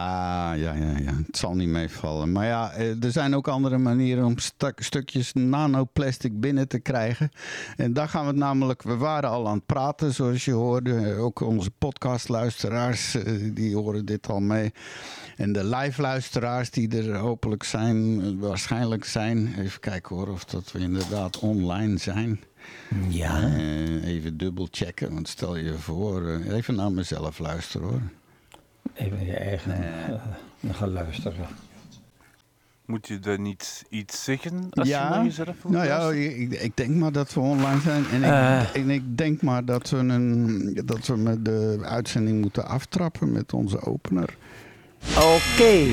Ja, ja, ja, ja, het zal niet meevallen. Maar ja, eh, er zijn ook andere manieren om stuk, stukjes nanoplastic binnen te krijgen. En daar gaan we het namelijk, we waren al aan het praten, zoals je hoorde. Ook onze podcastluisteraars, eh, die horen dit al mee. En de live luisteraars die er hopelijk zijn, waarschijnlijk zijn. Even kijken hoor, of dat we inderdaad online zijn. Ja. Eh, even dubbel checken, want stel je voor, even naar mezelf luisteren hoor. Even je eigen uh, gaan luisteren. Moet je dan niet iets zeggen als je Ja, naar jezelf Nou ja, ik, ik denk maar dat we online zijn. En ik, Eh. en ik denk maar dat we, een, dat we met de uitzending moeten aftrappen met onze opener. Oké.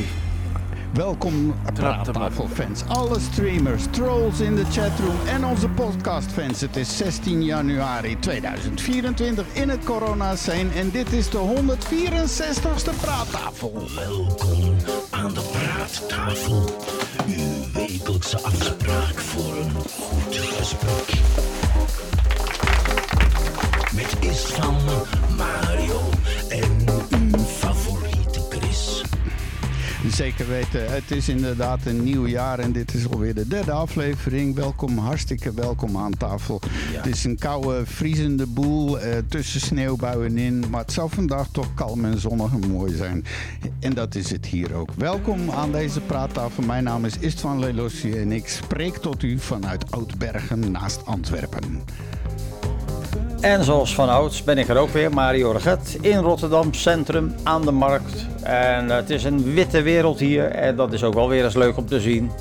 Welkom Praattafelfans, alle streamers, trolls in de chatroom en onze podcastfans. Het is 16 januari 2024 in het corona scene en dit is de 164ste Praattafel. Welkom aan de praattafel. Uw wekelijkse afspraak voor een goed gesprek. Met Istvan, Mario Zeker weten, het is inderdaad een nieuw jaar en dit is alweer de derde aflevering. Welkom, hartstikke welkom aan tafel. Het is een koude, vriezende boel eh, tussen sneeuwbuien in, maar het zal vandaag toch kalm en zonnig en mooi zijn. En dat is het hier ook. Welkom aan deze praattafel. Mijn naam is Istvan Lelossi en ik spreek tot u vanuit Oudbergen naast Antwerpen. En zoals van ouds ben ik er ook weer, Mario Reget, in Rotterdam Centrum aan de markt. En het is een witte wereld hier en dat is ook wel weer eens leuk om te zien.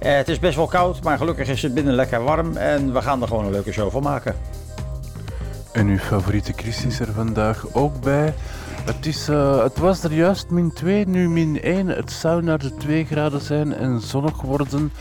Eh, het is best wel koud, maar gelukkig is het binnen lekker warm en we gaan er gewoon een leuke show van maken. En uw favoriete Chris is er vandaag ook bij. Het, is, eh, het was er juist min 2, nu min 1. Het zou naar de 2 graden zijn en zonnig worden.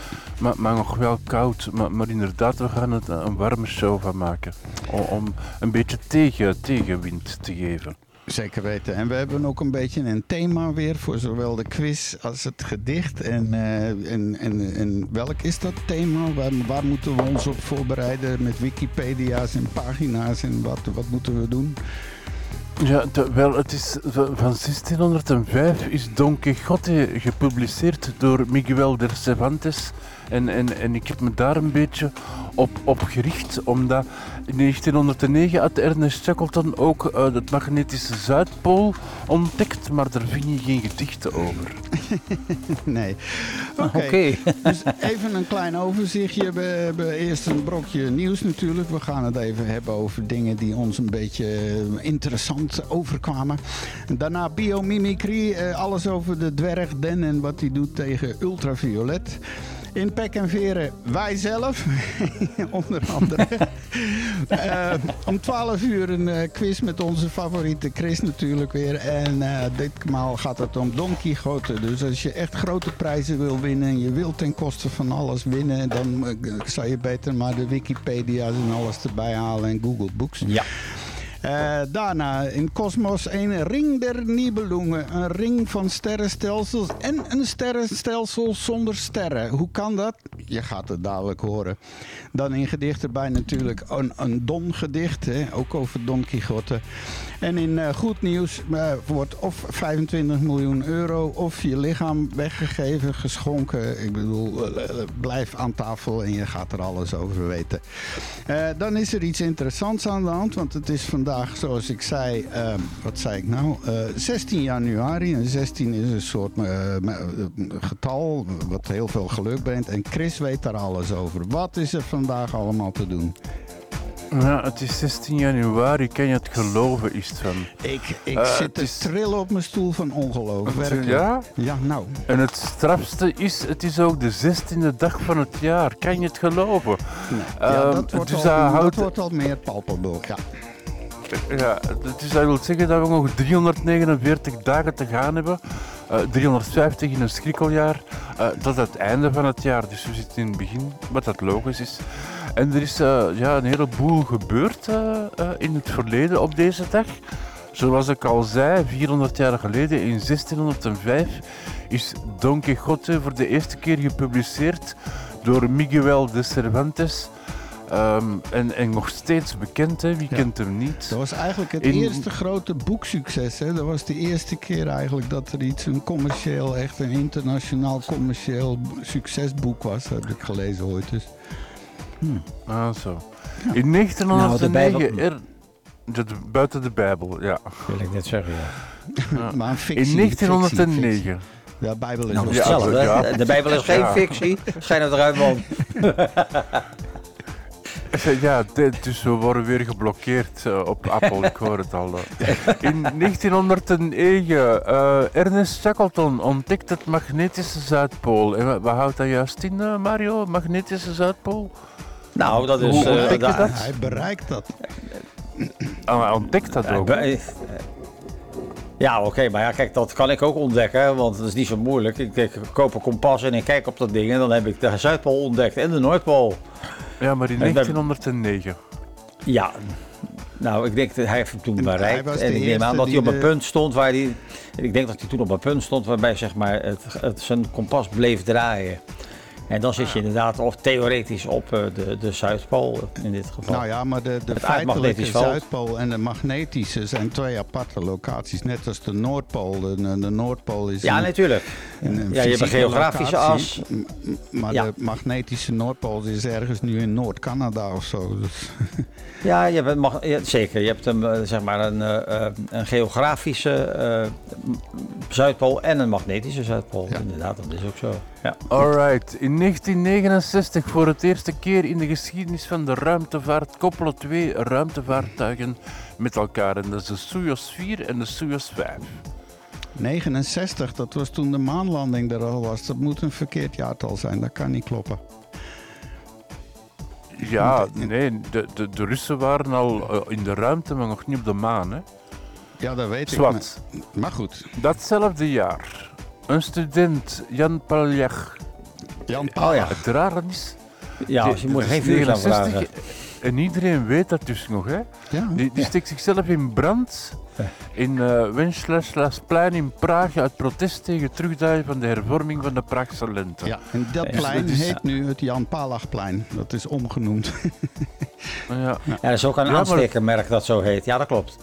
Maar, maar nog wel koud. Maar, maar inderdaad, we gaan er een warme show van maken. Om, om een beetje tegen, tegenwind te geven. Zeker weten. En we hebben ook een beetje een thema weer voor zowel de quiz als het gedicht. En, eh, en, en, en welk is dat thema? Waar, waar moeten we ons op voorbereiden met Wikipedia's en pagina's en wat, wat moeten we doen? Ja, de- wel, het is van van 1605 is Don Quixote gepubliceerd door Miguel de Cervantes. En, en, en ik heb me daar een beetje op, op gericht, omdat in 1909 had Ernest Shackleton ook eh, het magnetische Zuidpool ontdekt, maar daar vind je geen gedichten over. Nee. Oké. Oké. Dus even een klein overzichtje. We hebben eerst een brokje nieuws natuurlijk. We gaan het even hebben over dingen die ons een beetje eh, interessant overkwamen. Daarna biomimicry. eh, Alles over de dwerg Den en wat hij doet tegen ultraviolet. In Pek en Veren, wij zelf, onder andere. Eh, om 12 uur een eh, quiz met onze favoriete Chris natuurlijk weer. En eh, ditmaal gaat het om Don Quixote. Dus als je echt grote prijzen wil winnen en je wilt ten koste van alles winnen... dan zou je beter maar de Wikipedia's en alles erbij halen en Google Books. Ja. Eh, daarna in Cosmos een ring der Nibelungen. Een ring van sterrenstelsels en een sterrenstelsel zonder sterren. Hoe kan dat? Je gaat het dadelijk horen. Dan in gedichten erbij natuurlijk een, een Don-gedicht, ook over Don Quixote. En in eh, goed nieuws eh, wordt of 25 miljoen euro of je lichaam weggegeven, geschonken. Ik bedoel, eh, blijf aan tafel en je gaat er alles over weten. Dan is er iets interessants aan de hand, want het is vandaag, zoals ik zei, eh, wat zei ik nou? Eh, 16 januari. En 16 is een soort getal wat heel veel geluk brengt. En Chris weet daar alles over. Wat is er vandaag allemaal te doen? Ja, het is 16 januari, kan je het geloven, is het van. Ik, ik Eh, zit te is- trillen op mijn stoel van ongeloof. werkelijk. Ja? Ja, nou. En het strafste is, het is ook de 16e dag van het jaar. Kan je het geloven? Nee. Ja, Ehm, dat, wordt dus al, dat houdt- wordt al meer palpabel. Ja. Ja, dus dat wil zeggen dat we nog 349 dagen te gaan hebben. Eh, 350 in een schrikkeljaar. Eh, dat is het einde van het jaar, dus we zitten in het begin, wat dat logisch is. En er is eh, ja, een heleboel gebeurd eh, eh, in het verleden op deze dag. Zoals ik al zei, 400 jaar geleden, in 1605, is Don Quixote voor de eerste keer gepubliceerd door Miguel de Cervantes. Ehm, en, en nog steeds bekend, hè? wie Ja. kent hem niet? Dat was eigenlijk het In- eerste grote boeksucces. Hè? Dat was de eerste keer eigenlijk dat er iets, een commercieel, echt een internationaal commercieel succesboek was. Dat heb ik gelezen ooit. Dus. Ah, zo. In Nou, de 1909, Bijbel- er, de, de- buiten de Bijbel, ja. Wil ik net zeggen, ja. Maar een fictie, In 1909. fictie, fictie. Ja, Bijbel is Nou, Ja, ja. De Bijbel is geen Ja. fictie. Schijn het eruit, man. Ja, dus we worden weer geblokkeerd eh, op Apple, ik hoor het al. In 1909, eh, Ernest Shackleton ontdekt het magnetische Zuidpool. En wat, wat houdt dat juist in, eh, Mario? Magnetische Zuidpool? Nou, dat is... Hoe eh, dat? Hij bereikt dat. Ah, hij ontdekt dat ook. eh, Ja, oké, maar ja, kijk, dat kan ik ook ontdekken, want het is niet zo moeilijk. Ik, ik koop een kompas en ik kijk op dat ding en dan heb ik de Zuidpool ontdekt en de Noordpool. Ja, maar in ben- 1909. Ja, nou, ik denk dat hij heeft hem toen En hij bereikt. was de En ik neem aan dat hij op een de- punt stond waar hij... Ik denk dat hij toen op een punt stond waarbij zeg maar, het, het, zijn kompas bleef draaien. En dan zit je inderdaad of theoretisch op eh, de, de Zuidpool in dit geval. Nou ja, maar de, de Het feitelijke. Zuidpool en de magnetische zijn twee aparte locaties. Net als de Noordpool. De, de Noordpool is ja, een, natuurlijk. een, een Ja, je hebt een geografische locatie, as. Maar Ja. de magnetische Noordpool is ergens nu in Noord-Canada of zo. Dus, Ja, je hebt, mag- ja, zeker. Je hebt een, eh, zeg maar een, eh, een geografische Zuidpool en een magnetische Zuidpool. Ja. Inderdaad, dat is ook zo. Ja. Alright, in 1969 voor het eerste keer in de geschiedenis van de ruimtevaart koppelen twee ruimtevaartuigen met elkaar. En dat is de Soyuz 4 en de Soyuz 5. 69, dat was toen de maanlanding er al was. Dat moet een verkeerd jaartal zijn, dat kan niet kloppen. Ja, nee, de, de, de Russen waren al eh, in de ruimte, maar nog niet op de maan. Hè. Ja, dat weet ik. Zwart. Maar, maar goed, Datzelfde jaar, een student, Jan Paljach. Jan ja, Het rare is, ja die- je moet geen vuur gaan 69 vragen. En iedereen weet dat dus nog, hè? Ja, Die, die steekt zichzelf in brand in uh, in Praag uit protest tegen terugdraaien van de hervorming van de Praagse lente. ja. En dat Ja, plein dat is- heet nu het Jan Palachplein. Dat is omgenoemd. Ja, Ja, dat is ook een Ja, aanstekermerk dat zo heet. Ja, dat klopt.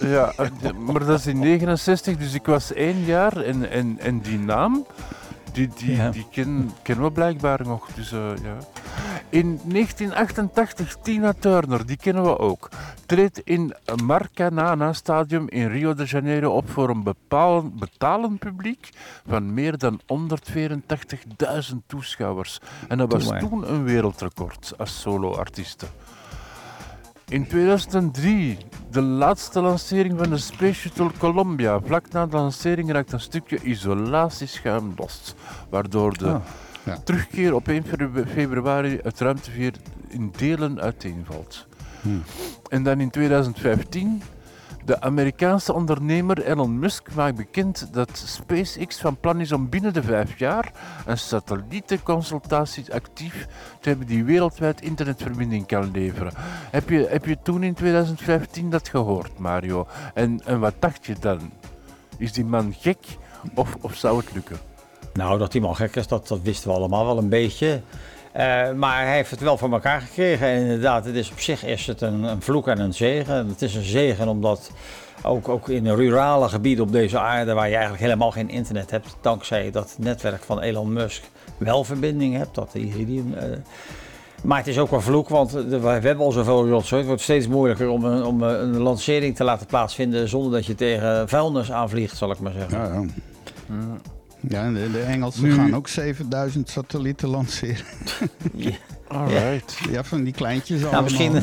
ja, maar dat is in 69, dus ik was één jaar en, en, en die naam, die, die, Ja. die ken, kennen we blijkbaar nog. Dus, eh, ja. In 1988, Tina Turner, die kennen we ook, treedt in Maracanã Stadium in Rio de Janeiro op voor een bepalen, betalend publiek van meer dan 184.000 toeschouwers. En dat was toen een wereldrecord als solo-artieste. In 2003, de laatste lancering van de Space Shuttle Columbia. Vlak na de lancering raakt een stukje isolatieschuim los, waardoor de Oh. Ja. terugkeer op 1 febru- februari het ruimteveer in delen uiteenvalt. En dan in 2015, de Amerikaanse ondernemer Elon Musk maakt bekend dat SpaceX van plan is om binnen de vijf jaar een satellietenconsultatie actief te hebben die wereldwijd internetverbinding kan leveren. Heb je, heb je toen in 2015 dat gehoord, Mario? En, en wat dacht je dan? Is die man gek of, of zou het lukken? Nou, dat die man gek is, dat, dat wisten we allemaal wel een beetje. Eh, maar hij heeft het wel voor elkaar gekregen. En inderdaad, het is op zich is het een, een vloek en een zegen. Het is een zegen omdat ook, ook in rurale gebieden op deze aarde... waar je eigenlijk helemaal geen internet hebt... dankzij dat netwerk van Elon Musk wel verbinding hebt. Dat iridium... eh, maar het is ook een vloek, want we hebben al zoveel rotzooi. Het wordt steeds moeilijker om, een, om een een lancering te laten plaatsvinden... zonder dat je tegen vuilnis aanvliegt, zal ik maar zeggen. Ja, ja. Ja, de, de Engelsen Nu- gaan ook 7000 satellieten lanceren. Alright. Ja, van die kleintjes Nou, allemaal. misschien.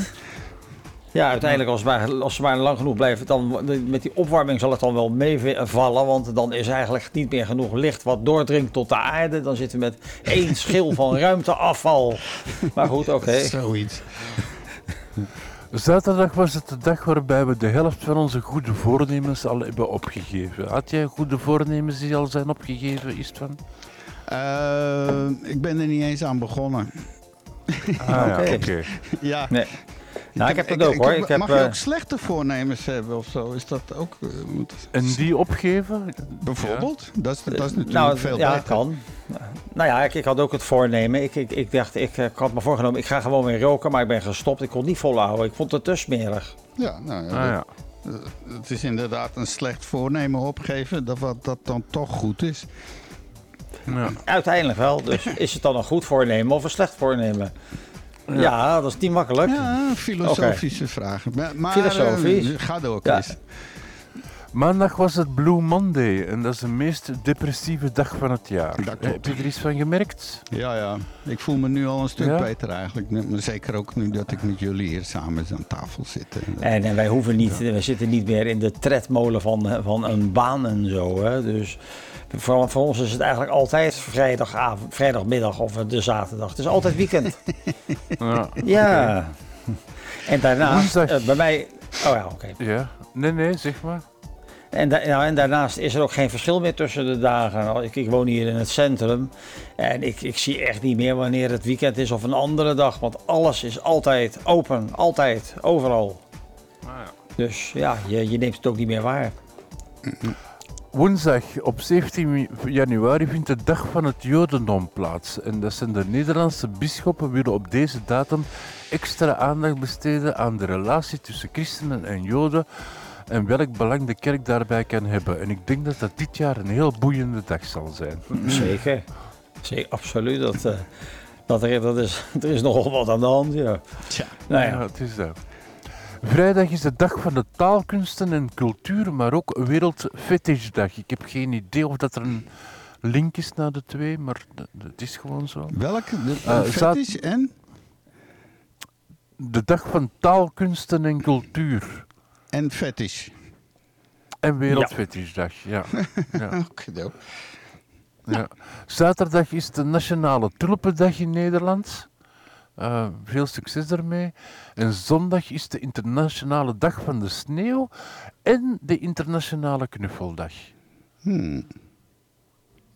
Ja, uiteindelijk als, het maar, als ze maar lang genoeg blijven, dan met die opwarming zal het dan wel meevallen. Want dan is eigenlijk niet meer genoeg licht wat doordringt tot de aarde. Dan zitten we met één schil van ruimteafval. Maar goed, oké. Zoiets. Zaterdag was het de dag waarbij we de helft van onze goede voornemens al hebben opgegeven. Had jij goede voornemens die al zijn opgegeven, Istvan? Eh, ik ben er niet eens aan begonnen. Ah, ja, Oké. oké. Ja. Nee. Nou, ik heb dat ook hoor. Ik heb, mag je eh, ook slechte voornemens hebben of zo? Is dat ook... eh, moet- En die opgeven? bijvoorbeeld? Dat, is, dat is natuurlijk nou, veel ja, beter. kan. Nou ja, ik, ik had ook het voornemen. Ik, ik, ik dacht, ik, ik had me voorgenomen, ik ga gewoon weer roken, maar ik ben gestopt. Ik kon het niet volhouden. Ik vond het te smerig. Ja, nou ja, Ah, ja. dat- het is inderdaad een slecht voornemen opgeven dat wat dat dan toch goed is. Ja. Uiteindelijk wel. Dus is het dan een goed voornemen of een slecht voornemen? Ja, dat is niet makkelijk. Ja, filosofische vragen. Maar, maar, Filosofisch? eh, ga door, Ja. Chris. Maandag was het Blue Monday en dat is de meest depressieve dag van het jaar. Heb je er iets van gemerkt? Ja, ja. Ik voel me nu al een stuk Ja? beter eigenlijk. Zeker ook nu dat ik met jullie hier samen aan tafel zit. En, en wij hoeven niet, we zitten niet meer in de tredmolen van, eh, van een baan en zo. Hè. Dus voor, voor ons is het eigenlijk altijd vrijdagavond, vrijdagmiddag of de zaterdag. Het is altijd weekend. Ja. ja. En daarnaast, eh, bij mij. Oh ja, oké. ja. Nee, nee, zeg maar. En, da- ja, en daarnaast is er ook geen verschil meer tussen de dagen. Ik, ik woon hier in het centrum en ik, ik zie echt niet meer wanneer het weekend is of een andere dag. Want alles is altijd open, altijd, overal. Dus ja, je, je neemt het ook niet meer waar. Woensdag op 17 januari vindt de dag van het Jodendom plaats. En dat zijn de Nederlandse bisschoppen willen op deze datum extra aandacht besteden aan de relatie tussen christenen en Joden en welk belang de kerk daarbij kan hebben. En ik denk dat dat dit jaar een heel boeiende dag zal zijn. Zeker. Zeker, absoluut. Dat, eh, dat er, dat is, er is nogal wat aan de hand, ja. Tja. Nou Ja, ja, het is dat. Vrijdag is de dag van de taalkunsten en cultuur, maar ook Wereldfetishdag. Ik heb geen idee of dat er een link is naar de twee, maar het is gewoon zo. Welke? Zaad- fetish en? De dag van taalkunsten en cultuur. En fetish. En Wereldfetishdag, ja. ja. Oké, ja. Zaterdag is de Nationale Tulpendag in Nederland. Eh, veel succes daarmee. En zondag is de Internationale Dag van de Sneeuw en de Internationale Knuffeldag. Hmm.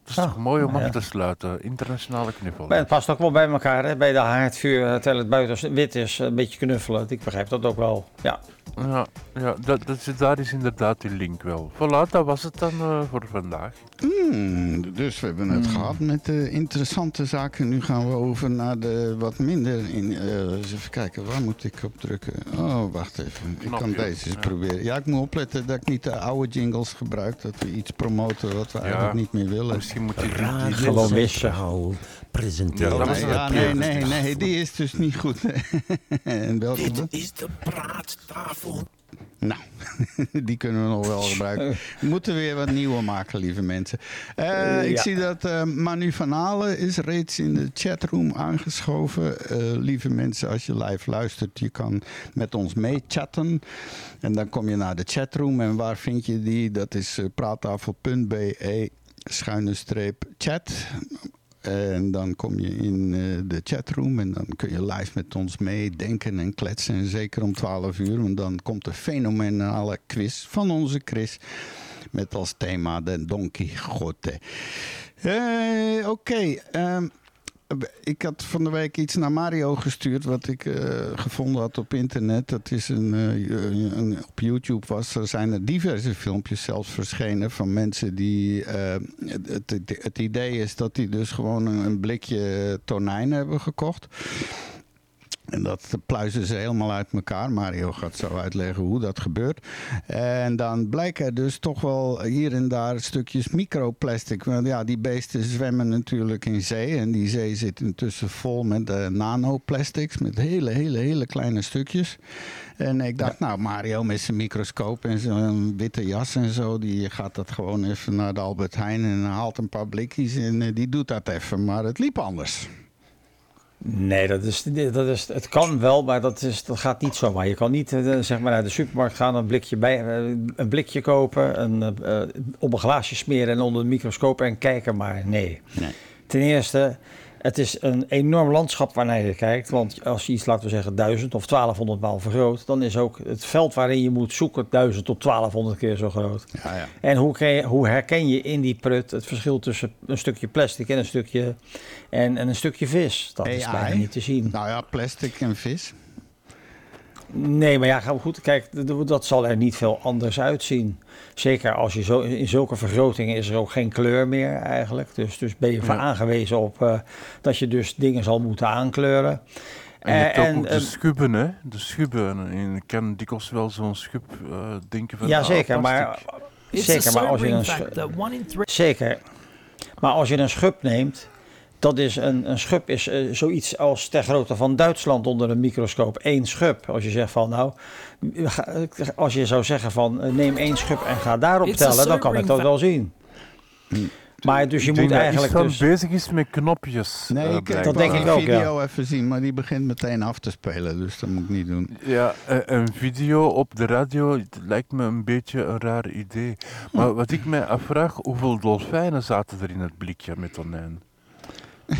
Dat is Ah, toch mooi om nou af te sluiten. Internationale knuffeldag. Maar het past ook wel bij elkaar, hè? bij de haardvuur, terwijl het buiten wit is, een beetje knuffelen. Ik begrijp dat ook wel, ja. Ja, ja dat, dat, daar is inderdaad die link wel. Voilà, dat was het dan eh, voor vandaag. Hmm, dus we hebben het gehad met de interessante zaken. Nu gaan we over naar de wat minder. In, eh, eens even kijken, waar moet ik op drukken? Oh, wacht even. Ik kan deze eens ja. proberen. Ja, ik moet opletten dat ik niet de oude jingles gebruik. Dat we iets promoten wat we eigenlijk niet meer willen. Misschien moet je die, Gewoon wissen. Centraal presenteert. Ja, Nee, ja, nee, nee, die is dus niet goed. en welke? Dit is de praattafel. Nou, die kunnen we nog wel gebruiken. We moeten weer wat nieuwe maken, lieve mensen. Eh, ik ja. zie dat eh, Manu van Halen is reeds in de chatroom aangeschoven. Eh, lieve mensen, als je live luistert, je kan met ons meechatten. En dan kom je naar de chatroom. En waar vind je die? Dat is eh, praattafel.be schuine streep chat. En dan kom je in eh, de chatroom en dan kun je live met ons meedenken en kletsen. En zeker om 12 uur, want dan komt de fenomenale quiz van onze Chris. Met als thema de Don Quixote. Eh, Oké, ehm, ik had van de week iets naar Mario gestuurd wat ik eh, gevonden had op internet. Dat is een, eh, een, op YouTube was. Er zijn er diverse filmpjes zelfs verschenen van mensen die. eh, het, het, het idee is dat die dus gewoon een, een blikje tonijn hebben gekocht. En dat pluizen ze helemaal uit elkaar. Mario gaat zo uitleggen hoe dat gebeurt. En dan blijken er dus toch wel hier en daar stukjes microplastic. Want ja, die beesten zwemmen natuurlijk in zee. En die zee zit intussen vol met eh, nanoplastics. Met hele, hele, hele kleine stukjes. En ik dacht, nou, Mario met zijn microscoop en zijn witte jas en zo. Die gaat dat gewoon even naar de Albert Heijn en haalt een paar blikjes. En eh, die doet dat even. Maar het liep anders. Nee, dat is, dat is, het kan wel, maar dat, is, dat gaat niet zomaar. Je kan niet eh, zeg maar naar de supermarkt gaan, een blikje, bij, eh, een blikje kopen, een, eh, op een glaasje smeren en onder de microscoop en kijken. Maar nee. Nee. Ten eerste, het is een enorm landschap waarnaar je kijkt. Want als je iets, laten we zeggen, 1000 of 1200 maal vergroot, dan is ook het veld waarin je moet zoeken 1000 tot 1200 keer zo groot. Ja, ja. En hoe, je- hoe herken je in die prut het verschil tussen een stukje plastic en een stukje, en, en een stukje vis? Dat is AI? bijna niet te zien. Nou ja, plastic en vis. Nee, maar ja, goed, kijk, dat zal er niet veel anders uitzien. Zeker als je zo, in zulke vergrotingen is er ook geen kleur meer eigenlijk. Dus, dus ben je Ja. aangewezen op eh, dat je dus dingen zal moeten aankleuren. En je hebt Eh, ook, en, ook de eh, schubben, hè? De schubben. En ik kan dikwijls wel zo'n schub eh, denken van... ja, ah, zeker, maar, zeker, maar als je een Zeker. Maar als je een schub neemt, dat is een, een schub is eh, zoiets als ter grootte van Duitsland onder een microscoop. Eén schub. Als je zegt van nou, ga- als je zou zeggen van eh, neem één schub en ga daarop It's tellen, dan kan ik dat wel zien. Maar dus je Ik moet denk dat eigenlijk Isvan dus... bezig is met knopjes. Nee, eh, ik Dat denk ik ook, ja. video even zien, maar die begint meteen af te spelen, dus dat moet ik niet doen. Ja, eh, een video op de radio het lijkt me een beetje een raar idee. Maar wat ik mij afvraag, hoeveel dolfijnen zaten er in het blikje met tonijn?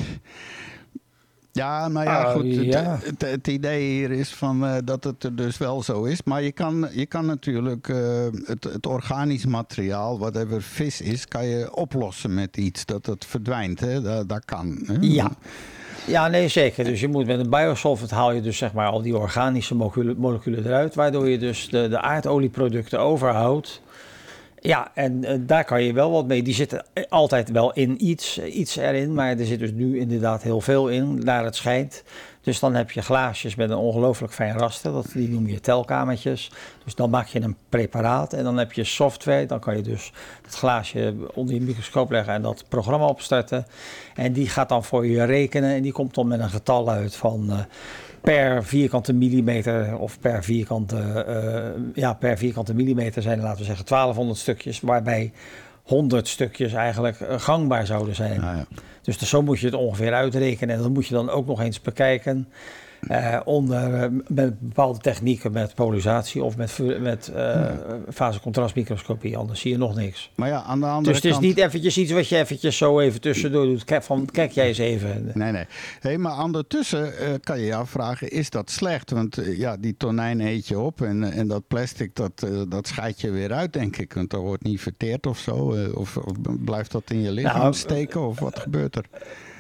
Ja, maar ja, Ah, goed. Het, ja. Het, het idee hier is van, eh, dat het er dus wel zo is. Maar je kan, je kan natuurlijk eh, het, het organisch materiaal, whatever vis is, kan je oplossen met iets. Dat het verdwijnt, hè? Dat, dat kan. Hè? Ja. Ja, nee, zeker. Dus je moet met een biosolvent haal je dus zeg maar al die organische moleculen, moleculen eruit, waardoor je dus de, de aardolieproducten overhoudt. Ja, en eh, daar kan je wel wat mee. Die zitten altijd wel in iets, iets erin, maar er zit dus nu inderdaad heel veel in, naar het schijnt. Dus dan heb je glaasjes met een ongelooflijk fijn raster, dat, die noem je telkamertjes. Dus dan maak je een preparaat en dan heb je software. Dan kan je dus het glaasje onder je microscoop leggen en dat programma opstarten. En die gaat dan voor je rekenen en die komt dan met een getal uit van eh, per vierkante millimeter of per vierkante, eh, ja, per vierkante millimeter zijn er, laten we zeggen 1200 stukjes, waarbij 100 stukjes eigenlijk eh, gangbaar zouden zijn. Nou ja. Dus, dus zo moet je het ongeveer uitrekenen. En dat moet je dan ook nog eens bekijken. Eh, onder, eh, met bepaalde technieken, met polarisatie of met, met eh fase-contrastmicroscopie. Anders zie je nog niks. Maar ja, aan de andere Dus het is niet eventjes iets wat je eventjes zo even tussendoor doet. Kijk, van, kijk jij eens even. Nee, nee. Hey, maar ondertussen kan je je afvragen, is dat slecht? Want ja, die tonijn eet je op en, en dat plastic, dat, dat scheidt je weer uit, denk ik. Want dat wordt niet verteerd of zo. of, of blijft dat in je lichaam Nou, steken of wat gebeurt er?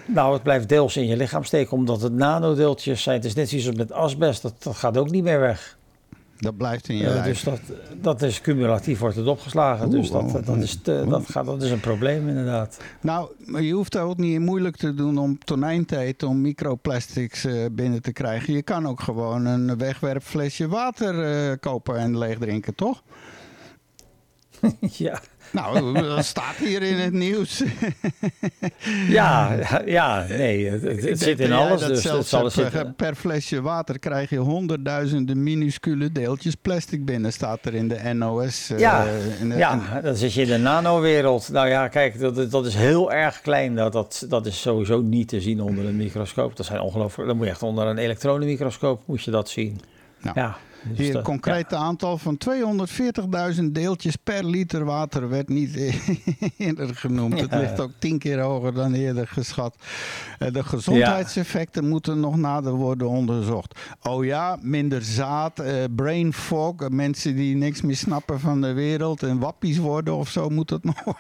Nou, het blijft deels in je lichaam steken, omdat het nanodeeltjes zijn. Het is net zoals met asbest, dat, dat gaat ook niet meer weg. Dat blijft in je lijf. dus dat, dat is cumulatief, wordt het opgeslagen. dus dat, oh, dat, is te- dat, gaat, dat is een probleem inderdaad. Nou, je hoeft ook niet moeilijk te doen om tonijn te eten, om microplastics eh, binnen te krijgen. Je kan ook gewoon een wegwerpflesje water eh, kopen en leeg drinken, toch? ja. Nou, dat staat hier in het nieuws. Ja, ja, nee, het, het- het zit in alles, dat dus het zal zegt, per, per flesje water krijg je honderdduizenden minuscule deeltjes plastic binnen, staat er in de NOS. eh, Ja, in de- ja, dan zit je in de nanowereld. Nou ja, kijk, dat, dat is heel erg klein. Dat, dat, dat is sowieso niet te zien onder een microscoop. Dat zijn ongelooflijk. Dan moet je echt onder een elektronenmicroscoop moet je dat zien. Nou, ja, Hier, dat- het concrete aantal van 240.000 deeltjes per liter water werd niet eerder genoemd. Het Ja. ligt ook tien keer hoger dan eerder geschat. Eh, De gezondheidseffecten moeten nog nader worden onderzocht. Oh ja, minder zaad, eh, brain fog, eh, mensen die niks meer snappen van de wereld en wappies worden of zo moet dat nog.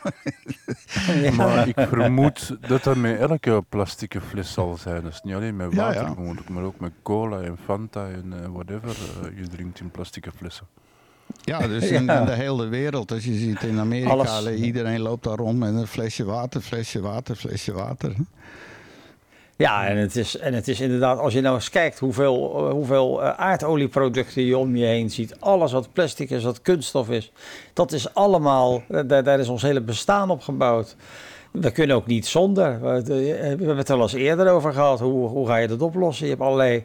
Ja. Maar ik vermoed dat dat met elke plastieke fles zal zijn. Dus niet alleen met water, maar ook met cola en Fanta en whatever drinkt in plastieke flessen. Ja, dus in, Ja. in de hele wereld. Als je ziet in Amerika, Alles. iedereen loopt daar rond met een flesje water, flesje water, flesje water. Ja, en het, is, en het is inderdaad, als je nou eens kijkt hoeveel, eh, hoeveel eh, aardolieproducten je om je heen ziet. Alles wat plastic is, wat kunststof is. Dat is allemaal, eh, daar, daar is ons hele bestaan op gebouwd. We kunnen ook niet zonder. We, de- we hebben het er al eens eerder over gehad. Hoe, hoe ga je dat oplossen? Je hebt allerlei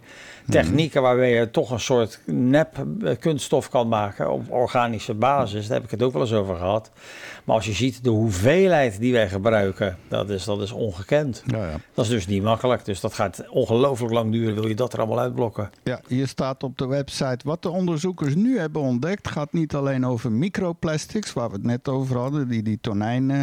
technieken waarmee je toch een soort nep eh, kunststof kan maken op organische basis. Daar heb ik het ook wel eens over gehad. Maar als je ziet de hoeveelheid die wij gebruiken, dat is, dat is ongekend. Ja, ja. Dat is dus niet makkelijk. Dus dat gaat ongelooflijk lang duren. Wil je dat er allemaal uitblokken? Ja, hier staat op de website. Wat de onderzoekers nu hebben ontdekt gaat niet alleen over microplastics, waar we het net over hadden, die die tonijn eh,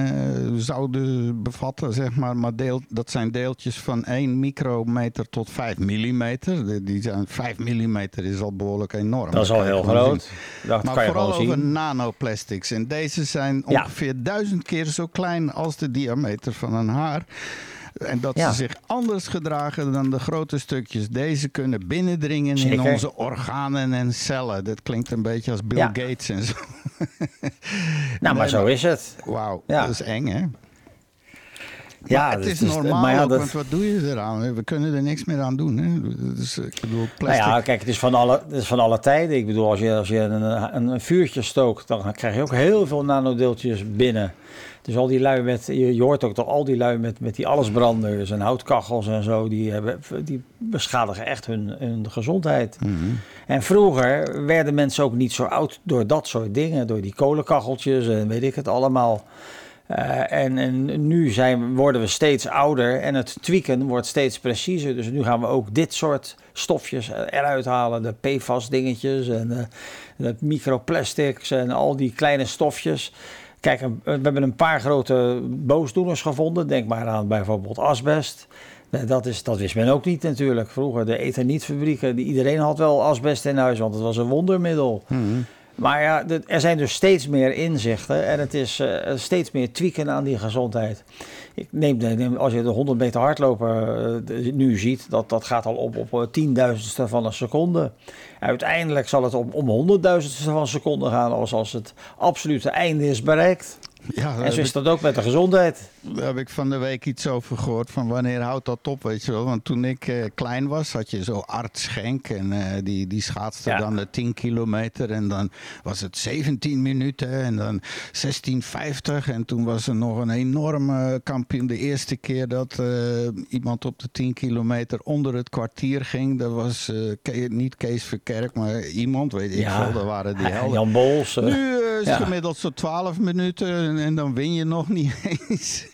zouden bevatten, zeg maar. Maar deel, dat zijn deeltjes van 1 micrometer tot 5 millimeter. Die zijn 5 millimeter is al behoorlijk enorm. Dat is al heel groot. Dat Maar kan je vooral over zien. nanoplastics. En deze zijn Ja. Ongeveer duizend keer zo klein als de diameter van een haar. En dat Ja. ze zich anders gedragen dan de grote stukjes. Deze kunnen binnendringen in onze organen en cellen. Dat klinkt een beetje als Bill Ja. Gates en zo. Nou, maar zo is het. Wauw, Ja. dat is eng hè? Ja, maar het is normaal maar ja, ook, dat- want wat doe je eraan? We kunnen er niks meer aan doen. Hè? Dus, ik bedoel, Nou plastic. ja, kijk, het is van alle, het is van alle tijden. Ik bedoel, als je, als je een, een, een vuurtje stookt, dan krijg je ook heel veel nanodeeltjes binnen. Dus al die lui met, je, je hoort ook toch al die lui met, met die allesbranders en houtkachels en zo, die, hebben, die beschadigen echt hun, hun gezondheid. Mhm. En vroeger werden mensen ook niet zo oud door dat soort dingen, door die kolenkacheltjes en weet ik het allemaal. Eh, en, en nu zijn, worden we steeds ouder en het tweaken wordt steeds preciezer. Dus nu gaan we ook dit soort stofjes eruit halen. De PFAS dingetjes en eh, de microplastics en al die kleine stofjes. Kijk, we hebben een paar grote boosdoeners gevonden. Denk maar aan bijvoorbeeld asbest. Dat, is, dat wist men ook niet natuurlijk. Vroeger de ethanietfabrieken, iedereen had wel asbest in huis, want het was een wondermiddel. Mhm. Maar ja, er zijn dus steeds meer inzichten en het is eh, steeds meer tweaken aan die gezondheid. Ik neem, de- neem- als je de 100 meter hardloper eh, nu ziet, dat, dat gaat al op, op eh, tienduizendste van een seconde. Uiteindelijk zal het om, om honderdduizendste van een seconde gaan als, als het absolute einde is bereikt. Ja, En zo is dat ook met de gezondheid. Daar heb ik van de week iets over gehoord. Van wanneer houdt dat op, weet je wel. Want toen ik eh, klein was, had je zo Art Schenk. En eh, die, die schaatste Ja. dan de 10 kilometer. En dan was het 17 minuten. En dan 16,50. En toen was er nog een enorme kampioen. De eerste keer dat eh, iemand op de 10 kilometer onder het kwartier ging. Dat was Ke- niet Kees Verkerk, maar iemand, weet ik Ja. veel. Dat waren die helden. Jan Bols. Nu is ja. gemiddeld zo 12 minuten en, en dan win je nog niet eens.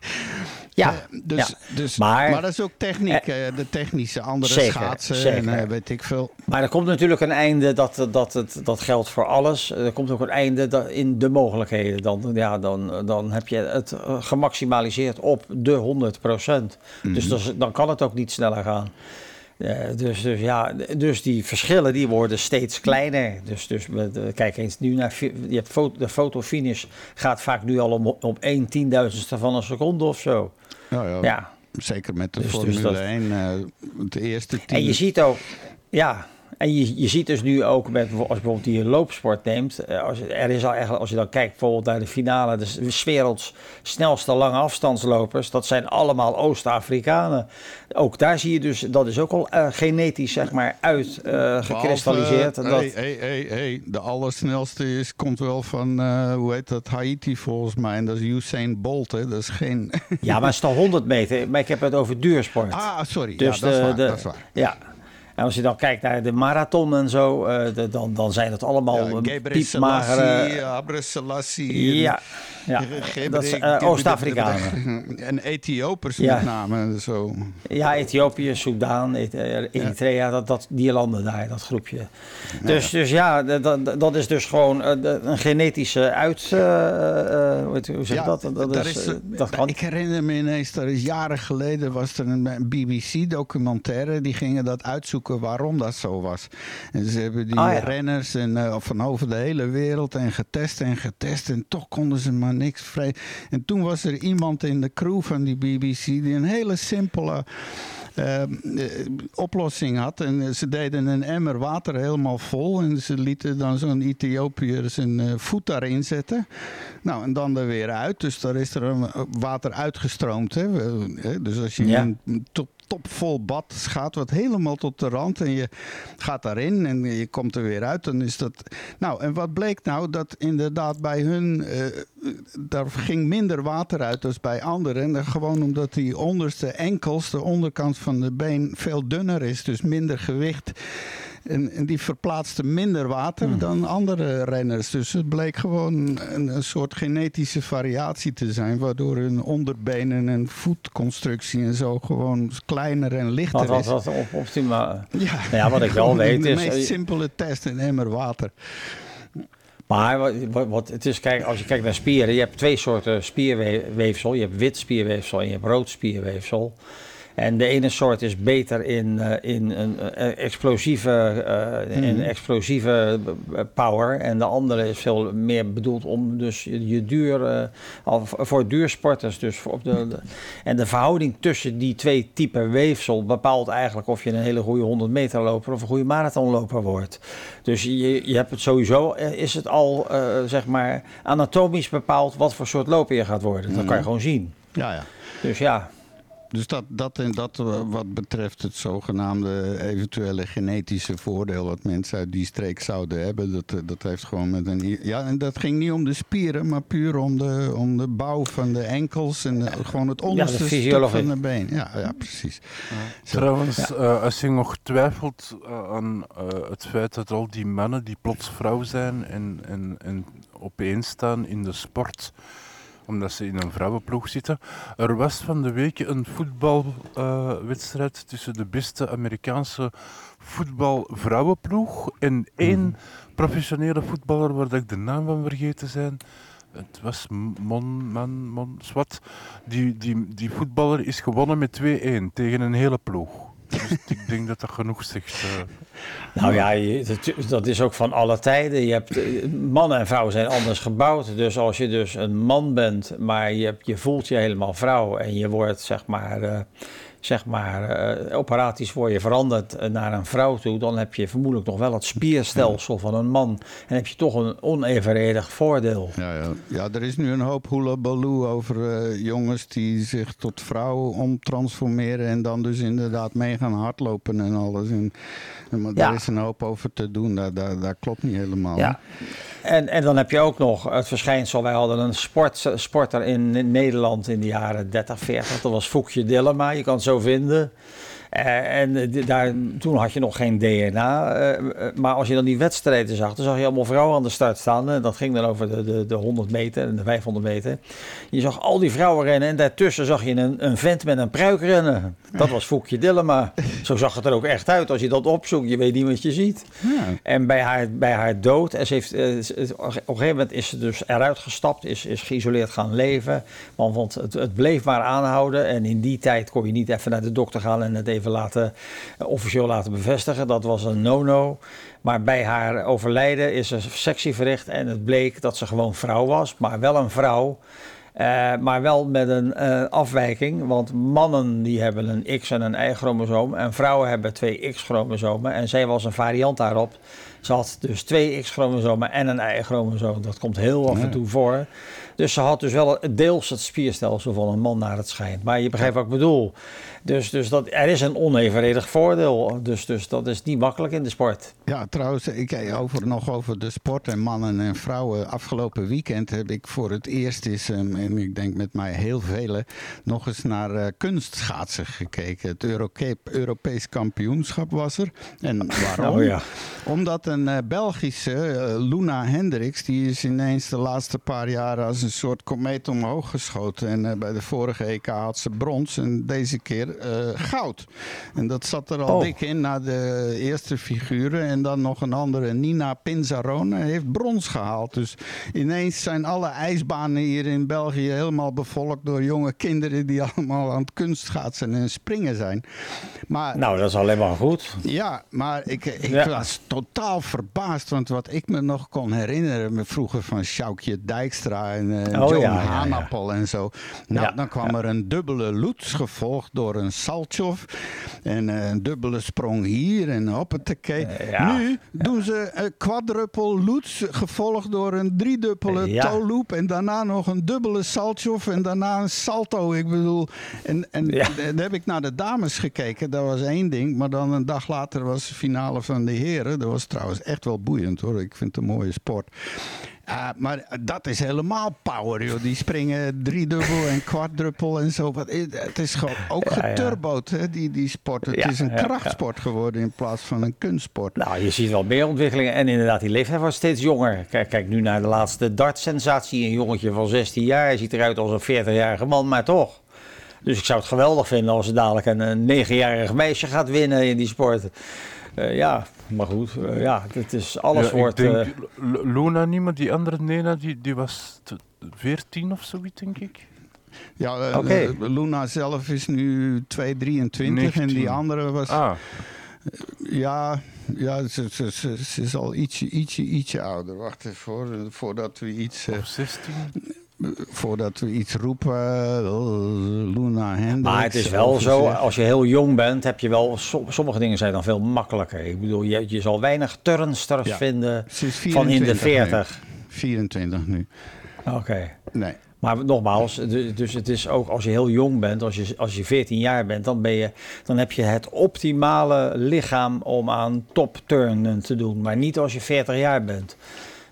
ja, Eh, dus, ja. Dus, maar, Maar- dat is ook techniek, eh, de technische andere Zeker, schaatsen zeker. en eh, weet ik veel. Maar er komt natuurlijk een einde, dat, dat, het, dat geldt voor alles. Er komt ook een einde dat, in de mogelijkheden. Dan, ja, dan, dan heb je het eh, gemaximaliseerd op de 100 Dus dat is- dan kan het ook niet sneller gaan. Eh, dus, dus, ja, dus die verschillen die worden steeds kleiner. Dus, dus met, eh, kijk eens nu naar je hebt foto, de fotofinish gaat vaak nu al om, om 1 tienduizendste van een seconde of zo. Ja, ja, Ja. Zeker met de Dus- dus Formule dat- 1, eh, de eerste tien. En je ziet ook, ja, en je, je ziet dus nu ook met, als je bijvoorbeeld die loopsport neemt, eh, als, je- er is al eigenlijk, als je dan kijkt bijvoorbeeld naar de finale, de, werelds snelste lange afstandslopers, dat zijn allemaal Oost-Afrikanen. Ook daar zie je dus, dat is ook al eh, genetisch zeg maar uit eh, gekristalliseerd. Dat, hey, hey, hey, hey, de allersnelste is, komt wel van, hoe heet dat, Haiti volgens mij. En dat is Usain Bolt, hè. Dat is geen... ja, maar het is dan 100 meter, maar ik heb het over duursport. ah, sorry. Dus ja, dat, is de- waar, de- dat is waar. Ja. En als je dan kijkt naar de marathon en zo, eh, de- dan, dan zijn het allemaal Ja, Selassie, piepmagere... Selassie. Ja, ja. Gebre- dat is eh, Oost-Afrikanen. En Ethiopiërs Ja. met name. Zo. Ja, Ethiopië, Soudaan, eh, Eritrea, dat, dat, die landen daar, dat groepje. Dus, dus ja, dat- dat, dat is dus gewoon eh, een genetische uit... eh, eh, hoe zeg je dat? Dat, is, is, eh, dat kan. Ik herinner me ineens, dat is jaren geleden was er een BBC-documentaire. Die gingen dat uitzoeken waarom dat zo was. En ze hebben die Ah, ja. renners en, eh, van over de hele wereld en getest en getest. En toch konden ze maar niks vrij. En toen was er iemand in de crew van die BBC die een hele simpele... eh, eh, oplossing had. En eh, ze deden een emmer water helemaal vol. En ze lieten dan zo'n Ethiopiër zijn eh, voet daarin zetten. Nou, en dan er weer uit. Dus daar is er water uitgestroomd. Hè. Dus als je Ja. een top, topvol bad gaat, wat helemaal tot de rand. En je gaat daarin en je komt er weer uit. Dan is dat. Nou, en wat bleek nou? Dat inderdaad bij hun. eh, daar ging minder water uit dan bij anderen. En gewoon omdat die onderste enkels, de onderkant van de been, veel dunner is. Dus minder gewicht. En, en die verplaatste minder water dan andere renners. Dus het bleek gewoon een, een soort genetische variatie te zijn. Waardoor hun onderbenen en voetconstructie en zo gewoon kleiner en lichter is. wat op, optimaal. Ja, Nou ja, wat ik wel weet de is... meest eh, simpele test, een emmer water. Maar wat, wat, wat- het is, kijk, als je kijkt naar spieren, je hebt twee soorten spierweefsel. Je hebt wit spierweefsel en je hebt rood spierweefsel. En de ene soort is beter in, eh, in een eh, explosieve, eh, in explosieve eh, power. En de andere is veel meer bedoeld om dus je, duur, v- voor duursporters. Dus op de, de- en de verhouding tussen die twee typen weefsel bepaalt eigenlijk of je een hele goede 100 meter loper of een goede marathonloper wordt. Dus je, je hebt het sowieso, is het al zeg maar anatomisch bepaald wat voor soort loper je gaat worden. Dat kan je gewoon zien. Ja, ja. Dus ja, Dus dat, dat en dat eh, wat betreft het zogenaamde eventuele genetische voordeel wat mensen uit die streek zouden hebben, dat, eh, dat heeft gewoon met een. Ja, en dat ging niet om de spieren, maar puur om de, om de bouw van de enkels en de- gewoon het onderste stuk fysiologie. van de been. Ja, ja precies. Trouwens, eh, als je nog twijfelt eh, aan eh, het feit dat al die mannen die plots vrouw zijn en, en, en opeens staan in de sport, omdat ze in een vrouwenploeg zitten. Er was van de week een voetbalwedstrijd tussen de beste Amerikaanse voetbalvrouwenploeg en één professionele voetballer waar ik de naam van vergeten zijn. Het was Mon, Man, Mon, Swat. Die, die, die voetballer is gewonnen met 2-1 tegen een hele ploeg. Dus ik denk dat dat genoeg zegt. eh. Nou ja, dat, is ook van alle tijden. Je hebt, eh, mannen en vrouwen zijn anders gebouwd. Dus als je dus een man bent, maar je, je voelt je helemaal vrouw en je wordt zeg maar, eh, zeg maar eh, operaties word je veranderd eh, naar een vrouw toe, dan heb je vermoedelijk nog wel het spierstelsel van een man en heb je toch een onevenredig voordeel. Ja, ja. ja, er is nu een hoop hula over eh, jongens die zich tot vrouw omtransformeren en dan dus inderdaad mee gaan hardlopen en alles. En, en maar. Daar is een hoop over te doen, dat, dat klopt niet helemaal. Ja. En, en dan heb je ook nog het verschijnsel. Wij hadden een sport, sporter in, in Nederland in de jaren 30, 40. Dat was Foekje Dillema. Je kan het vinden. Eh, en eh, daar, toen had je nog geen DNA. eh, maar als je dan die wedstrijden zag, dan zag je allemaal vrouwen aan de start staan. En dat ging dan over de, de, de 100 meter en de 500 meter. Je zag al die vrouwen rennen. En daartussen zag je een, een vent met een pruik rennen. Dat was Foekje Dillema. Zo zag het er ook echt uit. Als je dat opzoekt, je weet niet wat je ziet. Ja. En bij haar, bij haar dood, en ze heeft, op een gegeven moment is ze dus eruit gestapt, is, is geïsoleerd gaan leven. Want, want het, het bleef maar aanhouden. En in die tijd kon je niet even naar de dokter gaan en het even laten, eh, officieel laten bevestigen. Dat was een no-no. Maar bij haar overlijden is er sectie verricht en het bleek dat ze gewoon vrouw was, maar wel een vrouw. Eh, maar wel met een eh, afwijking, want mannen die hebben een X en een Y-chromosoom en vrouwen hebben twee X-chromosomen en zij was een variant daarop. Ze had dus twee X-chromosomen en een Y-chromosoom. Dat komt heel af en toe voor. Dus ze had dus wel deels het spierstelsel van een man naar het schijnt. Maar je begrijpt wat ik bedoel. Dus, dus dat, er is een onevenredig voordeel. Dus, dus dat is niet makkelijk in de sport. Ja, trouwens, ik, eh, over, nog over de sport en mannen en vrouwen. Afgelopen weekend heb ik voor het eerst eens, ehm, en ik denk met mij heel velen, nog eens naar eh, kunstschaatsen gekeken. Het Eurocape, Europees kampioenschap was er. En waarom? Oh ja. Omdat een eh, Belgische, Luna Hendricks, die is ineens de laatste paar jaren als een soort komeet omhoog geschoten. En eh, bij de vorige EK had ze brons en deze keer eh, goud. En dat zat er al Oh. dik in na de eerste figuren. En dan nog een andere, Nina Pinzarone, heeft brons gehaald. Dus ineens zijn alle ijsbanen hier in België helemaal bevolkt door jonge kinderen die allemaal aan het kunstschaatsen en springen zijn. Maar Nou, dat is alleen maar goed. ja, maar ik, ik Ja. was totaal verbaasd. Want wat ik me nog kon herinneren me vroeger van Sjoukje Dijkstra en eh Oh, Joan ja, ja, ja. Hanappel en zo. Nou, dan kwam er een dubbele loets gevolgd door een saltjof. En eh, een dubbele sprong hier en hoppatee. Eh, ja. Nu doen ze een quadruppel loets gevolgd door een driedubbele Ja. toe loop. En daarna nog een dubbele saltjof en daarna een salto. Ik bedoel, en, en dan heb ik naar de dames gekeken. Dat was één ding. Maar dan een dag later was de finale van de heren. Dat was trouwens echt wel boeiend hoor. Ik vind het een mooie sport. Ah, maar dat is helemaal power, joh. Die springen driedubbel en kwartdruppel en zo. Het is gewoon ook Ja, ja. hè, die, die sport. Het Ja, is een ja, ja. krachtsport geworden in plaats van een kunstsport. Nou, je ziet wel meer ontwikkelingen. En inderdaad, die leeftijd wordt steeds jonger. Kijk, kijk nu naar de laatste dartsensatie. Een jongetje van 16 jaar. Hij ziet eruit als een 40-jarige man, maar toch. Dus ik zou het geweldig vinden als er dadelijk een, een 9-jarig meisje gaat winnen in die sport. Eh, ja, maar goed. eh, ja, het is, alles Ja, wordt... ik denk, eh, Luna niet, maar die andere Nena, die, die was t- 14 of zoiets, denk ik. Ja, Luna zelf is nu 223 en die 19. andere was... Ah, Ja, ja ze, ze, ze, ze is al ietsje, ietsje, ietsje ouder. Wacht even hoor, voordat we iets, of 16. Voordat we iets roepen. eh, Luna Hendricks. Maar het is wel zo, als je heel jong bent, heb je wel, som- sommige dingen zijn dan veel makkelijker. Ik bedoel, je, je zal weinig turnsters Ja. vinden van in de 24 nu. 40. 24 nu. Oké. Nee. Maar nogmaals, du- dus het is ook als je heel jong bent, als je, als je 14 jaar bent, dan, ben je, dan heb je het optimale lichaam om aan topturnen te doen. Maar niet als je 40 jaar bent.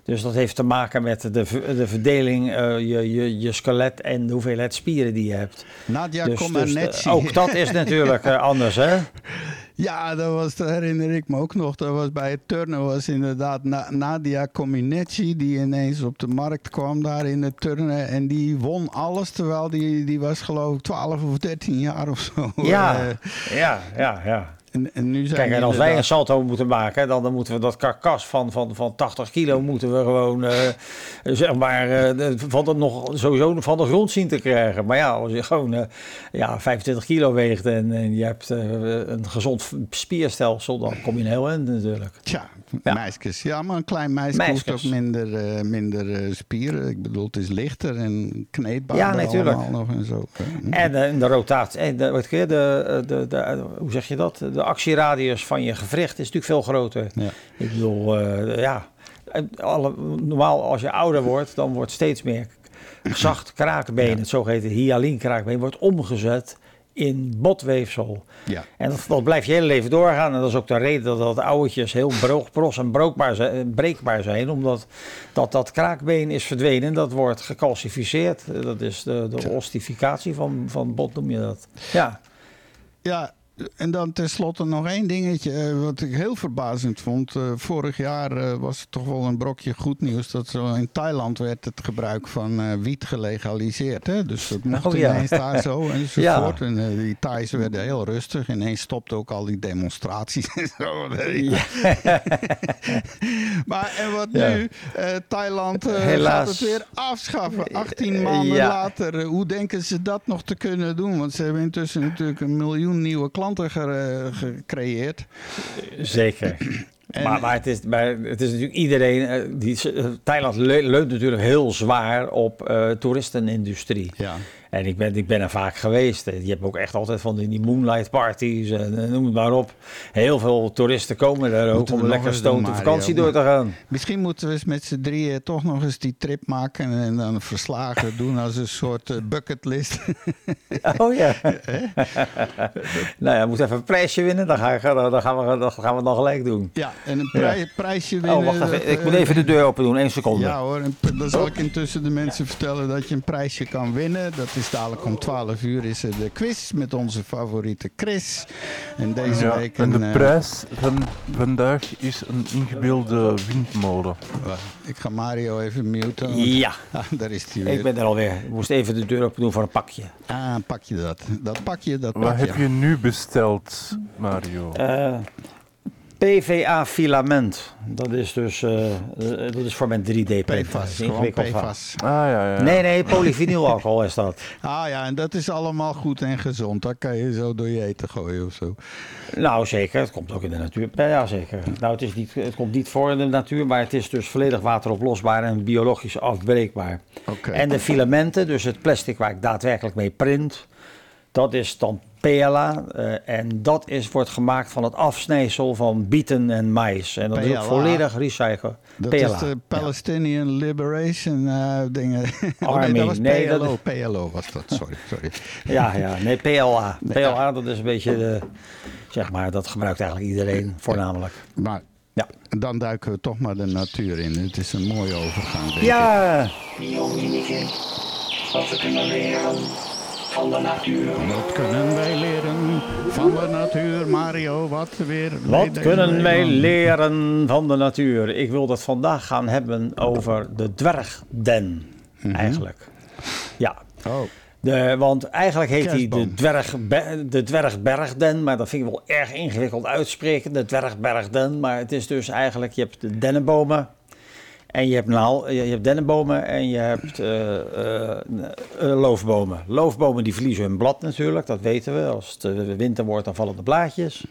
Dus dat heeft te maken met de, de verdeling, eh, je, je, je skelet en de hoeveelheid spieren die je hebt. Nadia dus, dus, ook dat is natuurlijk eh, anders, hè? Ja, dat, was, dat herinner ik me ook nog. Dat was bij het turnen was inderdaad Na- Nadia Comaneci die ineens op de markt kwam daar in het turnen. En die won alles, terwijl die, die was geloof ik 12 of 13 jaar of zo. Ja, Eh, ja, ja, ja. En, en nu zijn Kijk, en als wij een salto moeten maken, dan, dan moeten we dat karkas van, van, van 80 kilo moeten we gewoon, eh, zeg maar, de- van de, nog sowieso van de grond zien te krijgen. Maar ja, als je gewoon eh, ja, 25 kilo weegt en, en je hebt een gezond spierstelsel, dan kom je een heel eind natuurlijk. Tja, Ja. meisjes. Ja, maar een klein meisje hoeft Meisjes. ook minder, eh, minder eh, spieren. Ik bedoel, het is lichter en kneedbaar Ja, natuurlijk. nog en zo. Hm. En eh, de rotatie, en de, de, de, de, hoe zeg je dat? De actieradius van je gewricht is natuurlijk veel groter. Ja. Ik bedoel, eh, ja, alle, normaal als je ouder wordt, dan wordt steeds meer zacht kraakbeen, het zogeheten hyalin kraakbeen, wordt omgezet in botweefsel. Ja. En dat, dat blijft je hele leven doorgaan. En dat is ook de reden dat dat ouwtjes heel broogpros en brookbaar zijn, breekbaar zijn. Omdat dat, dat kraakbeen is verdwenen. Dat wordt gecalcificeerd. Dat is de, de ossificatie van, van bot, noem je dat. Ja. Ja, en dan tenslotte nog één dingetje eh, wat ik heel verbazend vond. Eh, vorig jaar eh, was het toch wel een brokje goed nieuws dat zo in Thailand werd het gebruik van wiet gelegaliseerd. Hè? Dus dat mocht Oh, ja. ineens daar zo enzovoort. Ja. En die Thais werden heel rustig. Ineens stopten ook al die demonstraties en zo. maar en wat nu? Thailand gaat het weer afschaffen. 18 maanden later. Hoe denken ze dat nog te kunnen doen? Want ze hebben intussen natuurlijk een miljoen nieuwe klanten ge- gecreëerd. Zeker. En- maar, maar, het is, maar het is natuurlijk iedereen. eh, Die, Thailand le- leunt natuurlijk heel zwaar op eh toeristenindustrie. Ja. En ik ben, ik ben er vaak geweest. Je hebt ook echt altijd van die, die moonlight parties en eh, noem het maar op. Heel veel toeristen komen daar ook om lekker stoned op Mario. vakantie door te gaan. Misschien moeten we eens met z'n drieën toch nog eens die trip maken en dan verslagen doen als een soort eh, bucketlist. Oh ja. nou ja, moet even een prijsje winnen. Dan, ga dan, gaan we, dan gaan we dan gelijk doen. ja, en een prij- prijsje winnen. Oh, wacht even. Ik eh, moet even de deur open doen. Eén seconde. Ja hoor, en dan zal ik intussen de mensen vertellen dat je een prijsje kan winnen. Dat is dadelijk om 12 uur is er de quiz met onze favoriete Chris. En deze Ja, week en de een, eh, prijs van vandaag is een ingebeelde windmolen. ik ga Mario even muten. Ja, Ah, daar is hij weer. ik ben er alweer. Ik moest even de deur open doen voor een pakje. Ah, pak je dat. Dat pak je, dat pak Wat heb je nu besteld, Mario? Eh, PVA filament. Dat is dus eh, eh, dat is voor mijn 3D printer. PFAS, gewoon. PFAS. Ah ja, ja. Nee, nee, polyvinylalcohol is dat. Ah ja, en dat is allemaal goed en gezond. Dat kan je zo door je eten gooien of zo. Nou, zeker. Het komt ook in de natuur. Ja, zeker. Nou, het, is niet, het komt niet voor in de natuur, maar het is dus volledig wateroplosbaar en biologisch afbreekbaar. Oké. En de filamenten, dus het plastic waar ik daadwerkelijk mee print, dat is dan PLA. eh, en dat is, wordt gemaakt van het afsnijsel van bieten en mais. En dat is ook volledig recyclen. Dat PLA. is de Palestinian Liberation eh, dingen. oh, Army. nee, dat was Nee, dat- PLO. PLO was dat, sorry. sorry. Ja, ja, nee, PLA. PLA, dat is een beetje de, zeg maar, dat gebruikt eigenlijk iedereen voornamelijk. Maar Ja. dan duiken we toch maar de natuur in. Het is een mooie overgang, denk ik. Ja, Van de natuur. Wat kunnen wij leren van de natuur, Mario? Wat weer? Wat kunnen wij leren van de natuur? Ik wil het vandaag gaan hebben over de dwergden, eigenlijk. Ja, Oh, de, want eigenlijk heet hij de, dwerg, de dwergbergden, maar dat vind ik wel erg ingewikkeld uitspreken, de dwergbergden. Maar het is dus eigenlijk, je hebt de dennenbomen En je hebt, naal, je hebt dennenbomen en je hebt eh, eh, eh, loofbomen. Loofbomen die verliezen hun blad natuurlijk, dat weten we. Als het winter wordt, dan vallen de blaadjes.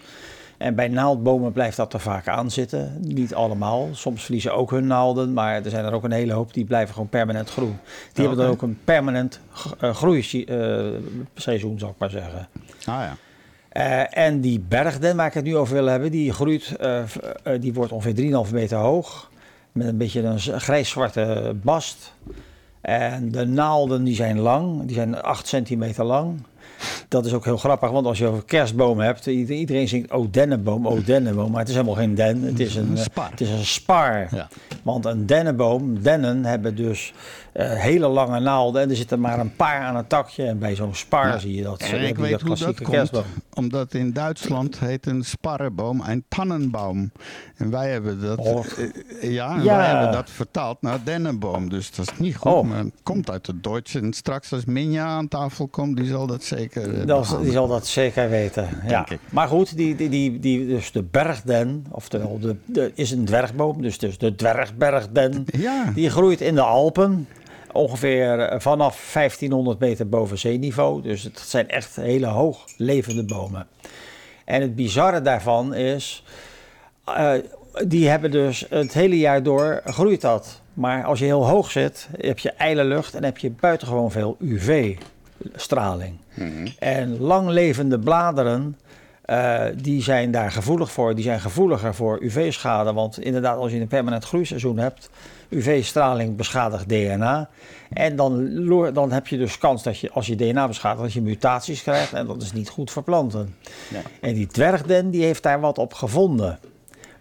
En bij naaldbomen blijft dat er vaak aan zitten. Niet allemaal. Soms verliezen ook hun naalden, maar er zijn er ook een hele hoop die blijven gewoon permanent groen. Die hebben dan ook een permanent groeiseizoen, zou ik maar zeggen. Ah ja. Uh, en die bergden waar ik het nu over wil hebben, die groeit, uh, uh, die wordt ongeveer 3,5 meter hoog. Met een beetje een grijs-zwarte bast. En de naalden die zijn lang, die zijn 8 centimeter lang. Dat is ook heel grappig, want als je over kerstbomen hebt, iedereen zingt oh dennenboom, oh dennenboom. Maar het is helemaal geen den, het is een, een spar. Het is een spar. Ja. Want een dennenboom, dennen hebben dus hele lange naalden en er zitten maar een paar aan het takje. En bij zo'n spar ja. zie je dat. En ik weet hoe dat komt, kerstboom. omdat in Duitsland heet een sparrenboom een tannenboom. En wij hebben dat, oh. uh, ja, ja, wij hebben dat vertaald naar dennenboom. Dus dat is niet goed, oh. maar het komt uit het Duits. En straks als Minja aan tafel komt, die zal dat zeker dat, Die zal dat zeker weten, ja. Maar goed, die, die, die, die, dus de bergden, oftewel de, de, is een dwergboom, dus, dus de dwergbergden, ja. die groeit in de Alpen ongeveer vanaf 1500 meter boven zeeniveau. Dus het zijn echt hele hoog levende bomen. En het bizarre daarvan is, uh, die hebben dus het hele jaar door groeit dat. Maar als je heel hoog zit, heb je ijle lucht en heb je buitengewoon veel UV-straling. Mm-hmm. En langlevende bladeren, uh, die zijn daar gevoelig voor. Die zijn gevoeliger voor UV-schade. Want inderdaad, als je een permanent groeiseizoen hebt, UV-straling beschadigt DNA. En dan, dan heb je dus kans dat je, als je DNA beschadigt, dat je mutaties krijgt. En dat is niet goed voor planten. En die dwergden, die heeft daar wat op gevonden.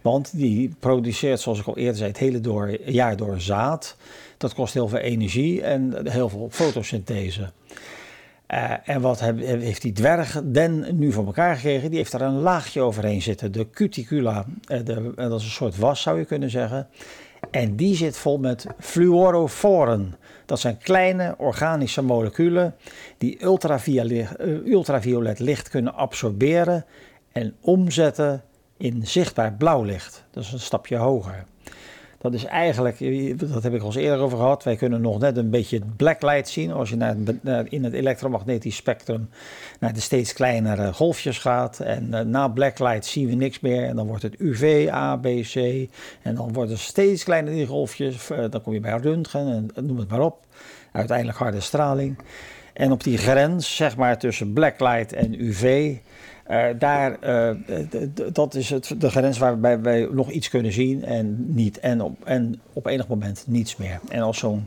Want die produceert, zoals ik al eerder zei, het hele door, jaar door zaad. Dat kost heel veel energie en heel veel fotosynthese. Uh, en wat heb, heeft die dwergden nu voor elkaar gekregen? Die heeft daar een laagje overheen zitten. De cuticula, uh, de, dat is een soort was zou je kunnen zeggen. En die zit vol met fluoroforen. Dat zijn kleine organische moleculen die ultraviolet, ultraviolet licht kunnen absorberen en omzetten in zichtbaar blauw licht. Dat is een stapje hoger. Dat is eigenlijk, dat heb ik al eerder over gehad. Wij kunnen nog net een beetje het blacklight zien. Als je naar, in het elektromagnetisch spectrum naar de steeds kleinere golfjes gaat. En uh, na blacklight zien we niks meer. En dan wordt het UV, A, B, C. En dan worden steeds kleiner die golfjes. Uh, dan kom je bij röntgen en noem het maar op. Uiteindelijk harde straling. En op die grens, zeg maar tussen blacklight en UV, uh, daar, uh, dat is het, de grens waarbij wij nog iets kunnen zien en niet. En op, en op enig moment niets meer. En als zo'n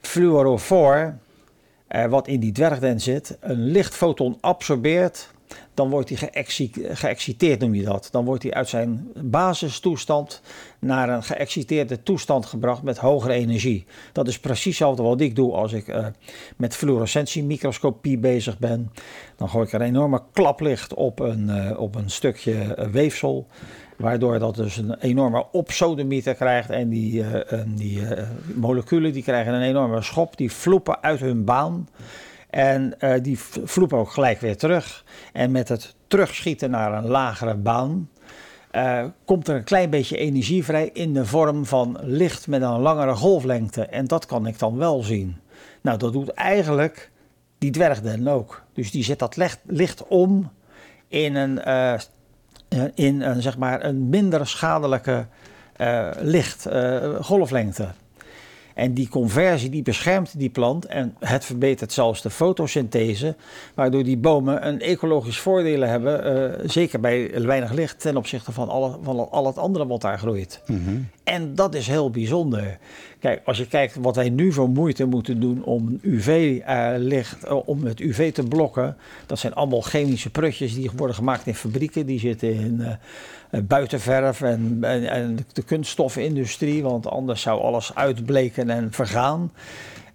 fluorofoor, uh, wat in die dwergden zit, een lichtfoton absorbeert, dan wordt hij geëxciteerd, noem je dat. Dan wordt hij uit zijn basistoestand naar een geëxciteerde toestand gebracht met hogere energie. Dat is precies hetzelfde wat ik doe als ik uh, met fluorescentiemicroscopie bezig ben. Dan gooi ik een enorme klaplicht op een, uh, op een stukje uh, weefsel. Waardoor dat dus een enorme opsodemieter krijgt. En die, die moleculen die krijgen een enorme schop. Die vloepen uit hun baan. En uh, die vloepen ook gelijk weer terug. En met het terugschieten naar een lagere baan. Uh, komt er een klein beetje energie vrij in de vorm van licht met een langere golflengte. En dat kan ik dan wel zien. Nou, dat doet eigenlijk die dwergden ook. Dus die zet dat licht, om in een, uh, in een, zeg maar een minder schadelijke uh, licht, golflengte. En die conversie die beschermt die plant en het verbetert zelfs de fotosynthese, waardoor die bomen een ecologisch voordeel hebben, uh, zeker bij weinig licht ten opzichte van, alle, van al het andere wat daar groeit. -hmm. En dat is heel bijzonder. Kijk, als je kijkt wat wij nu voor moeite moeten doen om UV-licht, uh, om het UV te blokken, dat zijn allemaal chemische prutjes die worden gemaakt in fabrieken, die zitten in uh, buitenverf en, en, de kunststoffenindustrie, want anders zou alles uitbleken en vergaan.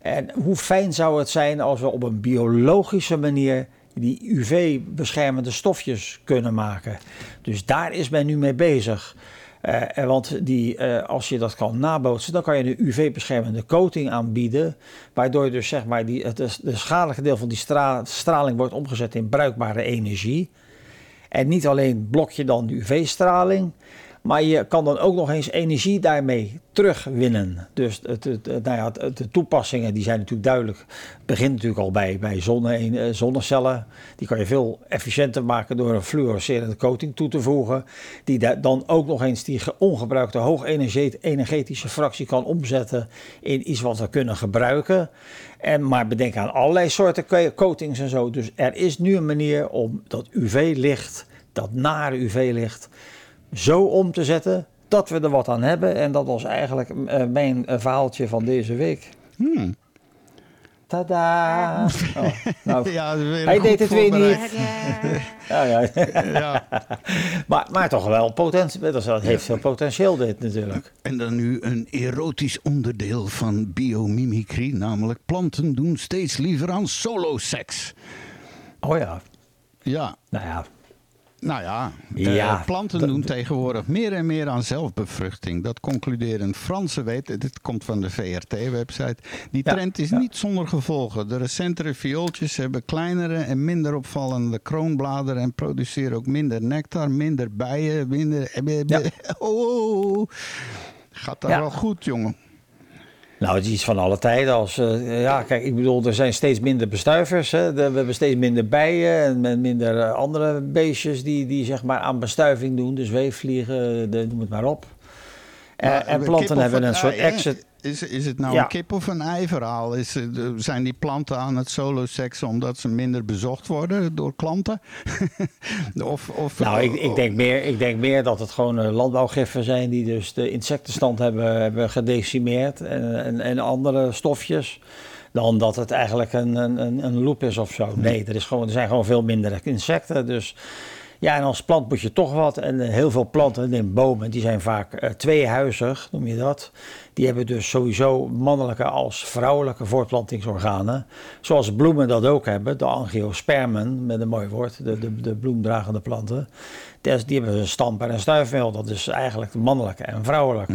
En hoe fijn zou het zijn als we op een biologische manier die UV-beschermende stofjes kunnen maken. Dus daar is men nu mee bezig. Uh, want die, uh, als je dat kan nabootsen, dan kan je een UV-beschermende coating aanbieden. Waardoor dus zeg maar die, het, de schadelijke deel van die stra straling wordt omgezet in bruikbare energie. En niet alleen blok je dan de UV-straling, Maar je kan dan ook nog eens energie daarmee terugwinnen. Dus het, het, het- nou de toepassingen die zijn natuurlijk duidelijk. Het begint natuurlijk al bij, bij zonne, eh, zonnecellen. Die kan je veel efficiënter maken door een fluorescerende coating toe te voegen. Die da- dan ook nog eens die ge- ongebruikte hoogenergetische fractie kan omzetten in iets wat we kunnen gebruiken. En maar bedenk aan allerlei soorten co- coatings en zo. Dus er is nu een manier om dat UV-licht, dat nare UV-licht, zo om te zetten dat we er wat aan hebben. En dat was eigenlijk eh, mijn eh, verhaaltje van deze week. Hmm. Tada! Oh, nou, Ja, hij deed het weer niet. Ja, ja. Ja. maar, maar toch wel potentie. Dat is- dat heeft veel potentieel dit natuurlijk. En dan nu een erotisch onderdeel van biomimicry, namelijk planten doen steeds liever aan soloseks. Oh ja. Ja, Nou ja. Nou ja, eh, Ja, planten doen tegenwoordig meer en meer aan zelfbevruchting. Dat concluderen Fransen weten. Dit komt van de VRT-website. Die Ja, trend is ja. niet zonder gevolgen. De recentere viooltjes hebben kleinere en minder opvallende kroonbladeren en produceren ook minder nectar, minder bijen, minder. Ja. Oh, gaat daar wel goed, jongen. Nou, het is iets van alle tijden. Als, eh, ja, kijk, ik bedoel, er zijn steeds minder bestuivers. Hè. We hebben steeds minder bijen en minder eh, andere beestjes die, die zeg maar aan bestuiving doen. Dus weefvliegen, de, noem het maar op. Eh, Maar, en planten hebben een soort exit. Is, is het nou Ja. een kip of een ei verhaal? Is, eh, zijn die planten aan het soloseksen omdat ze minder bezocht worden door klanten? of, of, Nou, ik, ik, denk meer, ik denk meer dat het gewoon eh, landbouwgiffen zijn die dus de insectenstand hebben, hebben gedecimeerd en, en, en andere stofjes. Dan dat het eigenlijk een, een, een, een loop is of zo. Nee, er, is gewoon, er zijn gewoon veel minder insecten. Dus ja, en als plant moet je toch wat. En eh, heel veel planten, neem bomen, die zijn vaak eh, tweehuizig, noem je dat. Die hebben dus sowieso mannelijke als vrouwelijke voortplantingsorganen. Zoals bloemen dat ook hebben, de angiospermen, met een mooi woord, de, de, de bloemdragende planten. Dus die hebben een stamper en een stuifmeel, dat is eigenlijk mannelijk en vrouwelijk.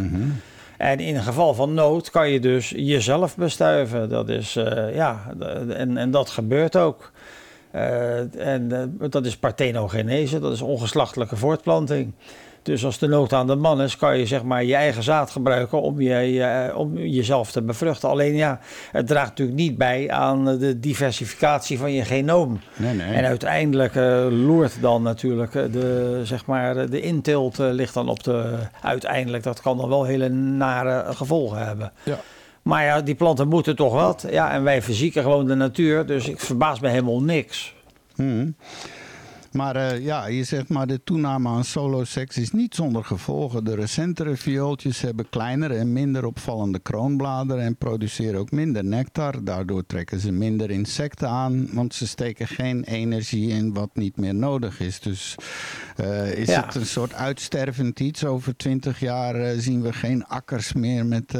En in geval van nood kan je dus jezelf bestuiven. Dat is, eh, ja, en, en dat gebeurt ook. Eh, en eh, dat is parthenogenese, dat is ongeslachtelijke voortplanting. Dus als de nood aan de man is, kan je zeg maar je eigen zaad gebruiken om, je, je- om jezelf te bevruchten. Alleen ja, het draagt natuurlijk niet bij aan de diversificatie van je genoom. Nee, nee. En uiteindelijk eh, loert dan natuurlijk eh, de, zeg maar, eh, de inteelt eh, ligt dan op de... Uiteindelijk, dat kan dan wel hele nare gevolgen hebben. Ja. Maar ja, die planten moeten toch wat. Ja, en wij verzieken gewoon de natuur. Dus ik verbaas me helemaal niks. Mhm. Maar eh, ja, je zegt maar de toename aan soloseks is niet zonder gevolgen. De recentere viooltjes hebben kleinere en minder opvallende kroonbladeren en produceren ook minder nectar. Daardoor trekken ze minder insecten aan, want ze steken geen energie in wat niet meer nodig is. Dus eh, is Ja. het een soort uitstervend iets? Over twintig jaar eh, zien we geen akkers meer met,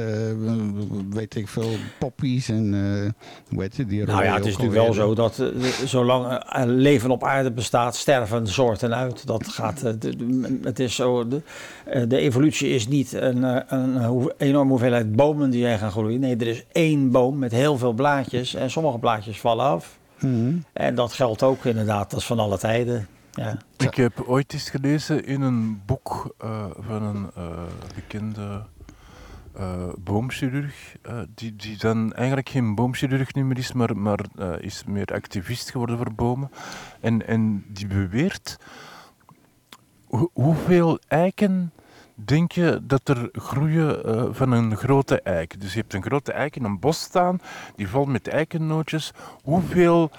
weet ik veel, poppies en hoe heet het? Die Nou ja, het is natuurlijk wel zo dat zolang leven op aarde bestaat, sterven soorten uit. Dat gaat, eh, de- de- het is zo, de, eh, de evolutie is niet een, eh, een enorme hoeveelheid bomen die zijn gaan groeien. Nee, er is één boom met heel veel blaadjes en sommige blaadjes vallen af. Mhm. En dat geldt ook inderdaad, dat is van alle tijden. Ja. Ik heb ooit eens gelezen in een boek eh, van een eh, bekende eh, boomchirurg, eh, die, die dan eigenlijk geen boomchirurg nu meer is, maar, maar eh, is meer activist geworden voor bomen. En, en die beweert, hoe- hoeveel eiken denk je dat er groeien van een grote eik? Dus je hebt een grote eik in een bos staan, die valt met eikennootjes. Hoeveel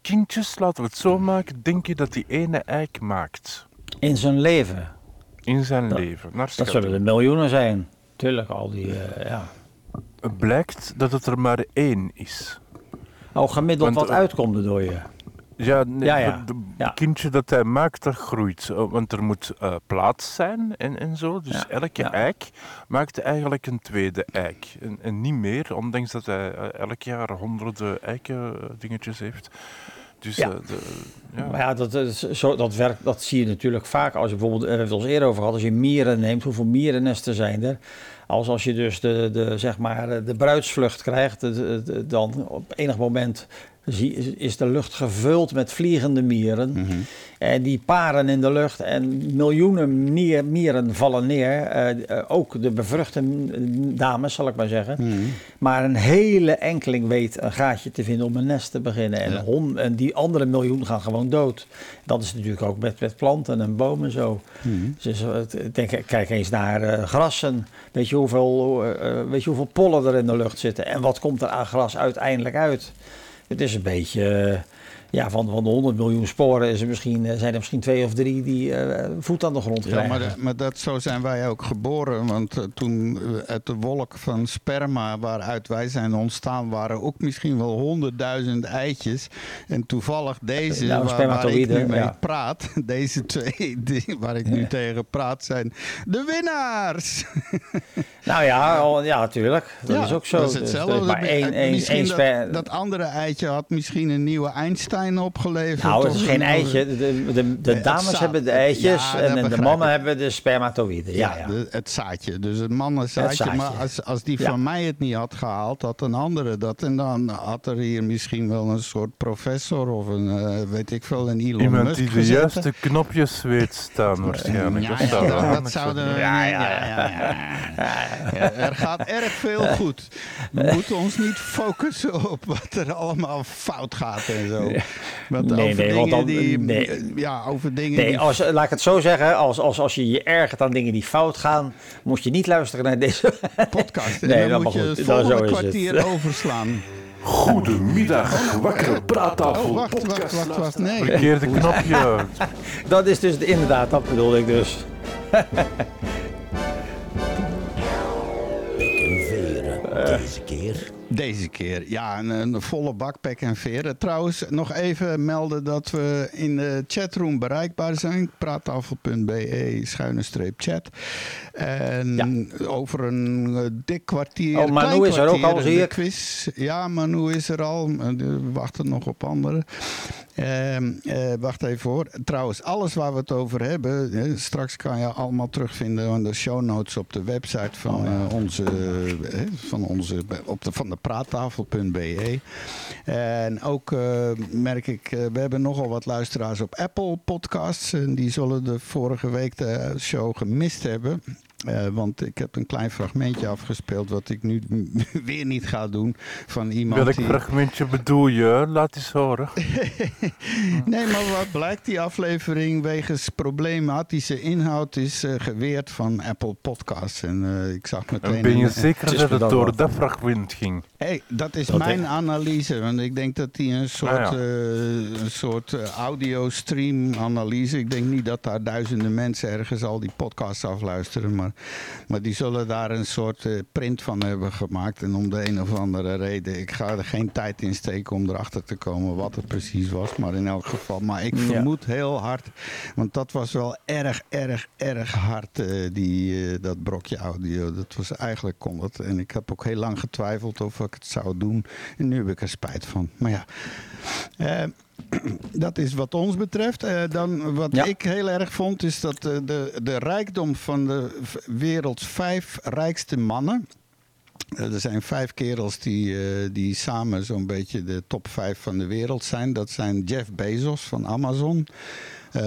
kindjes, laten we het zo maken, denk je dat die ene eik maakt In zijn leven. in zijn Dat- leven? Naar Dat zullen er miljoenen zijn. Tuurlijk, al die, eh, ja. Het blijkt dat het er maar één is. Oh, gemiddeld Want, wat eh, uitkomt bedoel je? Ja, nee, Ja, ja. Het Ja. kindje dat hij maakt, dat groeit. Eh, Want er moet plaats zijn en, en zo. Dus elke eik maakt eigenlijk een tweede eik. En, en niet meer, ondanks dat hij elk jaar honderden eiken dingetjes heeft. Dus Ja. eh, de, ja. Maar ja, dat, is zo, dat, werkt, dat zie je natuurlijk vaak. Als je bijvoorbeeld, eh, we hebben het al eens eerder over gehad, als je mieren neemt, hoeveel mierennesten zijn er? Als als je dus de, de, zeg maar, de bruidsvlucht krijgt, de- de- de- dan op enig moment is de lucht gevuld met vliegende mieren. Mhm. En die paren in de lucht en miljoenen mier- mieren vallen neer. Eh, eh, ook de bevruchte dames, zal ik maar zeggen. Hmm. Maar een hele enkeling weet een gaatje te vinden om een nest te beginnen. En, Ja. hon- en die andere miljoen gaan gewoon dood. Dat is natuurlijk ook met, met planten en bomen zo. Hmm. Dus denk, kijk eens naar eh, grassen. Weet je, hoeveel, weet je hoeveel pollen er in de lucht zitten? En wat komt er aan gras uiteindelijk uit? Het is een beetje... ja, van, van de 100 miljoen sporen is er misschien, eh, zijn er misschien twee of drie die eh, voet aan de grond Ja, krijgen. maar, maar dat, zo zijn wij ook geboren. Want eh, toen uit de wolk van sperma waaruit wij zijn ontstaan... waren ook misschien wel honderdduizend eitjes. En toevallig deze, Nou, waar, waar ik nu mee ja. praat... deze twee die, waar ik nu tegen praat, zijn de winnaars. Nou ja, al- ja, natuurlijk. Dat Ja, is ook zo. Dat is Dus er hetzelfde. maar één, één, één dat, dat andere eitje had misschien een nieuwe Einstein opgeleverd. Nou, het is geen een- eitje. De, de, de, de het dames zaad. hebben de eitjes Ja, en, en de mannen ik. hebben de spermatoïden. Ja, ja. de- het zaadje. Dus het mannenzaadje. Het zaadje. Maar als, als die Ja. van mij het niet had gehaald, had een andere dat. En dan had er hier misschien wel een soort professor of een, eh, weet ik veel, een Elon Iemand Musk die de gezeten. juiste knopjes weet staan waarschijnlijk. Ja, dat dat, dat zouden we. Ja, Ja, ja, ja, ja, Ja, Er gaat erg veel goed. We moeten ons niet focussen op wat er allemaal fout gaat en zo. Want Nee, over nee, want dan- die. nee. Ja, over dingen Nee, die. als, laat ik het zo zeggen. Als, als, als je je ergert aan dingen die fout gaan, moet je niet luisteren naar deze. podcast. En Nee, dan dat moet je goed. het Nou, zo volgende is het. kwartier overslaan. Goedemiddag, wakker praattafel. Oh, wacht, wacht, wacht, wacht. Nee. Verkeerde knopje. Dat is dus de- inderdaad, dat bedoelde ik dus. Pek en veren, deze keer. Deze keer, ja, een, een volle bak pek en veren. Trouwens, nog even melden dat we in de chatroom bereikbaar zijn. Praattafel.be, schuine streep chat. En over een eh, dik kwartier, Oh, Manu is er ook al, zie ik. quiz. Ja, Manu is er al. Eh, We wachten nog op anderen. Ehm, eh, wacht even hoor. Trouwens, alles waar we het over hebben, hè, straks kan je allemaal terugvinden aan de show notes op de website van eh, onze, van onze, op de, van de praattafel.be. En ook eh, merk ik, we hebben nogal wat luisteraars op Apple Podcasts. En die zullen de vorige week de show gemist hebben. Eh, want ik heb een klein fragmentje afgespeeld, wat ik nu weer niet ga doen. Van iemand Welk die. fragmentje bedoel je? Laat eens horen. Nee, maar wat blijkt, die aflevering wegens problematische inhoud is eh, geweerd van Apple Podcasts. En eh, ik zag meteen... En ben je zeker dat het door dat fragment ging? Hey, dat is Dat mijn denk- analyse. Want ik denk dat die een soort, Ah, ja. eh, een soort audio-stream analyse. Ik denk niet dat daar duizenden mensen ergens al die podcasts afluisteren. Maar, maar die zullen daar een soort eh, print van hebben gemaakt. En om de een of andere reden. Ik ga er geen tijd in steken om erachter te komen wat het precies was. Maar in elk geval. Maar ik Ja. vermoed heel hard. Want dat was wel erg, erg, erg hard. eh, die, eh, dat brokje audio. Dat was eigenlijk kon het. En ik heb ook heel lang getwijfeld of ik het zou doen. En nu heb ik er spijt van. Maar ja. Dat is wat ons betreft. Eh, dan wat Ja. ik heel erg vond, is dat eh, de, de rijkdom van de werelds vijf rijkste mannen. Eh, Er zijn vijf kerels die, die samen zo'n beetje de top vijf van de wereld zijn. Dat zijn Jeff Bezos van Amazon.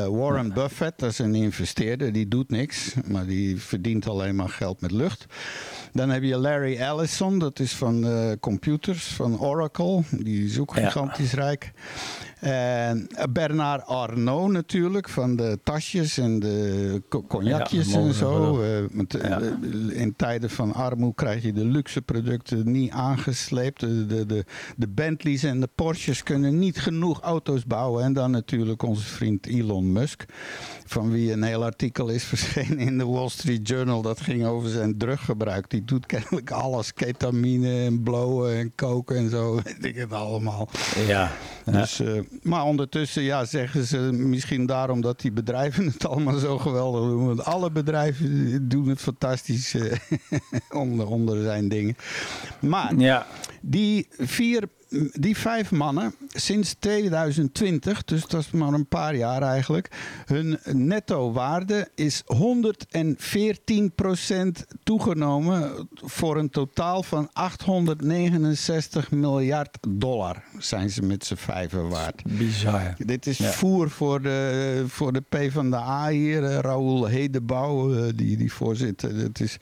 Warren Buffett, dat is een investeerder, die doet niks, maar die verdient alleen maar geld met lucht. Dan heb je Larry Ellison, dat is van computers, van Oracle. Die is ook Ja. gigantisch rijk. En Bernard Arnault natuurlijk, van de tasjes en de co- cognacjes Ja, en zo. Eh, eh, Ja. In tijden van armoede krijg je de luxe producten niet aangesleept. De, de, de, de Bentleys en de Porsches kunnen niet genoeg auto's bouwen. En dan natuurlijk onze vriend Elon Musk. Van wie een heel artikel is verschenen in de Wall Street Journal. Dat ging over zijn druggebruik. Die doet kennelijk alles. Ketamine en blowen en koken en zo. Weet ik het allemaal. Ja. Dus, eh, maar ondertussen ja, zeggen ze misschien daarom dat die bedrijven het allemaal zo geweldig doen. Want alle bedrijven doen het fantastisch eh, onder, onder zijn dingen. Maar ja. die vier die vijf mannen, sinds 2020, dus dat is maar een paar jaar eigenlijk, hun netto waarde is 114% toegenomen voor een totaal van 869 miljard dollar zijn ze met z'n vijven waard. Bizar. Dit is Ja. voer voor de, voor de PvdA hier. eh, Raoul Hedebouw, eh, die, die voorzitter. Dat is,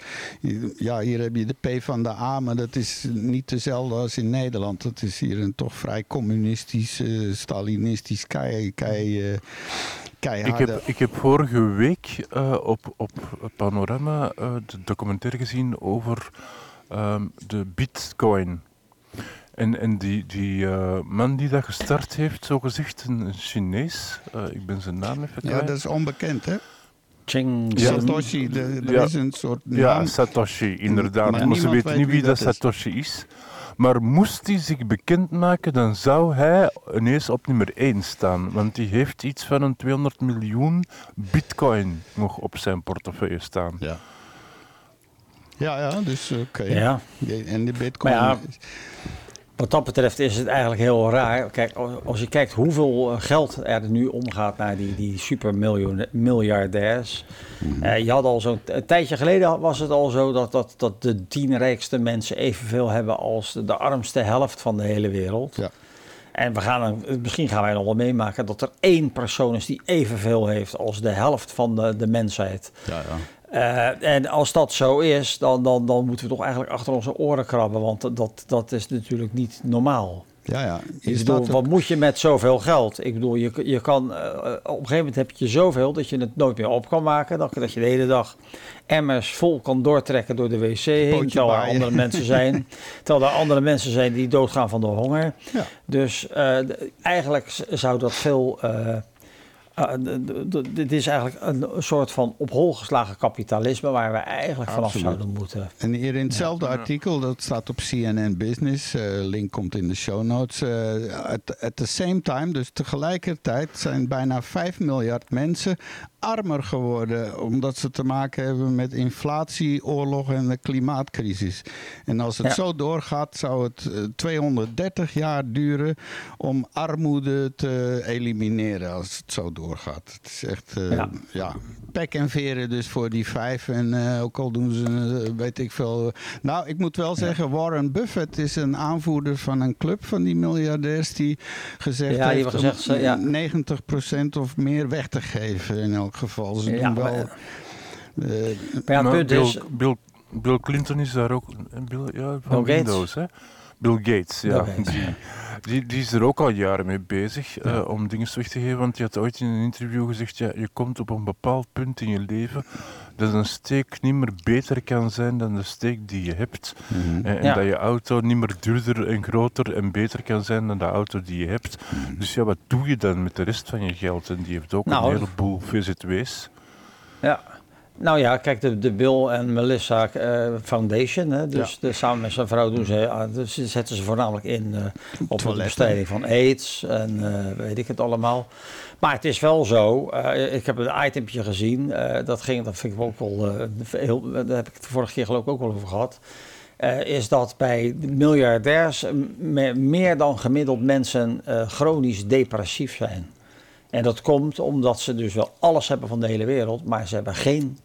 ja, hier heb je de PvdA, maar dat is niet dezelfde als in Nederland. Dat is hier een toch vrij communistisch, eh, stalinistisch, kei, kei, eh, Ik heb, ik heb vorige week eh, op, op Panorama eh, de documentaire gezien over ehm, de bitcoin. En, en die, die eh, man die dat gestart heeft, zogezegd een, een Chinees, eh, ik ben zijn naam even ja, dat is onbekend, hè? Ching Ja. Zin. Satoshi, de- er Ja. is een soort Ja, naam. Satoshi, inderdaad. Maar Maar, ze niemand weten weet niet wie wie dat dat is. Satoshi is. Maar moest hij zich bekendmaken, dan zou hij ineens op nummer 1 staan. Want die heeft iets van een 200 miljoen bitcoin nog op zijn portefeuille staan. Ja. Ja, ja, dus oké. Ja. En de bitcoin... Maar ja, Wat dat betreft is het eigenlijk heel raar. Kijk, als je kijkt hoeveel eh, geld er nu omgaat naar die, die supermiljardairs. Eh, je had al zo'n een tijdje geleden was het al zo dat, dat, dat de tien rijkste mensen evenveel hebben als de, de armste helft van de hele wereld. Ja. En we gaan, misschien gaan wij nog wel meemaken dat er één persoon is die evenveel heeft als de helft van de, de mensheid. Ja, ja. Eh, en als dat zo is, dan, dan, dan moeten we toch eigenlijk achter onze oren krabben. Want dat, dat is natuurlijk niet normaal. Ja, ja. Je Ik staat bedoel, ook- wat moet je met zoveel geld? Ik bedoel, je, je kan, eh, op een gegeven moment heb je zoveel dat je het nooit meer op kan maken. Dat, dat je de hele dag emmers vol kan doortrekken door de wc heen. Terwijl er andere mensen zijn. terwijl er andere mensen zijn die doodgaan van de honger. Ja. Dus eh, eigenlijk zou dat veel. Eh, eh, d- dit is eigenlijk een soort van op hol geslagen kapitalisme waar we eigenlijk vanaf Absoluut. zouden moeten. En hier in hetzelfde artikel, dat staat op CNN Business, eh, link komt in de show notes. eh, at, at the same time, dus tegelijkertijd zijn bijna 5 miljard mensen armer geworden. Omdat ze te maken hebben met inflatie, oorlog en de klimaatcrisis. En als het Ja. zo doorgaat, zou het eh, 230 jaar duren om armoede te elimineren. Als het zo doorgaat. Het is echt, eh, Ja. ja, pek en veren dus voor die vijf. En eh, ook al doen ze, eh, weet ik veel. Nou, ik moet wel zeggen, Warren Buffett is een aanvoerder van een club van die miljardairs die gezegd Ja, heeft gezegd, om ja. 90% of meer weg te geven in elk geval. Ze Ja, doen maar- wel... eh, Maar Maar punt Bill, is. Bill, Bill Clinton is daar ook. Bill, ja, van Bill Gates? Windows, hè? Bill Gates, ja. Die, die, die is er ook al jaren mee bezig eh, om dingen weg te geven. Want die had ooit in een interview gezegd: ja, je komt op een bepaald punt in je leven dat een steek niet meer beter kan zijn dan de steek die je hebt. mhm. En, en Ja. dat je auto niet meer duurder en groter en beter kan zijn dan de auto die je hebt. Dus ja, wat doe je dan met de rest van je geld? En die heeft ook Nou, een heleboel VZW's. Ja. Nou ja, kijk, de, de Bill en Melissa eh, Foundation, hè, dus de, samen met zijn vrouw doen ze, ah, dus zetten ze voornamelijk in eh, op de Toiletten. bestrijding van aids en eh, weet ik het allemaal. Maar het is wel zo, eh, ik heb een itempje gezien, eh, dat, ging, dat vind ik ook wel, eh, heel, daar heb ik het de vorige keer geloof ik ook wel over gehad. eh, is dat bij de miljardairs eh, me- meer dan gemiddeld mensen eh, chronisch depressief zijn. En dat komt omdat ze dus wel alles hebben van de hele wereld, maar ze hebben geen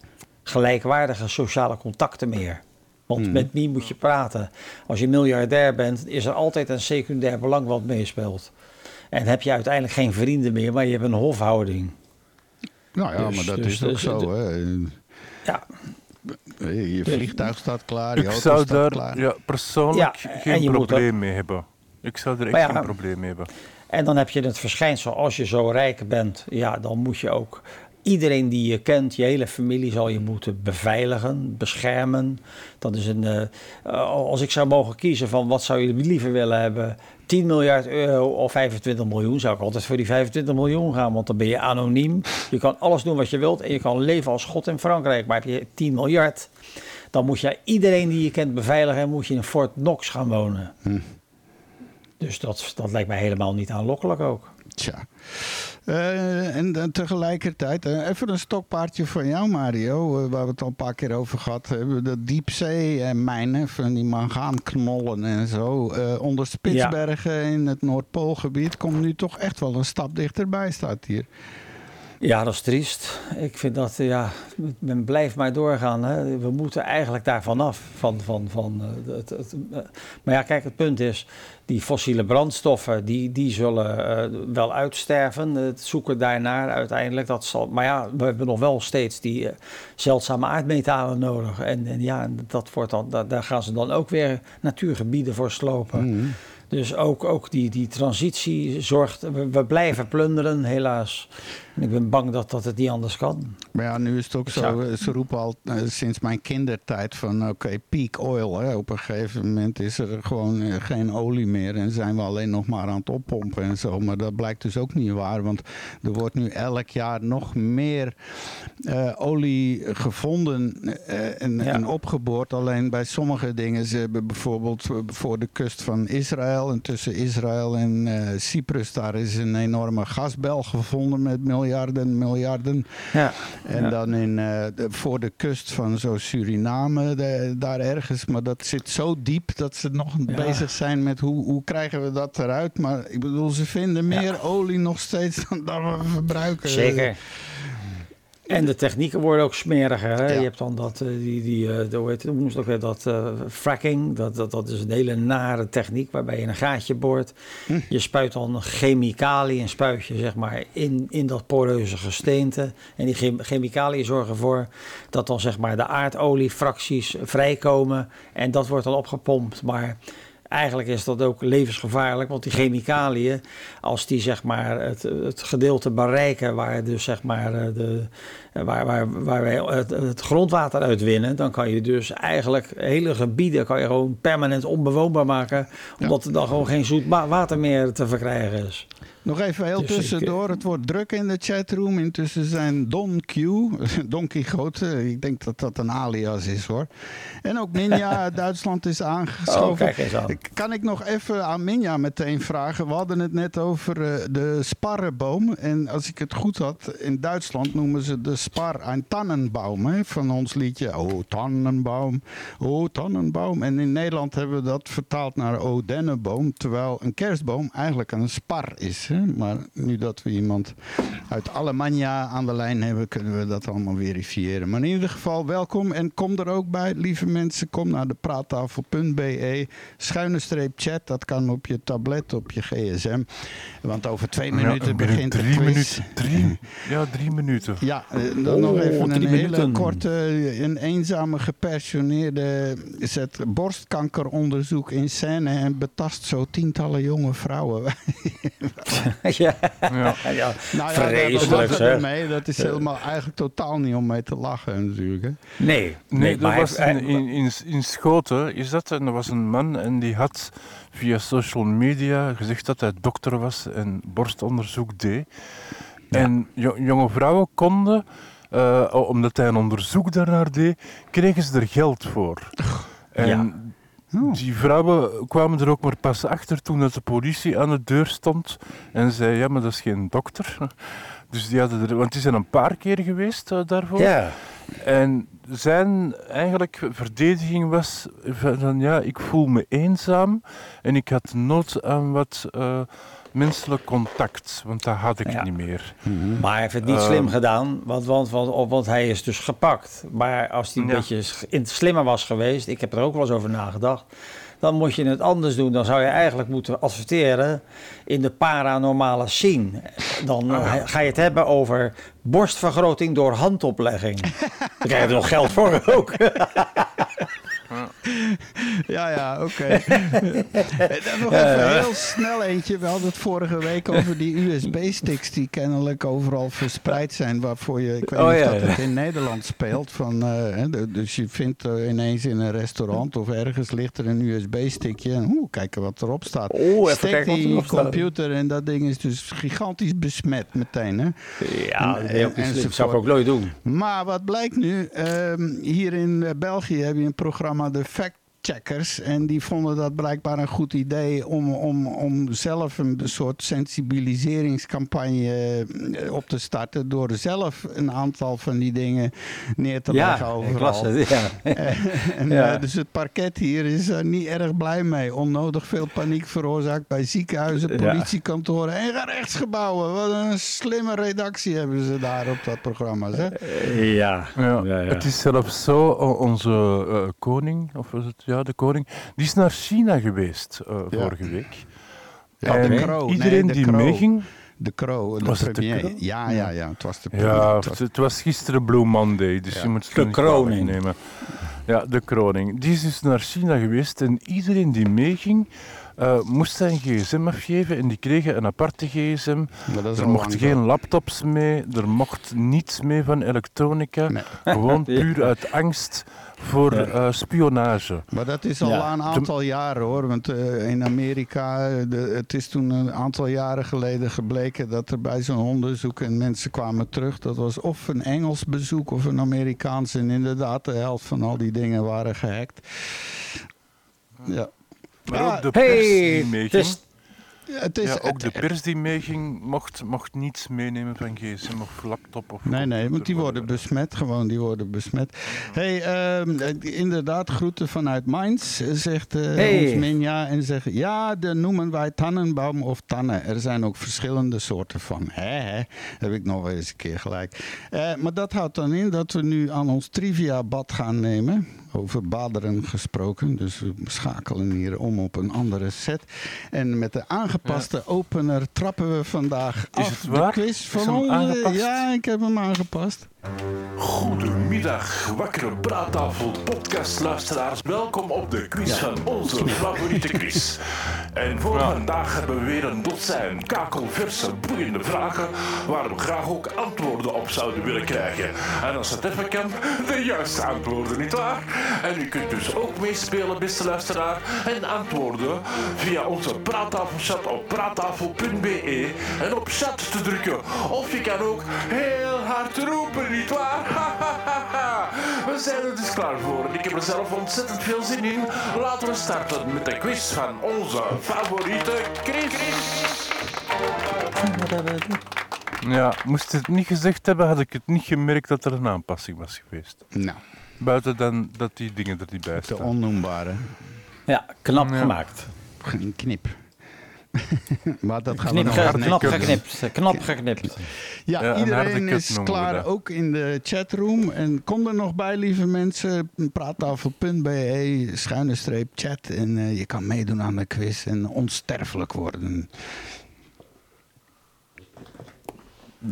gelijkwaardige sociale contacten meer. Want met wie moet je praten? Als je miljardair bent, is er altijd een secundair belang wat meespeelt. En heb je uiteindelijk geen vrienden meer, maar je hebt een hofhouding. Nou ja, Dus- maar dat dus- is ook dus- zo. Hè. Ja, Je vliegtuig staat klaar, je Ik auto zou staat daar klaar. ja, persoonlijk Ja, geen probleem mee hebben. Ik zou er echt ja, geen probleem mee hebben. En dan heb je het verschijnsel, als je zo rijk bent, ja, dan moet je ook iedereen die je kent, je hele familie zal je moeten beveiligen, beschermen. Dat is een, eh, als ik zou mogen kiezen van wat zou je liever willen hebben, 10 miljard euro of 25 miljoen, zou ik altijd voor die 25 miljoen gaan, want dan ben je anoniem. Je kan alles doen wat je wilt en je kan leven als God in Frankrijk. Maar heb je 10 miljard, dan moet je iedereen die je kent beveiligen en moet je in Fort Knox gaan wonen. Dus dat, dat lijkt mij helemaal niet aanlokkelijk ook. Tja. Eh, en, dan tegelijkertijd, eh, even een stokpaardje van jou, Mario, eh, waar we het al een paar keer over gehad hebben. De diepzee-mijnen van die mangaanknollen en zo. eh, onder Spitsbergen in het Noordpoolgebied komt nu toch echt wel een stap dichterbij, staat hier. Ja, dat is triest. Ik vind dat, ja, men blijft maar doorgaan. Hè. We moeten eigenlijk daar vanaf. Van, van, van, eh, het, het, eh, maar ja, kijk, het punt is, die fossiele brandstoffen, die, die zullen eh, wel uitsterven. Het zoeken daarnaar uiteindelijk, dat zal... Maar ja, we hebben nog wel steeds die zeldzame aardmetalen nodig. En, en ja, dat wordt dan, daar, daar gaan ze dan ook weer natuurgebieden voor slopen. Dus ook, ook die, die transitie zorgt. We, we blijven plunderen, helaas. En ik ben bang dat, dat het niet anders kan. Maar ja, nu is het ook zo, zou- eh, ze roepen al eh, sinds mijn kindertijd van oké, peak oil. Hè. Op een gegeven moment is er gewoon eh, geen olie meer en zijn we alleen nog maar aan het oppompen en zo. Maar dat blijkt dus ook niet waar, want er wordt nu elk jaar nog meer olie gevonden en, Ja. en opgeboord. Alleen bij sommige dingen, ze hebben bijvoorbeeld voor de kust van Israël en tussen Israël en Cyprus, daar is een enorme gasbel gevonden met miljarden, miljarden. Ja. En Ja. dan in, eh, de- voor de kust van zo Suriname, de- daar ergens. Maar dat zit zo diep dat ze nog Ja. bezig zijn met hoe, hoe krijgen we dat eruit. Maar ik bedoel, ze vinden meer olie nog steeds dan dat we verbruiken. Zeker. En de technieken worden ook smeriger. Hè? Ja. Je hebt dan dat, eh, die, die, eh, de- hoe, heet, het, het ook weer, dat eh, fracking. Dat, dat, dat is een hele nare techniek waarbij je een gaatje boort. Hm. Je spuit dan chemicaliën, een spuitje zeg maar, in, in dat poreuze gesteente. En die chem- chemicaliën zorgen ervoor dat dan zeg maar de aardoliefracties vrijkomen. En dat wordt dan opgepompt. Maar eigenlijk is dat ook levensgevaarlijk, want die chemicaliën, als die zeg maar het, het gedeelte bereiken waar dus zeg maar eh, de, waar, waar, waar wij het, het grondwater uitwinnen, dan kan je dus eigenlijk hele gebieden kan je gewoon permanent onbewoonbaar maken, omdat er dan gewoon geen zoet water meer te verkrijgen is. Nog even heel Dus ik- tussendoor. Het wordt druk in de chatroom. Intussen zijn Don Q, Don Quixote. Ik denk dat dat een alias is hoor. En ook Ninja uit Duitsland is aangeschoven. Oh, kijk eens aan. Kan ik nog even aan Minja meteen vragen? We hadden het net over eh, de sparrenboom. En als ik het goed had, in Duitsland noemen ze de spar een tannenbaum. Hè, van ons liedje. Oh, tannenbaum. Oh, tannenbaum. En in Nederland hebben we dat vertaald naar oh, dennenboom. Terwijl een kerstboom eigenlijk een spar is. Maar nu dat we iemand uit Alemannia aan de lijn hebben, kunnen we dat allemaal verifiëren. Maar in ieder geval welkom en kom er ook bij, lieve mensen. Kom naar de praattafel.be, schuine streep chat. Dat kan op je tablet, op je gsm. Want over twee minuten Ja, begint de drie quiz. minuten. Drie, ja, drie minuten. Ja, eh, dan nog Oh, even een hele minuten. korte, een eenzame gepensioneerde zet borstkankeronderzoek in scène en betast zo tientallen jonge vrouwen. ja, Ja. ja. Nou Vreselijk, mee. Dat is helemaal eigenlijk totaal niet om mee te lachen natuurlijk. Hè. Nee, Nee, maar dat was hij- in, in, in, in Schoten, is dat? En er was een man en die had via social media gezegd dat hij dokter was en borstonderzoek deed. En jo- jonge vrouwen konden, eh, omdat hij een onderzoek daarnaar deed, kregen ze er geld voor. En Ja. Oh. die vrouwen kwamen er ook maar pas achter toen dat de politie aan de deur stond en zei, ja, maar dat is geen dokter. Dus die hadden er, want die zijn een paar keer geweest eh, daarvoor. ja. En zijn eigenlijk verdediging was van, van, ja, ik voel me eenzaam en ik had nood aan wat eh, menselijk contact, want dat had ik Ja. niet meer. Maar hij heeft het niet Ehm. slim gedaan, want, want, want, want hij is dus gepakt. Maar als hij een Ja. beetje slimmer was geweest, ik heb er ook wel eens over nagedacht, dan moet je het anders doen. Dan zou je eigenlijk moeten adverteren in de paranormale scene. Dan Oh, eh, ga je het hebben over borstvergroting door handoplegging. Dan krijg je er nog geld voor ook. Ja, ja, oké. En dan nog even heel snel eentje. We hadden het vorige week over die USB-sticks die kennelijk overal verspreid zijn. Waarvoor je, ik weet Oh, niet ja, of dat ja. het in Nederland speelt. Van, eh, dus je vindt eh, ineens in een restaurant of ergens ligt er een USB-stickje. En oeh, kijken wat erop staat. Oeh, even Steek die staat. computer en dat ding is dus gigantisch besmet meteen. Hè? Ja, En- slim. Zou ik ook nooit doen. Maar wat blijkt nu? Ehm, hier in eh, België heb je een programma, de affect checkers. En die vonden dat blijkbaar een goed idee om, om, om zelf een soort sensibiliseringscampagne eh, op te starten. Door zelf een aantal van die dingen neer te leggen Ja, ik overal. las het. Ja. En, Ja. eh, dus het parket hier is er niet erg blij mee. Onnodig veel paniek veroorzaakt bij ziekenhuizen, politiekantoren en gerechtsgebouwen. Wat een slimme redactie hebben ze daar op dat programma. Zeg. Ja. Ja, Ja, ja. Het is zelfs zo, onze eh, koning, of was het, ja, de koning, die is naar China geweest eh, Ja. vorige week. Ja, en de. Nee, iedereen de die meeging, De Crow, de Was het de premier. Ja, ja, ja. Het was de premier. ja, Het was- het was gisteren Blue Monday, dus Ja. je moet het De niet nemen. Ja, de kroning. Die is dus naar China geweest en iedereen die meeging, eh, moest zijn gsm afgeven en die kregen een aparte gsm. Er mochten geen laptops mee, er mocht niets mee van elektronica. Nee. Gewoon puur uit angst voor Ja. eh, spionage. Maar dat is al Ja. een aantal jaren hoor. Want eh, in Amerika, eh, de, het is toen een aantal jaren geleden gebleken dat er bij zo'n onderzoek en mensen kwamen terug. Dat was of een Engels bezoek of een Amerikaans. En inderdaad, de helft van al die dingen waren gehackt. Ja. Maar ook de pers Hey, het is, Ja, ook de pers die meeging mocht, mocht niets meenemen van gsm of laptop. Of Nee, nee, want die worden besmet, gewoon, die worden besmet. hey, ehm, eh, inderdaad, groeten vanuit Mainz, zegt eh, Hey. ons Minja. En zegt, ja, de noemen wij tannenbaum of tannen. Er zijn ook verschillende soorten van. Hè, hè, heb ik nog wel eens een keer gelijk. Eh, maar dat houdt dan in dat we nu aan ons trivia-bad gaan nemen. Over baderen gesproken, dus we schakelen hier om op een andere set. En met de aangepaste opener trappen we vandaag Is af het de waar? quiz Is van? Ja, ik heb hem aangepast. Goedemiddag, wakkere praattafel podcastluisteraars. Welkom op de quiz van onze favoriete quiz. En voor vandaag hebben we weer een dozijn kakelverse, boeiende vragen waar we graag ook antwoorden op zouden willen krijgen. En als het even kan, de juiste antwoorden, nietwaar? En u kunt dus ook meespelen, beste luisteraar, en antwoorden via onze praattafelchat op praattafel.be en op chat te drukken. Of je kan ook heel hard roepen, nietwaar? We zijn er dus klaar voor en ik heb er zelf ontzettend veel zin in. Laten we starten met de quiz van onze favoriete Chris. Ja, moest het niet gezegd hebben, had ik het niet gemerkt dat er een aanpassing was geweest. Nou, Buiten dan dat die dingen er niet bij de staan. onnoembare. ja, knap Ja. gemaakt. Geen knip. maar dat gaan we nog knap geknipt. Knap geknipt. Ja, iedereen is klaar, ook in de chatroom. En kom er nog bij, lieve mensen. Praattafel.be, schuine streep chat. En eh, je kan meedoen aan de quiz en onsterfelijk worden.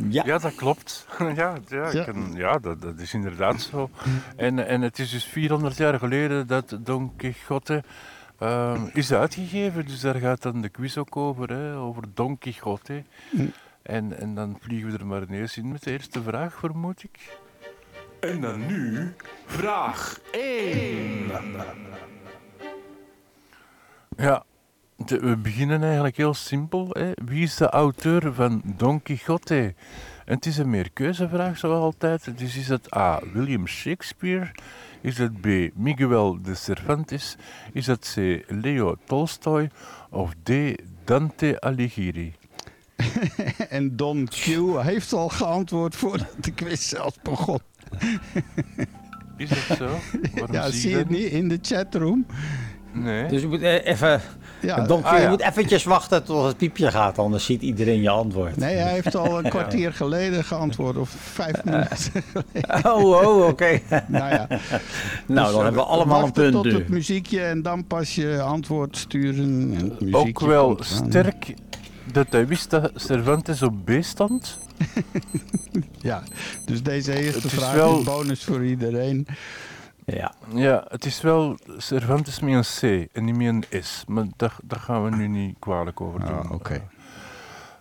Ja. Ja, dat klopt. ja, ja, ik Ja. kan- ja dat, dat is inderdaad zo. En, en het is dus 400 jaar geleden dat Don Quixote ehm, is uitgegeven. Dus daar gaat dan de quiz ook over, hè, over Don Quixote. En, en dan vliegen we er maar ineens in met de eerste vraag, vermoed ik. En dan nu vraag 1. Ja, de- we beginnen eigenlijk heel simpel. Hè. Wie is de auteur van Don Quixote? En het is een meerkeuzevraag, zoals altijd. Dus is het A. William Shakespeare? Is het B. Miguel de Cervantes? Is het C. Leo Tolstoy? Of D. Dante Alighieri? en Don Q heeft al geantwoord voordat de quiz zelfs begon. Is dat zo? Waarom Ja, zie je het niet in de chatroom? Nee. Dus je moet eh, even... Ja, Donk, ah, je moet eventjes wachten tot het piepje gaat, anders ziet iedereen je antwoord. Nee, hij heeft al een kwartier geleden geantwoord. Of vijf minuten. Oh, oh oké. nou ja. nou, Dus, dan eh, hebben we allemaal een punt tot nu. het muziekje en dan pas je antwoord sturen. En het Ook wel sterk dat hij wist dat Cervantes op B stond. Ja, dus deze eerste Het is vraag wel- is bonus voor iedereen. Ja. Ja, het is wel Cervantes met een C en niet met een S. Maar daar, daar gaan we nu niet kwalijk over doen. Ah, oké.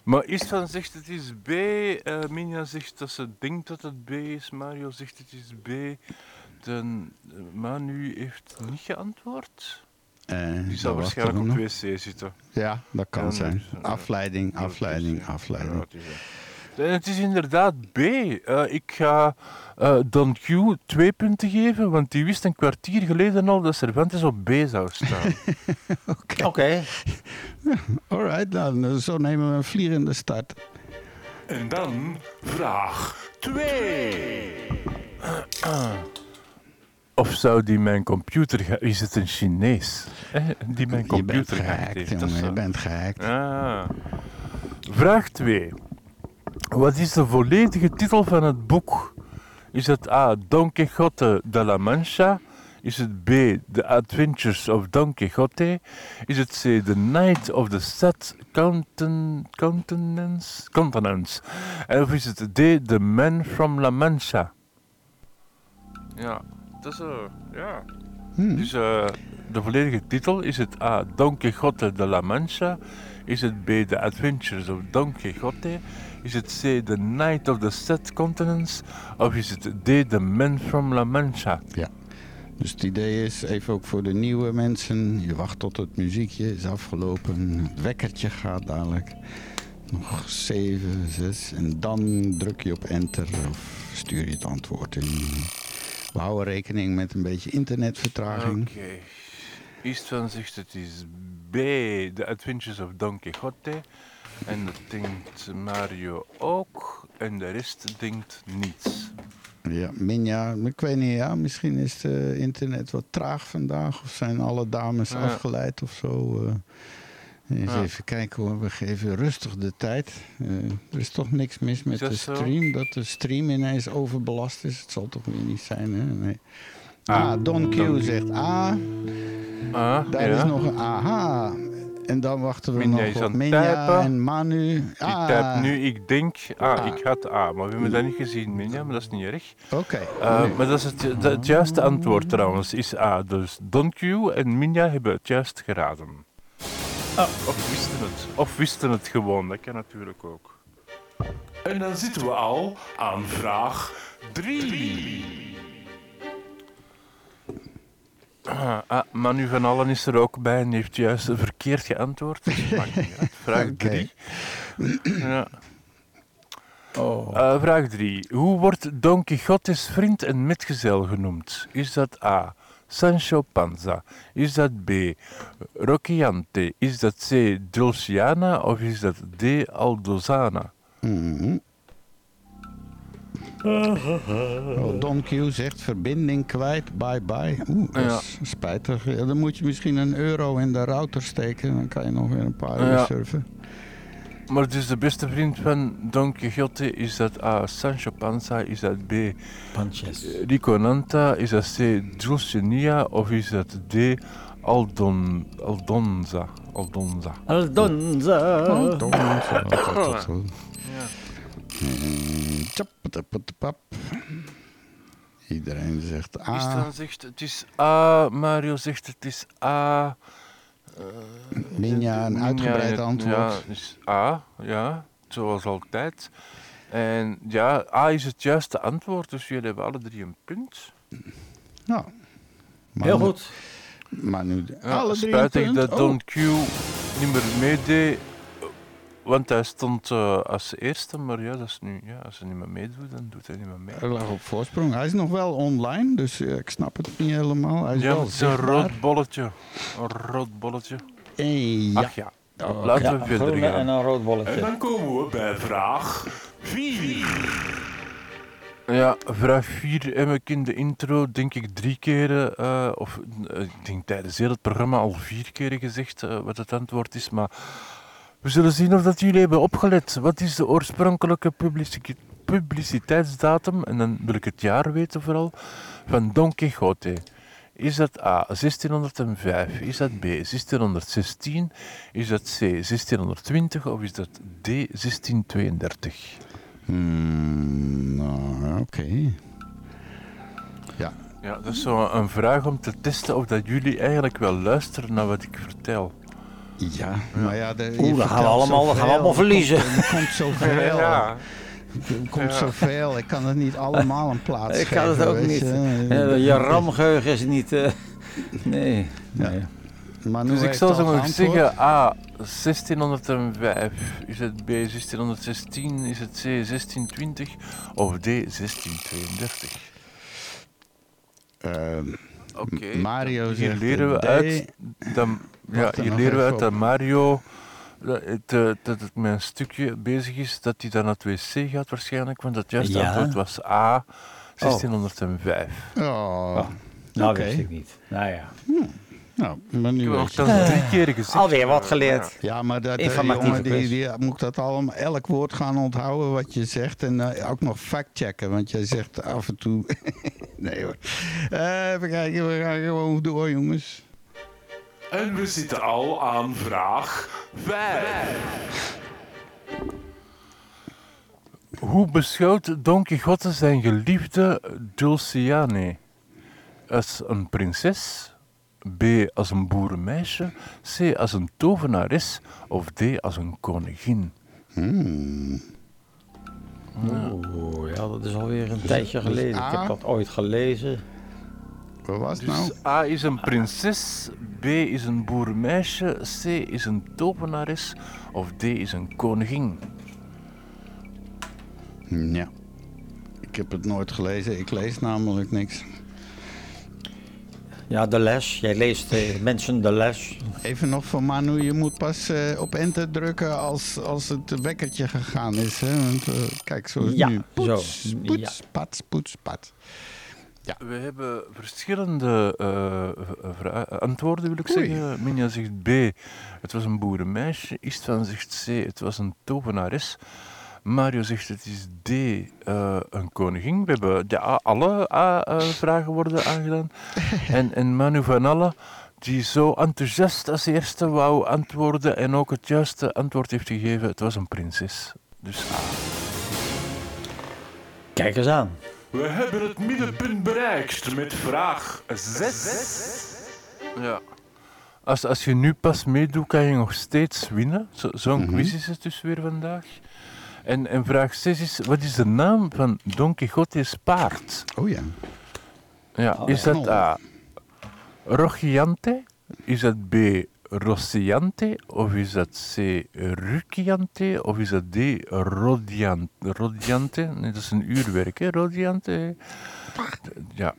Maar Istvan zegt het is B. eh Minja zegt dat ze denkt dat het B is. Mario zegt het is B. Dan, eh, Manu heeft niet geantwoord. Eh, Die zal waarschijnlijk op nog. wc zitten. Ja, dat kan zijn. dus, eh, Afleiding, afleiding, eh, ja, het is. En het is inderdaad B. Eh, ik ga eh, Don Q twee punten geven, want die wist een kwartier geleden al dat Cervantes op B zou staan. Oké. Alright, nou, zo nemen we een vliegende start. En dan vraag 2. of zou die mijn computer... Is het een Chinees? Eh, die mijn Je bent computer gehackt heeft. Jongen. Je bent gehackt. Ah. Vraag 2. Wat is de volledige titel van het boek? Is het A. Don Quixote de la Mancha? Is het B. The Adventures of Don Quixote? Is het C. The Night of the Set Counten Countenance? Continents? En of is het D. The Man from La Mancha? Ja, dat is... eh, ja. Hmm. Dus eh, de volledige titel is het A. Don Quixote de la Mancha. Is het B. The Adventures of Don Quixote. Is het C. The Night of the Set Continents. Of is het D. The Man from La Mancha. Dus het idee is, even ook voor de nieuwe mensen, je wacht tot het muziekje is afgelopen, het wekkertje gaat dadelijk. Nog 7, 6 en dan druk je op enter of stuur je het antwoord in. We houden rekening met een beetje internetvertraging. Oké. Istvan zegt het is B. The Adventures of Don Quixote. En dat denkt Mario ook. En de rest denkt niets. Ja, Minja, ik weet niet, ja, misschien is het internet wat traag vandaag of zijn alle dames Ja. afgeleid of zo. eh. eens Ja. even kijken hoor, we geven rustig de tijd. Eh, er is toch niks mis met de zo? stream, dat de stream ineens overbelast is. Het zal toch weer niet zijn, hè? Nee. Ah, Don Q zegt A, Ah, daar ja. is nog een aha. En dan wachten we Minja nog op Minja typen. en Manu. Ik Ah, typ nu, ik denk, ah, Ah. ik had A, maar we hebben dat niet gezien, Minja, maar dat is niet erg. Oké. Uh, Nee. Maar dat is het, ju- dat- het juiste antwoord trouwens, is A. Dus Don Q en Minja hebben het juist geraden. Of wisten het. Of wisten het gewoon, dat kan natuurlijk ook. En dan zitten we al aan vraag 3. Ah, ah, Manu van Allen is er ook bij en heeft juist verkeerd geantwoord. Vraag Oké. 3. Ja. Oh. Eh, vraag 3. Hoe wordt Don Quixote's vriend en metgezel genoemd? Is dat A. Sancho Panza? Is dat B. Roquiante? Is dat C. Dulciana? Of is dat D. Aldozana? Mhm. Oh, Don Q zegt verbinding kwijt, bye bye. Oeh, dat Ja. is spijtig. Ja, dan moet je misschien een euro in de router steken. Dan kan je nog weer een paar uur Ja. surfen. Maar dus de beste vriend van Don Quixote is dat A. Sancho Panza? Is dat B. Panches. Riconanta? Is dat C. Dulcinea? Of is dat D. Aldon, Aldonza? Aldonza. Aldonza. Don, zo, altijd zo. Ja. Mm, tjapatapatapap. Iedereen zegt A. Istvan zegt het is A. Mario zegt het is A. Minja, een uitgebreid antwoord. Ja, is A, ja, zoals altijd. En ja, A is het juiste antwoord, dus jullie hebben alle drie een punt. Nou, maar Heel nu- goed. Maar nu Ja, alle drie een punt. dat Oh. Don Q niet meer meedeed, want hij stond eh, als eerste, maar ja, dat is nu, ja, als hij niet meer meedoet, dan doet hij niet meer mee. Hij lag op voorsprong. Hij is nog wel online, dus eh, ik snap het niet helemaal. Hij is Ja, wel het is een rood bolletje. Een rood bolletje. Eh, ja. Ach ja, Oh, laten Ja, we verder groene en gaan. een rood En bolletje. dan komen we bij vraag 4. Ja, vraag 4 heb ik in de intro denk ik drie keren, eh, of eh, ik denk tijdens heel het programma al vier keren gezegd eh, wat het antwoord is, maar we zullen zien of dat jullie hebben opgelet. Wat is de oorspronkelijke publici- publiciteitsdatum, en dan wil ik het jaar weten vooral, van Don Quixote? Is dat A, 1605? Is dat B, 1616? Is dat C, 1620? Of is dat D, 1632? Hmm, nou, oké. Ja, Ja, dat is zo een vraag om te testen of dat jullie eigenlijk wel luisteren naar wat ik vertel. Ja, maar ja... De, Oeh, dan gaan we allemaal- dan gaan we zoveel. allemaal verliezen. Er komt, komt zoveel. Ja, Er komt zoveel. Ik kan het niet allemaal een plaats Ik kan het ook niet. je. Ja, je ramgeheugen is niet... eh, nee. Ja. nee. Maar nu Dus ik zal al zo zeggen A. 1605. Is het B. 1616? Is het C. 1620? Of D. 1632? Ehm, Oké. Mario Hier leren we D. uit dat, ja, er hier leren we uit dat Mario dat het, eh, dat het met een stukje bezig is dat hij dan naar het wc gaat waarschijnlijk, want het juiste Ja. antwoord was A. 1605. Oh, Nou, Oké. wist ik niet. Nou ja. nou, maar Ik nu heb dat drie keer gezegd. Alweer wat geleerd. Ja, maar dat, eh, jongen, die, die moet dat allemaal, elk woord gaan onthouden wat je zegt. En eh, ook nog factchecken, want jij zegt af en toe... nee hoor. Eh, even kijken, we gaan gewoon door, jongens. En we zitten al aan vraag 5. Hoe beschouwt Don Quixote zijn geliefde Dulciane? Als een prinses? B. Als een boerenmeisje? C. Als een tovenares? Of D. Als een koningin? Oeh, ja, dat is alweer een tijdje geleden. Ik A? heb dat ooit gelezen. Wat was het Dus nou? A is een prinses, B is een boerenmeisje, C is een tovenares of D is een koningin. Ja. Ik heb het nooit gelezen. Ik lees namelijk niks. Ja, de les. Jij leest eh, mensen de les. Even nog van Manu, je moet pas eh, op enter drukken als, als het wekkertje gegaan is. Hè? Want eh, kijk, zo is het Ja, nu. Poets, zo. poets, pats, poets, We hebben verschillende eh, vra- antwoorden, wil ik Oei. zeggen. Minja zegt B, het was een boerenmeisje. Istvan zegt C, het was een tovenares. Mario zegt het is D, eh, een koningin. We hebben ja, alle A-vragen worden aangedaan. en, en Manu van Alle, die zo enthousiast als eerste wou antwoorden en ook het juiste antwoord heeft gegeven, het was een prinses. Dus A. Kijk eens aan. We hebben het middenpunt bereikt met vraag 6. Ja. Als, als je nu pas meedoet, kan je nog steeds winnen. Zo- Zo'n Mhm. quiz is het dus weer vandaag. En, en vraag 6 is, wat is de naam van Don Quixote's paard? Oh ja. Ja, Oh, is ja. dat A. Rogiante? Is dat B. Rossiante? Of is dat C. Ruciante? Of is dat D. Rodian- Rodiante? Nee, dat is een uurwerk, hè? Rodiante. Ja,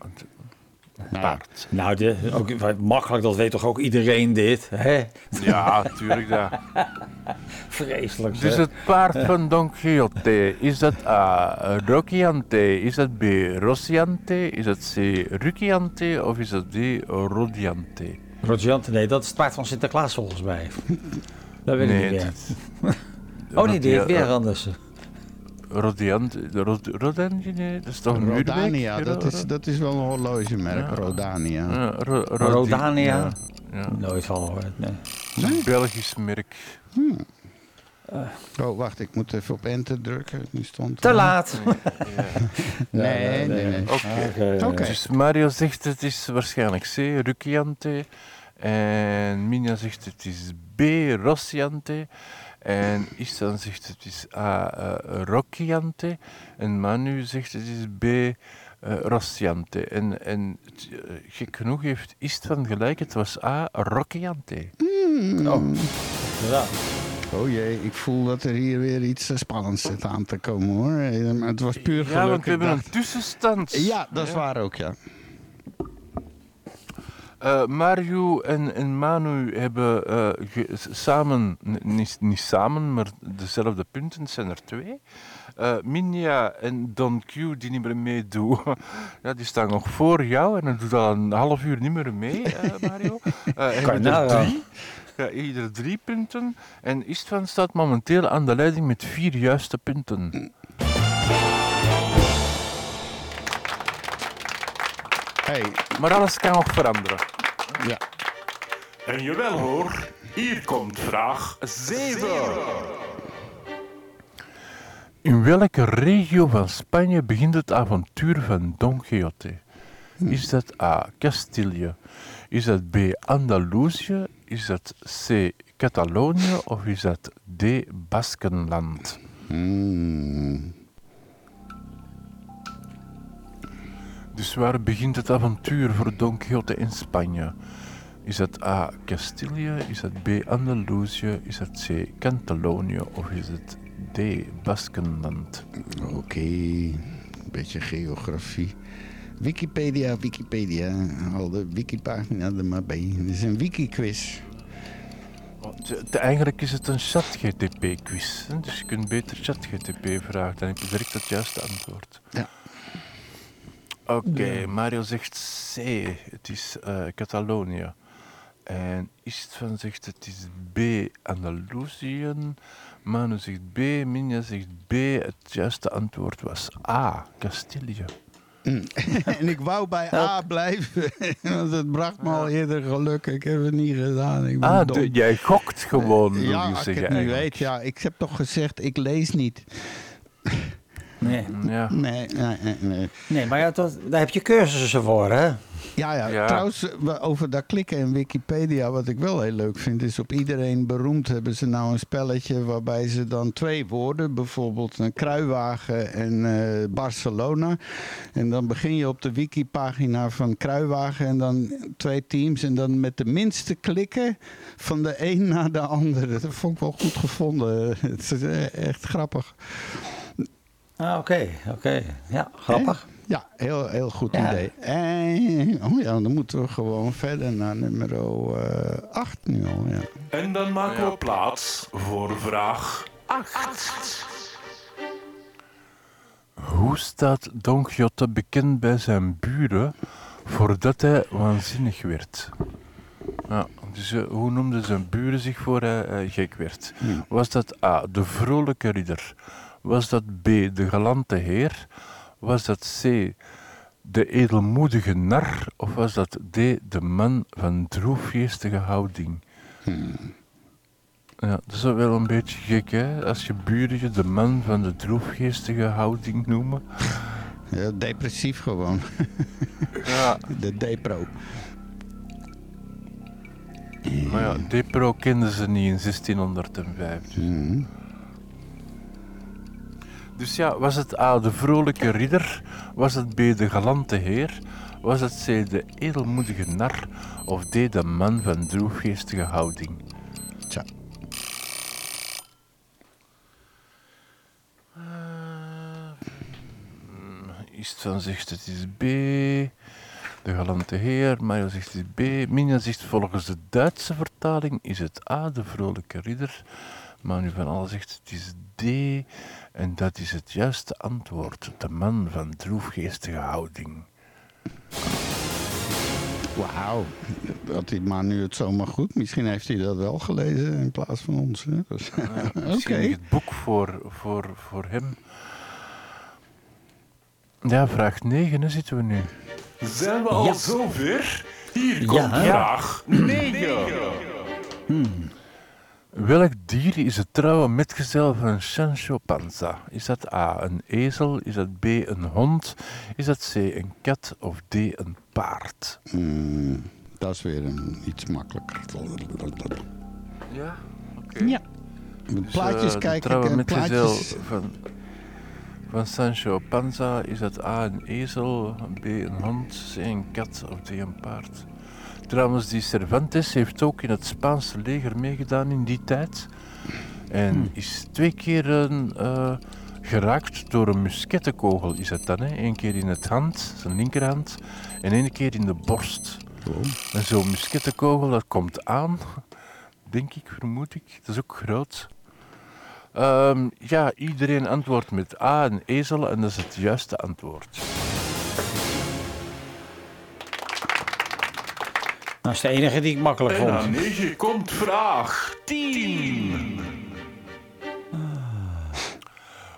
Nou, paard. Nou, dit, ook, makkelijk, dat weet toch ook iedereen dit? Hè? Ja, tuurlijk dat. Vreselijk. Dus het paard van Don Quixote, is dat A. Rocciante? Is dat B. Rossiante? Is dat C. Ruciante? Of is dat D. Rodiante? Rodiante, nee, dat is het paard van Sinterklaas volgens mij. Dat weet ik niet meer. Oh nee, die heeft weer anders. Rodiante, Rod, Rodanje, nee, dat is toch een uurwerk? Rodania, dat is, dat is wel een horlogemerk, Ja. Rodania. Ja, Ro- Rodania? Ja, ja. Nooit van gehoord, nee. Een Belgisch merk. Oh, wacht, ik moet even op enter drukken. Nu stond Te laat. Nee, nee, nee. Oké. Oké. Dus Mario zegt het is waarschijnlijk C, Ruciante. En Minja zegt het is B, Rossiante. En Istan zegt het is A, eh, Rocciante. En Manu zegt het is B, eh, Rossiante. En, en eh, gek genoeg heeft Istvan gelijk, het was A, Rocciante. Oh. Ja. Oh jee, ik voel dat er hier weer iets eh, spannends zit aan te komen hoor. Eh, het was puur geluk. Ja, want we hebben dacht- een tussenstand. Ja, dat is waar ook, ja. Eh, Mario en, en Manu hebben eh, samen, niet, niet samen, maar dezelfde punten, zijn er twee. Eh Minja en Don Q, die niet meer meedoen, ja, die staan nog voor jou en dan doet al een half uur niet meer mee, eh, Mario. Eh hebben er nagaan. drie. Ja, ieder drie punten. En Istvan staat momenteel aan de leiding met vier juiste punten. Hey, Maar alles kan nog veranderen. ja. En jawel hoor, hier komt vraag 7. In welke regio van Spanje begint het avontuur van Don Quixote? Is dat A. Castilië? Is dat B. Andalusië? Is dat C. Catalonië? Of is dat D. Baskenland? Hmm. Dus waar begint het avontuur voor Don Quixote in Spanje? Is dat A. Castilië? Is dat B. Andalusië? Is dat C. Catalonië? Of is het D. Baskenland? Oké, een beetje geografie. Wikipedia, Wikipedia. Al de wikipagina er maar bij. Het is een wiki-quiz. Eigenlijk is het een chat-GTP-quiz. Dus je kunt beter chat-GTP vragen, dan heb je direct het juiste antwoord. Ja. Oké, Mario zegt C. Het is eh, Catalonië. En Istvan zegt het is B. Andalusië. Manu zegt B. Minja zegt B. Het juiste antwoord was A. Castilië. en ik wou bij A blijven, want het bracht me al eerder geluk. Ik heb het niet gedaan. Ik ben Ah, dom. de- jij gokt gewoon, wil ja, als ik het weet. Ja, ik heb toch gezegd, ik lees niet. Nee. Ja. Nee, nee, nee. nee. nee, maar ja, dat, daar heb je cursussen voor, hè? Ja, ja, Ja. trouwens, we- over dat klikken in Wikipedia, wat ik wel heel leuk vind, is op iedereen beroemd hebben ze nou een spelletje waarbij ze dan twee woorden, bijvoorbeeld een kruiwagen en eh, Barcelona. En dan begin je op de wikipagina van kruiwagen en dan twee teams en dan met de minste klikken van de een naar de andere. Dat vond ik wel goed gevonden. Het is eh, echt grappig. Ah, oké, oké. Ja, grappig. Ja, heel, heel goed Ja. idee. En, oh ja, dan moeten we gewoon verder naar nummer 8 nu al. Ja. En dan maken we plaats voor vraag 8. Hoe staat Don Quixote bekend bij zijn buren voordat hij waanzinnig werd? Ja, dus eh, hoe noemden zijn buren zich voor hij eh, gek werd? Was dat A, de vrolijke ridder? Was dat B, de galante heer? Was dat C, de edelmoedige nar? Of was dat D, de man van droefgeestige houding? Ja, dat is wel een beetje gek, hè? Als je buren je de man van de droefgeestige houding noemen. Ja, depressief gewoon. Ja, De Depro. maar ja, Depro kenden ze niet in 1605. dus. Dus ja, was het A, de vrolijke ridder? Was het B, de galante heer? Was het C, de edelmoedige nar? Of D, de man van droefgeestige houding? Tja. Istvan zegt het is B. De galante heer. Mario zegt het is B. Minja zegt volgens de Duitse vertaling is het A, de vrolijke ridder. Manu van Alle zegt het is D. En dat is het juiste antwoord. De man van droefgeestige houding. Wauw. Dat die man nu het zomaar goed. Misschien heeft hij dat wel gelezen in plaats van ons. Hè? Dus, Oké. Misschien het boek voor, voor, voor hem. Ja, vraag 9 hè, zitten we nu. Zijn we al Ja. zover? Hier komt Ja. vraag 9. Welk dier is het trouwe metgezel van Sancho Panza? Is dat A, een ezel? Is dat B, een hond? Is dat C, een kat? Of D, een paard? Hmm, dat is weer een, iets makkelijker. Ja, oké. Ja. Plaatjes de kijken. trouwe en metgezel plaatjes. van, van Sancho Panza. Is dat A, een ezel? B, een hond? C, een kat? Of D, een paard? Trouwens, die Cervantes heeft ook in het Spaanse leger meegedaan in die tijd. En is twee keer eh, geraakt door een muskettenkogel, is het dan. Hè? Eén keer in het hand, zijn linkerhand, en één keer in de borst. Oh. En zo'n muskettenkogel, dat komt aan, denk ik, vermoed ik. Dat is ook groot. Ehm, ja, iedereen antwoordt met A, een ezel, en dat is het juiste antwoord. Dat is de enige die ik makkelijk En aan vond. 9 komt vraag 10.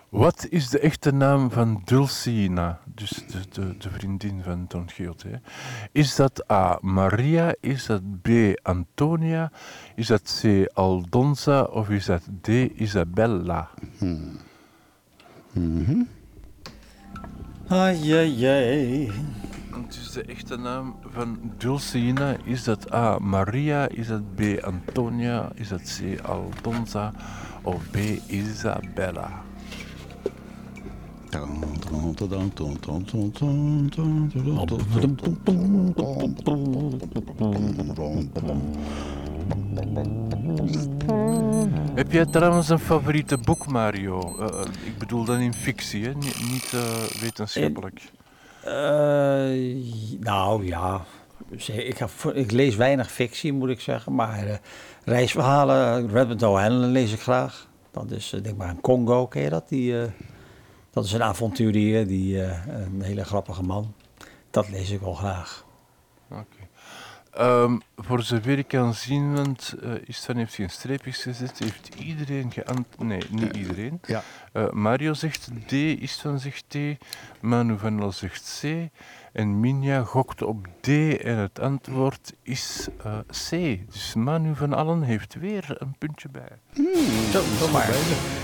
Wat is de echte naam van Dulcina, dus de, de, de vriendin van Don Quixote? Is dat A. Maria, is dat B. Antonia, is dat C. Aldonza of is dat D. Isabella? Ai, ai, ai. Dus de echte naam van Dulcina, is dat A. Maria, is dat B. Antonia, is dat C. Aldonza of B. Isabella? Heb jij trouwens een favoriete boek, Mario? Eh, eh, ik bedoel dan in fictie, niet eh, wetenschappelijk. Eh, nou ja, ik, ik lees weinig fictie, moet ik zeggen. Maar eh, reisverhalen, Redmond O'Hanlon lees ik graag. Dat is, eh, denk maar, een Congo, ken je dat? Die, dat is een avonturier, die, een hele grappige man. Dat lees ik wel graag. Ehm, voor zover ik kan zien, want eh Istvan heeft geen streepjes gezet, heeft iedereen geantwoord. Nee, niet iedereen. Ja. Eh, Mario zegt D, Istvan zegt T, Manu van El zegt C en Minja gokt op D en het antwoord is eh, C. Dus Manu van Allen heeft weer een puntje bij. Zo, zo maar.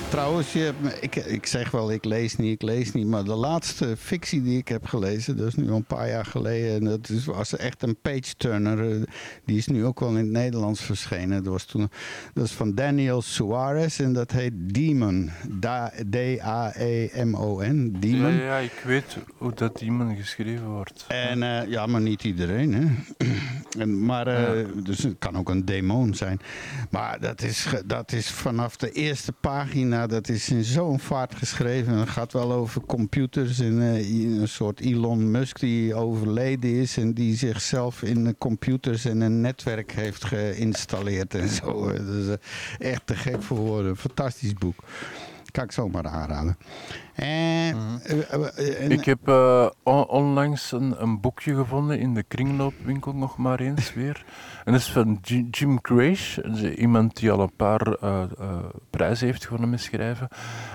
Trouwens, je hebt me- ik, ik zeg wel, ik lees niet, ik lees niet. Maar de laatste fictie die ik heb gelezen, dat is nu al een paar jaar geleden. En dat is, was echt een page-turner. eh, Die is nu ook wel in het Nederlands verschenen. Dat, was toen, dat is van Daniel Suarez en dat heet Demon. Da- D-A-E-M-O-N. Ja, Demon. ja, ik weet hoe dat iemand geschreven wordt. En eh, ja, maar niet iedereen, hè. En, maar, eh, dus het kan ook een demon zijn. Maar dat is, dat is vanaf de eerste pagina, dat is in zo'n vaart geschreven. En het gaat wel over computers en eh, een soort Elon Musk die overleden is. En die zichzelf in de computers en een netwerk heeft geïnstalleerd en zo. Echt te gek voor woorden. Fantastisch boek. Kan ik zomaar aanraden. Eh, eh, Ik heb eh, on- onlangs een, een boekje gevonden in de kringloopwinkel, nog maar eens weer. En dat is van Ji- Jim Crash, iemand die al een paar prijzen heeft gewonnen met schrijven.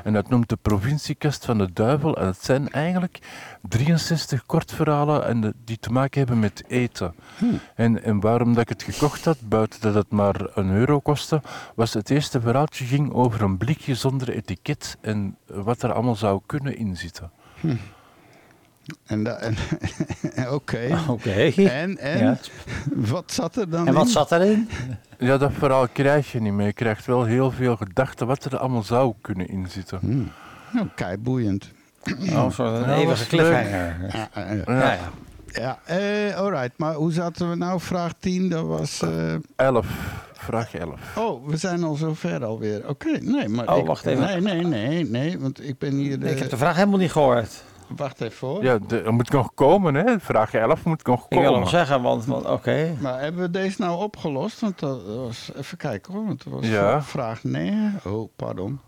En dat noemt de provinciekast van de duivel. En het zijn eigenlijk 63 kortverhalen en de- die te maken hebben met eten. En, en waarom dat ik het gekocht had, buiten dat het maar een euro kostte, was het eerste verhaaltje ging over een blikje zonder etiket en wat er allemaal zou kunnen inzitten. En, da- en, Oké. Oké. En, en Ja. wat zat er dan En wat in? zat erin? Ja, dat verhaal krijg je niet meer. Je krijgt wel heel veel gedachten wat er allemaal zou kunnen inzitten. Hmm. Nou, kei boeiend. Oh, zo een Ja, eeuwige cliffhanger. Ja, eh, Ja, ja. ja eh, alright. Maar hoe zaten we nou? Vraag 10, dat was... eh, 11. Vraag 11. Oh, we zijn al zo ver alweer. Oké, nee, maar... Oh, ik- wacht even. Nee, nee, nee, nee, want ik ben hier... Nee, ik eh, heb de vraag helemaal niet gehoord. Wacht even hoor. Ja, de- er moet nog komen, hè? Vraag 11 moet nog Ik wil komen. hem zeggen, want, want oké. Maar hebben we deze nou opgelost? Want dat was... Even kijken hoor, want dat was Ja. vraag 9. Oh, pardon.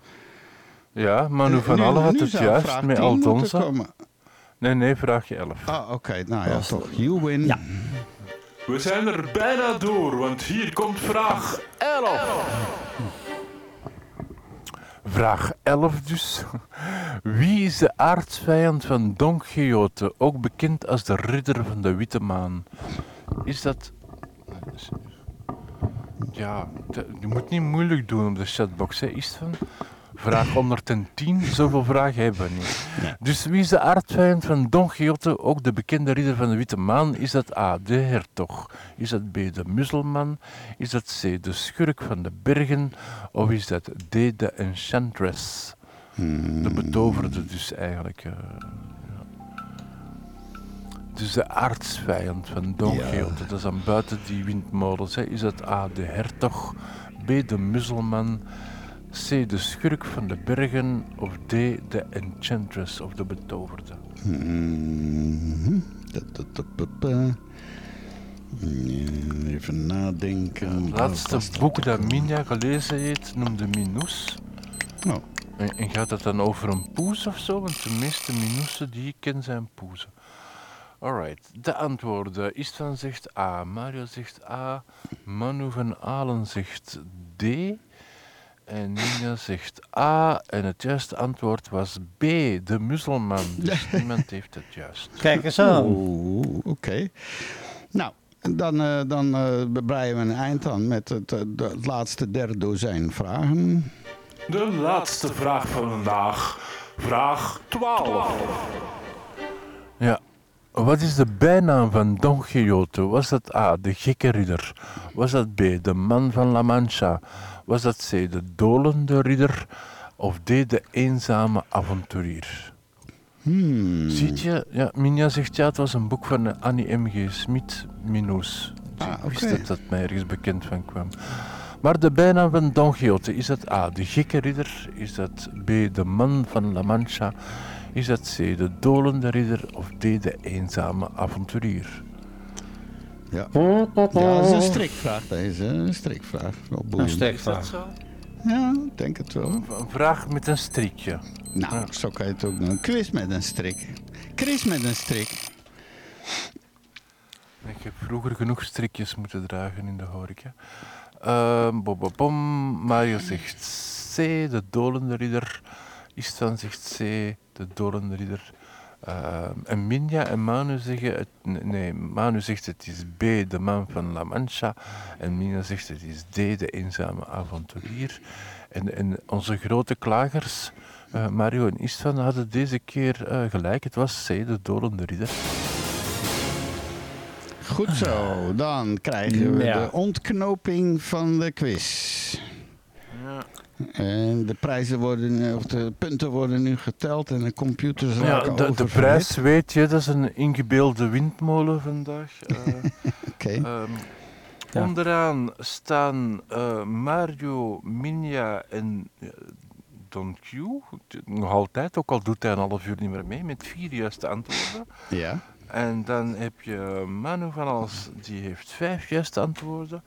Ja, Manu van Nu- Allen had nu het juist met 10 moeten Altonza. komen. Nee, nee, vraag 11. Ah, oké. Nou ja, toch. You win. Ja. We zijn er bijna door, want hier komt vraag 11. Vraag 11 dus. Wie is de aardsvijand van Don Quixote, ook bekend als de ridder van de Witte Maan? Is dat... Ja, je moet niet moeilijk doen op de chatbox, hè, van? Vraag 110, zoveel vragen hebben we niet. Dus wie is de aardvijand van Don Quixote, ook de bekende ridder van de Witte Maan? Is dat A, de hertog? Is dat B, de muzzelman? Is dat C, de schurk van de bergen? Of is dat D, de enchantress? De betoverde dus eigenlijk. eh, ja. Dus de aardsvijand van Don Ja. Quixote, dat is dan buiten die windmolens. Hè. Is dat A, de hertog? B, de muzzelman? C, de schurk van de bergen? Of D, de enchantress of de betoverde? Mhm. Even nadenken. Het laatste boek dat Minja gelezen heeft noemde Minous. Oh. En, en gaat het dan over een poes of zo? Want de meeste Minoesen die ik ken zijn poezen. Alright, de antwoorden. Istvan zegt A, Mario zegt A, Manu van Alen zegt D. En Nina zegt A. En het juiste antwoord was B, de muzzelman. Dus niemand heeft het juist. Kijk eens aan. Oeh, oké. Nou, dan, eh, dan eh, breien we een eind aan met het, eh, de- het laatste derde dozijn vragen. De laatste vraag van vandaag. Vraag 12. Ja. Wat is de bijnaam van Don Quixote? Was dat A, de gekke ridder? Was dat B, de man van La Mancha? Was dat C, de dolende ridder? Of D, de eenzame avonturier? Hmm. Ziet je, ja, Minja zegt ja, het was een boek van Annie M.G. Smit, Minus. Dus Ah, ik wist dat dat mij ergens bekend van kwam. Maar de bijnaam van Don Quixote, is dat A, de gekke ridder? Is dat B, de man van La Mancha? Is dat C, de dolende ridder? Of D, de eenzame avonturier? Ja. ja, dat is een strikvraag deze. Een strikvraag. Wel Een strikvraag. zo? Ja, ik denk het wel. Een vraag met een strikje. Nou, zo kan je het ook doen. Een quiz met een strik. Chris met een strik. Ik heb vroeger genoeg strikjes moeten dragen in de horeca. Ehm bom, bom. Mario zegt C, de dolende ridder. Istvan zegt C, de dolende ridder. Ehm, en Minja en Manu zeggen... Het, nee, Manu zegt het is B, de man van La Mancha. En Minja zegt het is D, de eenzame avonturier. En, en onze grote klagers, eh, Mario en Istvan, hadden deze keer eh, gelijk. Het was C, de dolende ridder. Goed zo. Dan krijgen we Ja. de ontknoping van de quiz. En de prijzen worden, of de punten worden nu geteld en de computers Ja, raken de, de prijs weet je, dat is een ingebeelde windmolen vandaag. Eh, Oké. ehm, Ja. Onderaan staan eh, Mario, Minja en eh, Don Q. Nog altijd, ook al doet hij een half uur niet meer mee, met vier juiste antwoorden. Ja. En dan heb je Manu van Als, die heeft vijf juiste antwoorden.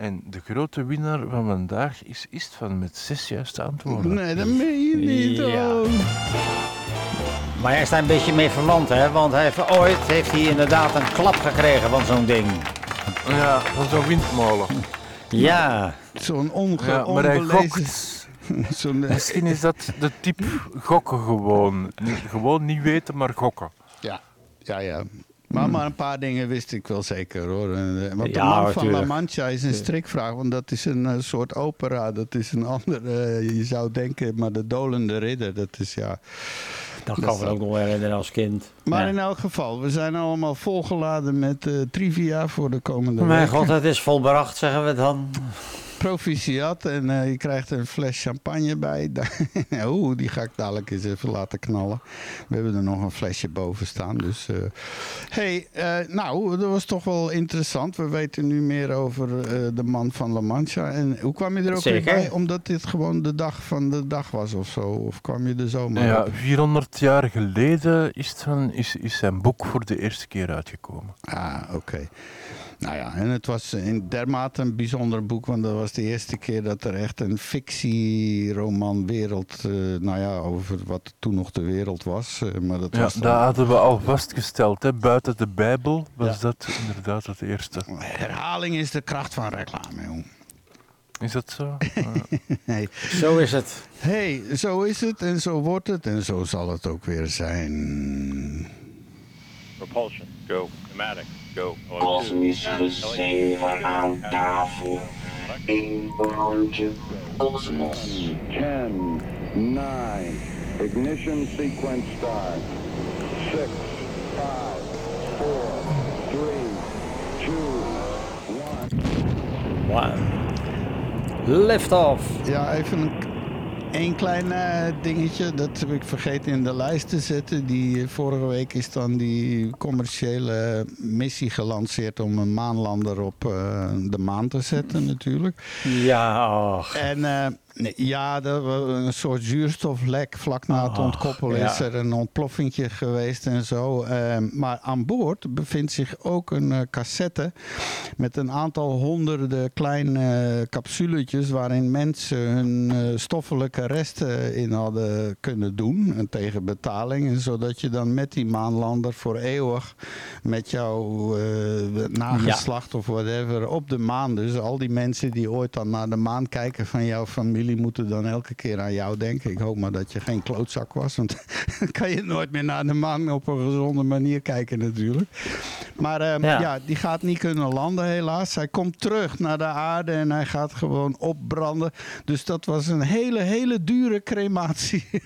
En de grote winnaar van vandaag is Istvan met zes juiste antwoorden. Nee, dat meen je niet. Ja. Oh. Maar hij is daar een beetje mee verwant, hè? Want hij heeft, ooit heeft hij inderdaad een klap gekregen van zo'n ding. Ja, van zo'n windmolen. Ja, Zo'n onge Ja, maar hij gokt. Zo'n, eh, Misschien is dat de type gokken gewoon. Gewoon niet weten, maar gokken. Ja, ja, ja. Maar, maar een paar dingen wist ik wel zeker hoor. En, eh, Want de Ja, man van La. Mancha is een strikvraag, want dat is een eh, soort opera. Dat is een ander, eh, je zou denken, maar de dolende ridder, dat is ja. dat kan ik me ook nog herinneren als kind. Maar Ja. in elk geval, we zijn allemaal volgeladen met trivia voor de komende Mijn weken. god, het is volbracht, zeggen we dan. Proficiat en eh, je krijgt een fles champagne bij. Oeh, die ga ik dadelijk eens even laten knallen. We hebben er nog een flesje boven staan. Dus, eh hey, eh, nou, dat was toch wel interessant. We weten nu meer over eh, de man van La Mancha. En hoe kwam je er ook Zeker. weer bij? Omdat dit gewoon de dag van de dag was of zo? Of kwam je er zomaar Ja, op? 400 jaar geleden is, het van, is, is zijn boek voor de eerste keer uitgekomen. Ah, oké. Nou ja, en het was in dermate een bijzonder boek, want dat was de eerste keer dat er echt een fictieroman wereld, eh, nou ja, over wat toen nog de wereld was. eh, maar dat Ja, was dan- dat hadden we al vastgesteld. Hè. Buiten de Bijbel was Ja. dat inderdaad het eerste. Herhaling is de kracht van reclame, jong. Is dat zo? Hey. Zo is het. hey, zo is het en zo wordt het en zo zal het ook weer zijn. Propulsion, go. Pneumatic, go. Kosmische zeven aan tafel. Inboortje Cosmos. 10, 9, ignition sequence start. 6, 5, 4, 3, 2, 1. Wow. Lift off. Ja, even een, één klein eh, dingetje. Dat heb ik vergeten in de lijst te zetten. Die, eh, vorige week is dan die commerciële missie gelanceerd om een maanlander op eh, de maan te zetten natuurlijk. Ja, ach. En nee, ja, er een soort zuurstoflek. Vlak na het Oh, ontkoppelen is er een ontploffingje geweest en zo. Ehm, maar aan boord bevindt zich ook een eh, cassette met een aantal honderden kleine eh, capsuletjes waarin mensen hun eh, stoffelijke resten in hadden kunnen doen en tegen betaling. En zodat je dan met die maanlander voor eeuwig met jouw nageslacht of whatever op de maan. Dus al die mensen die ooit dan naar de maan kijken van jouw familie moeten dan elke keer aan jou denken. Ik hoop maar dat je geen klootzak was, want dan kan je nooit meer naar de maan op een gezonde manier kijken natuurlijk. Maar ehm, ja. Ja. die gaat niet kunnen landen helaas. Hij komt terug naar de aarde en hij gaat gewoon opbranden. Dus dat was een hele, hele dure crematie.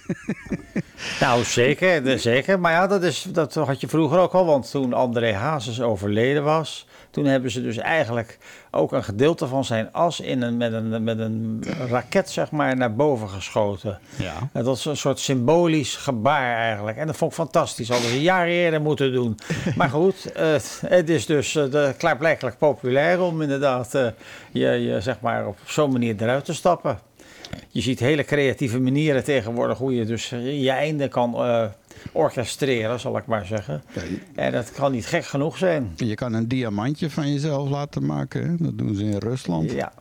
Nou, zeker, zeker. Maar ja, dat, is, dat had je vroeger ook al. Want toen André Hazes overleden was... toen hebben ze dus eigenlijk ook een gedeelte van zijn as... In een, met, een, met een raket, zeg maar, naar boven geschoten. Ja. Dat is een soort symbolisch gebaar eigenlijk. En dat vond ik fantastisch. Hadden ze jaren eerder moeten doen. Maar goed, eh, het is dus eh, de, klaarblijkelijk populair... om inderdaad eh, je, je, zeg maar, op zo'n manier eruit te stappen. Je ziet hele creatieve manieren tegenwoordig hoe je dus je einde kan eh, orchestreren, zal ik maar zeggen. En dat kan niet gek genoeg zijn. Je kan een diamantje van jezelf laten maken. Hè? Dat doen ze in Rusland. Ja,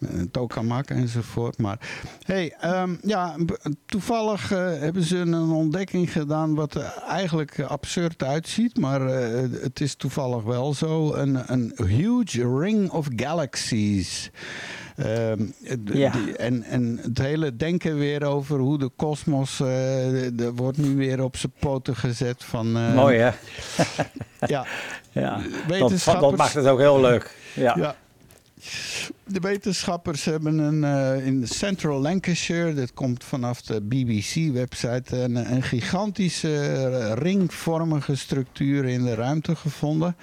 Een tokamak enzovoort. Maar hey, ehm, ja, toevallig eh, hebben ze een ontdekking gedaan wat er eigenlijk absurd uitziet. Maar eh, het is toevallig wel zo. Een, een huge ring of galaxies. Ehm, Ja. die- en, en het hele denken weer over hoe de kosmos. er wordt nu weer op zijn poten gezet. Van, eh, mooi hè? Ja, Ja. Dat, dat maakt het ook heel leuk. Ja. Ja. De wetenschappers hebben een, eh, in Central Lancashire, dit komt vanaf de BBC-website, een, een gigantische ringvormige structuur in de ruimte gevonden.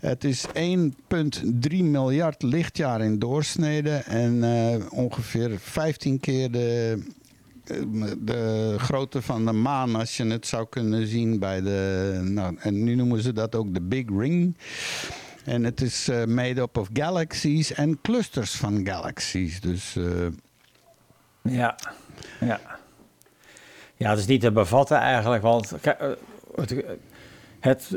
Het is 1,3 miljard lichtjaar in doorsnede en eh, ongeveer 15 keer de, eh, de grootte van de maan, als je het zou kunnen zien bij de. Nou, en nu noemen ze dat ook de Big Ring. En het is eh, made up of galaxies en clusters van galaxies. Dus eh, Ja. ja. Ja, het is niet te bevatten eigenlijk, want eh, het, het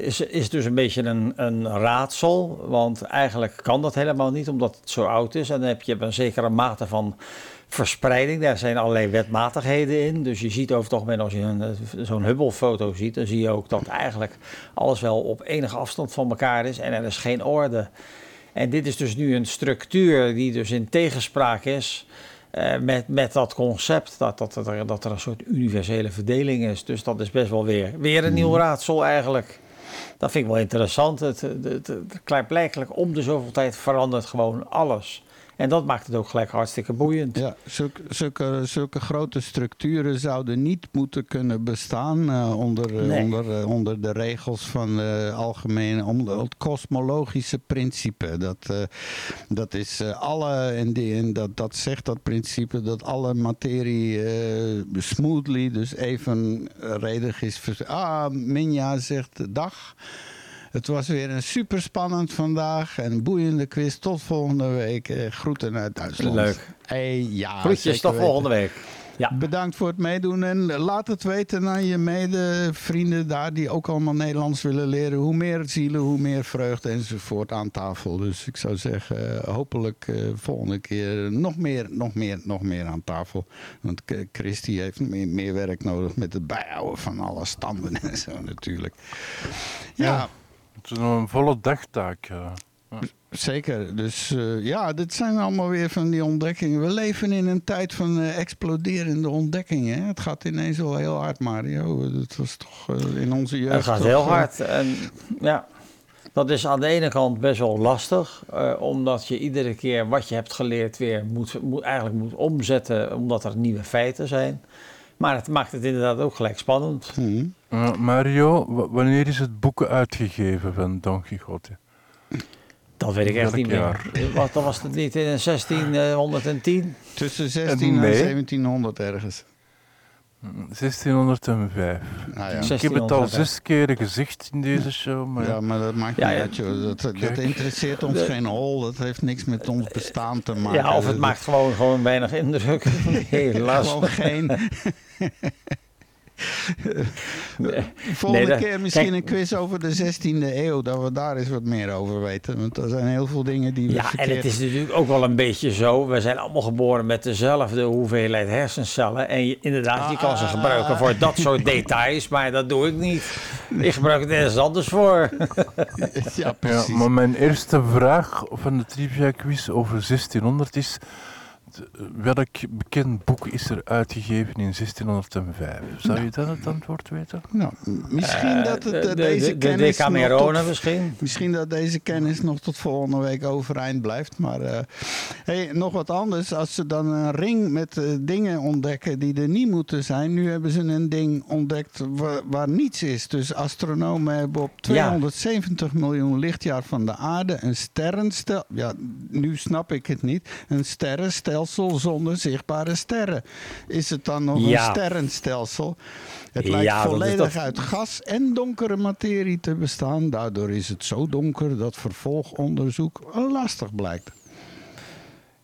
is, is dus een beetje een, een raadsel, want eigenlijk kan dat helemaal niet omdat het zo oud is. En dan heb je een zekere mate van verspreiding, daar zijn allerlei wetmatigheden in. Dus je ziet over het algemeen, als je eh, zo'n Hubble-foto ziet, dan zie je ook dat eigenlijk alles wel op enige afstand van elkaar is en er is geen orde. En dit is dus nu een structuur die dus in tegenspraak is eh, met, met dat concept dat, dat, dat, er, dat er een soort universele verdeling is. Dus dat is best wel weer, weer een nieuw raadsel eigenlijk. Dat vind ik wel interessant. Het, het, het, het klaarblijkelijk om de zoveel tijd verandert gewoon alles. En dat maakt het ook gelijk hartstikke boeiend. ja, zulke, zulke, zulke grote structuren zouden niet moeten kunnen bestaan eh, onder, eh, Nee. onder, eh, onder de regels van de algemene, onder het kosmologische principe. Dat, dat is alle, en, die, en dat, dat zegt dat principe dat alle materie smoothly, dus evenredig is. Ah, Minja zegt dag. Het was weer een super spannend vandaag en boeiende quiz. Tot volgende week. Eh, groeten uit Duitsland. Leuk. Hey, ja, Groetjes tot volgende week. Ja. Bedankt voor het meedoen en laat het weten aan je medevrienden daar die ook allemaal Nederlands willen leren. Hoe meer zielen, hoe meer vreugde enzovoort aan tafel. Dus ik zou zeggen, eh, hopelijk eh, volgende keer nog meer, nog meer, nog meer aan tafel. Want Christy heeft meer, meer werk nodig met het bijhouden van alle standen en zo natuurlijk. ja. Ja. Het is een volle dagtaak. eh. Zeker. Dus eh, ja, dit zijn allemaal weer van die ontdekkingen. We leven in een tijd van eh, exploderende ontdekkingen. Hè? Het gaat ineens wel heel hard, Mario. Dat was toch eh, in onze jeugd. Het gaat toch, heel hard. En ja, dat is aan de ene kant best wel lastig, eh, omdat je iedere keer wat je hebt geleerd weer moet, moet, eigenlijk moet omzetten, omdat er nieuwe feiten zijn. Maar het maakt het inderdaad ook gelijk spannend. Eh, Mario, wanneer is het boek uitgegeven van Don Quixote? Dat weet ik echt Welk niet meer. Wat, dat was het niet in 1610? Tussen 16 en nee. 1700 ergens. Mm, 1605. Nou ja. Ik heb het al 1605. zes keren gezegd in deze show, maar Ja, maar dat maakt Ja, niet ja. uit, joh. Dat, dat interesseert ons De- geen hol. Dat heeft niks met ons bestaan te maken. Ja, of het Dat- maakt gewoon, gewoon weinig indruk. Helaas. Gewoon geen. Nee. Volgende dat- keer misschien kijk- een quiz over de 16e eeuw, dat we daar eens wat meer over weten. Want er zijn heel veel dingen die we Ja, en het is natuurlijk ook wel een beetje zo. We zijn allemaal geboren met dezelfde hoeveelheid hersencellen. En je, inderdaad, je kan ze Ah. gebruiken voor dat soort details. Maar dat doe ik niet. Ik gebruik het ergens anders voor. Ja, Ja, precies. maar mijn eerste vraag van de trivia quiz over 1600 is... welk bekend boek is er uitgegeven in 1605? Zou je dan het antwoord weten? Nou, misschien Eh, dat het, de, eh, de, deze de, de kennis nog Decamerone tot- misschien. Misschien dat deze kennis nog tot volgende week overeind blijft. Maar eh, hey, nog wat anders. Als ze dan een ring met dingen ontdekken die er niet moeten zijn. Nu hebben ze een ding ontdekt waar, waar niets is. Dus astronomen hebben op 270 miljoen lichtjaar van de aarde een sterrenstelsel. Ja, nu snap ik het niet. Een sterrenstelsel zonder zichtbare sterren. Is het dan nog Ja. een sterrenstelsel? Het lijkt Ja, volledig dat- uit gas en donkere materie te bestaan. Daardoor is het zo donker dat vervolgonderzoek lastig blijkt.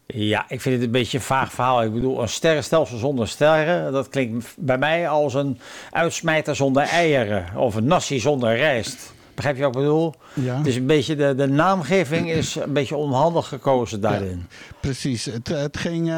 Ja, ik vind het een beetje een vaag verhaal. Ik bedoel, een sterrenstelsel zonder sterren, dat klinkt bij mij als een uitsmijter zonder eieren of een nasi zonder rijst. Begrijp je wat ik bedoel? Ja. Is een beetje de, de naamgeving is een beetje onhandig gekozen daarin. Precies. Het, het, ging,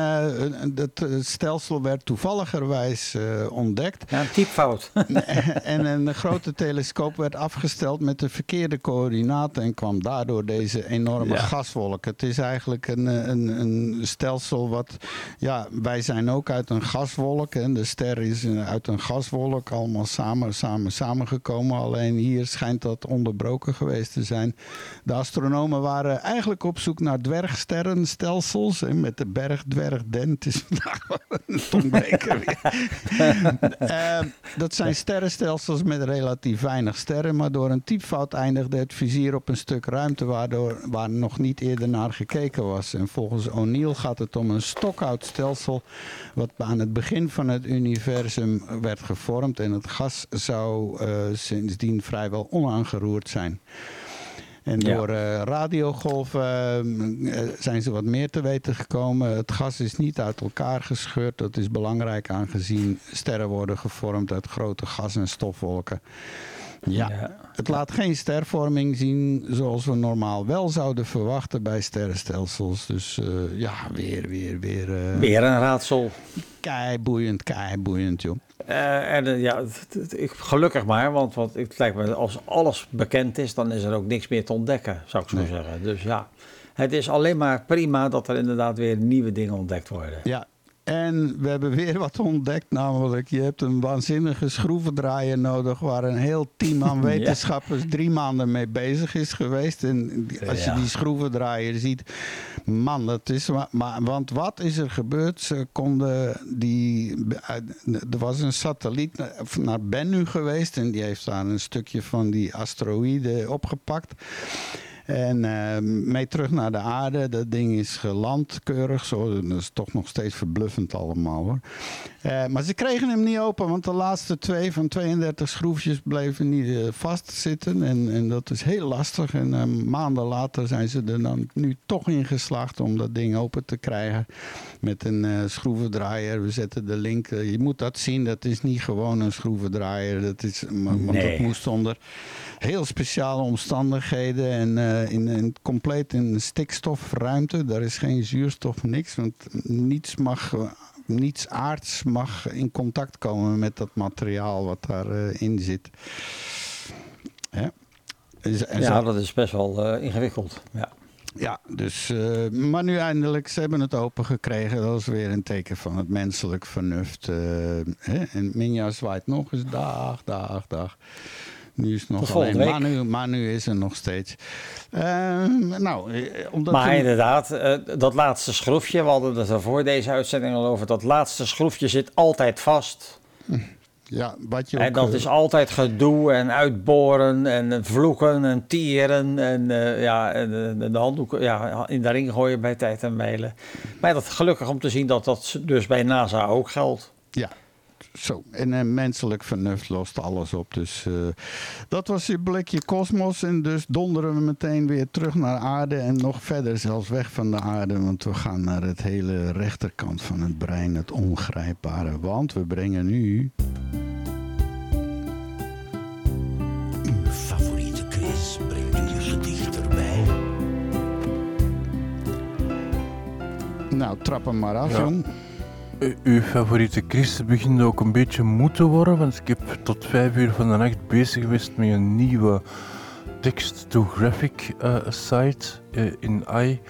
het stelsel werd toevalligerwijs eh, ontdekt. Ja, een typfout. en een grote telescoop werd afgesteld met de verkeerde coördinaten en kwam daardoor deze enorme Ja. gaswolk. Het is eigenlijk een, een, een stelsel wat, ja, wij zijn ook uit een gaswolk en de ster is uit een gaswolk allemaal samen, samen, samengekomen. Alleen hier schijnt dat onderbroken geweest te zijn. De astronomen waren eigenlijk op zoek naar dwergsterrenstelsels en met de bergdwerg Den. Het is vandaag een tongbreker weer. Eh, dat zijn sterrenstelsels met relatief weinig sterren, maar door een typfout eindigde het vizier op een stuk ruimte waardoor, waar nog niet eerder naar gekeken was. En volgens O'Neill gaat het om een stokhoutstelsel wat aan het begin van het universum werd gevormd en het gas zou eh, sindsdien vrijwel onaangeroerd zijn. En door eh, radiogolven eh, zijn ze wat meer te weten gekomen. Het gas is niet uit elkaar gescheurd. Dat is belangrijk aangezien sterren worden gevormd uit grote gas- en stofwolken. Ja. Ja. het laat geen stervorming zien zoals we normaal wel zouden verwachten bij sterrenstelsels. Dus eh, ja, weer, weer, weer. eh Weer een raadsel. keiboeiend, keiboeiend, joh. Eh, en ja, gelukkig maar, want, want het lijkt me als alles bekend is, dan is er ook niks meer te ontdekken, zou ik zo Nee. zeggen. Dus ja, het is alleen maar prima dat er inderdaad weer nieuwe dingen ontdekt worden. Ja, en we hebben weer wat ontdekt, namelijk je hebt een waanzinnige schroevendraaier nodig waar een heel team aan wetenschappers drie maanden mee bezig is geweest. En als je die schroevendraaier ziet, man, dat is maar, want wat is er gebeurd? Ze konden die, er was een satelliet naar- naar Bennu geweest en die heeft daar een stukje van die asteroïde opgepakt. En eh, mee terug naar de aarde. Dat ding is geland keurig. Zo. Dat is toch nog steeds verbluffend allemaal hoor. Eh, maar ze kregen hem niet open, want de laatste twee van 32 schroefjes bleven niet eh, vastzitten. En, en dat is heel lastig. En eh, maanden later zijn ze er dan nu toch in geslaagd om dat ding open te krijgen. Met een schroevendraaier. We zetten de link. je moet dat zien. Dat is niet gewoon een schroevendraaier. Dat is, want Nee. dat moest onder heel speciale omstandigheden en in, in compleet in stikstofruimte. Daar is geen zuurstof, niks. Want niets mag, niets aards mag in contact komen met dat materiaal wat daarin in zit. Hè? En Ja, dat is best wel eh, ingewikkeld. Ja. ja, dus, eh, maar nu eindelijk, ze hebben het open gekregen. Dat is weer een teken van het menselijk vernuft. eh, hè? En Minja zwaait nog eens dag, dag, dag. Nu is het nog alleen. Manu, Manu is er nog steeds. Eh, nou, eh, omdat Maar inderdaad, eh, dat laatste schroefje, we hadden het er voor deze uitzending al over, dat laatste schroefje zit altijd vast. ja, wat je En dat eh, is altijd gedoe en uitboren en vloeken en tieren en ja, en, de handdoeken ja, in de ring gooien bij tijd en mijlen. Maar dat gelukkig om te zien dat dat dus bij NASA ook geldt. Ja, zo. En eh, menselijk vernuft lost alles op. Dus eh, dat was je blikje kosmos. En dus donderen we meteen weer terug naar aarde. En nog verder zelfs weg van de aarde. Want we gaan naar het hele rechterkant van het brein. Het ongrijpbare. Want we brengen nu... Uw favoriete quiz brengt u je dichterbij. Nou, trap hem maar af, Ja. jong. Uw favoriete Chris begint ook een beetje moe te worden, want ik heb tot vijf uur van de nacht bezig geweest met een nieuwe text-to-graphic eh, site eh, in AI.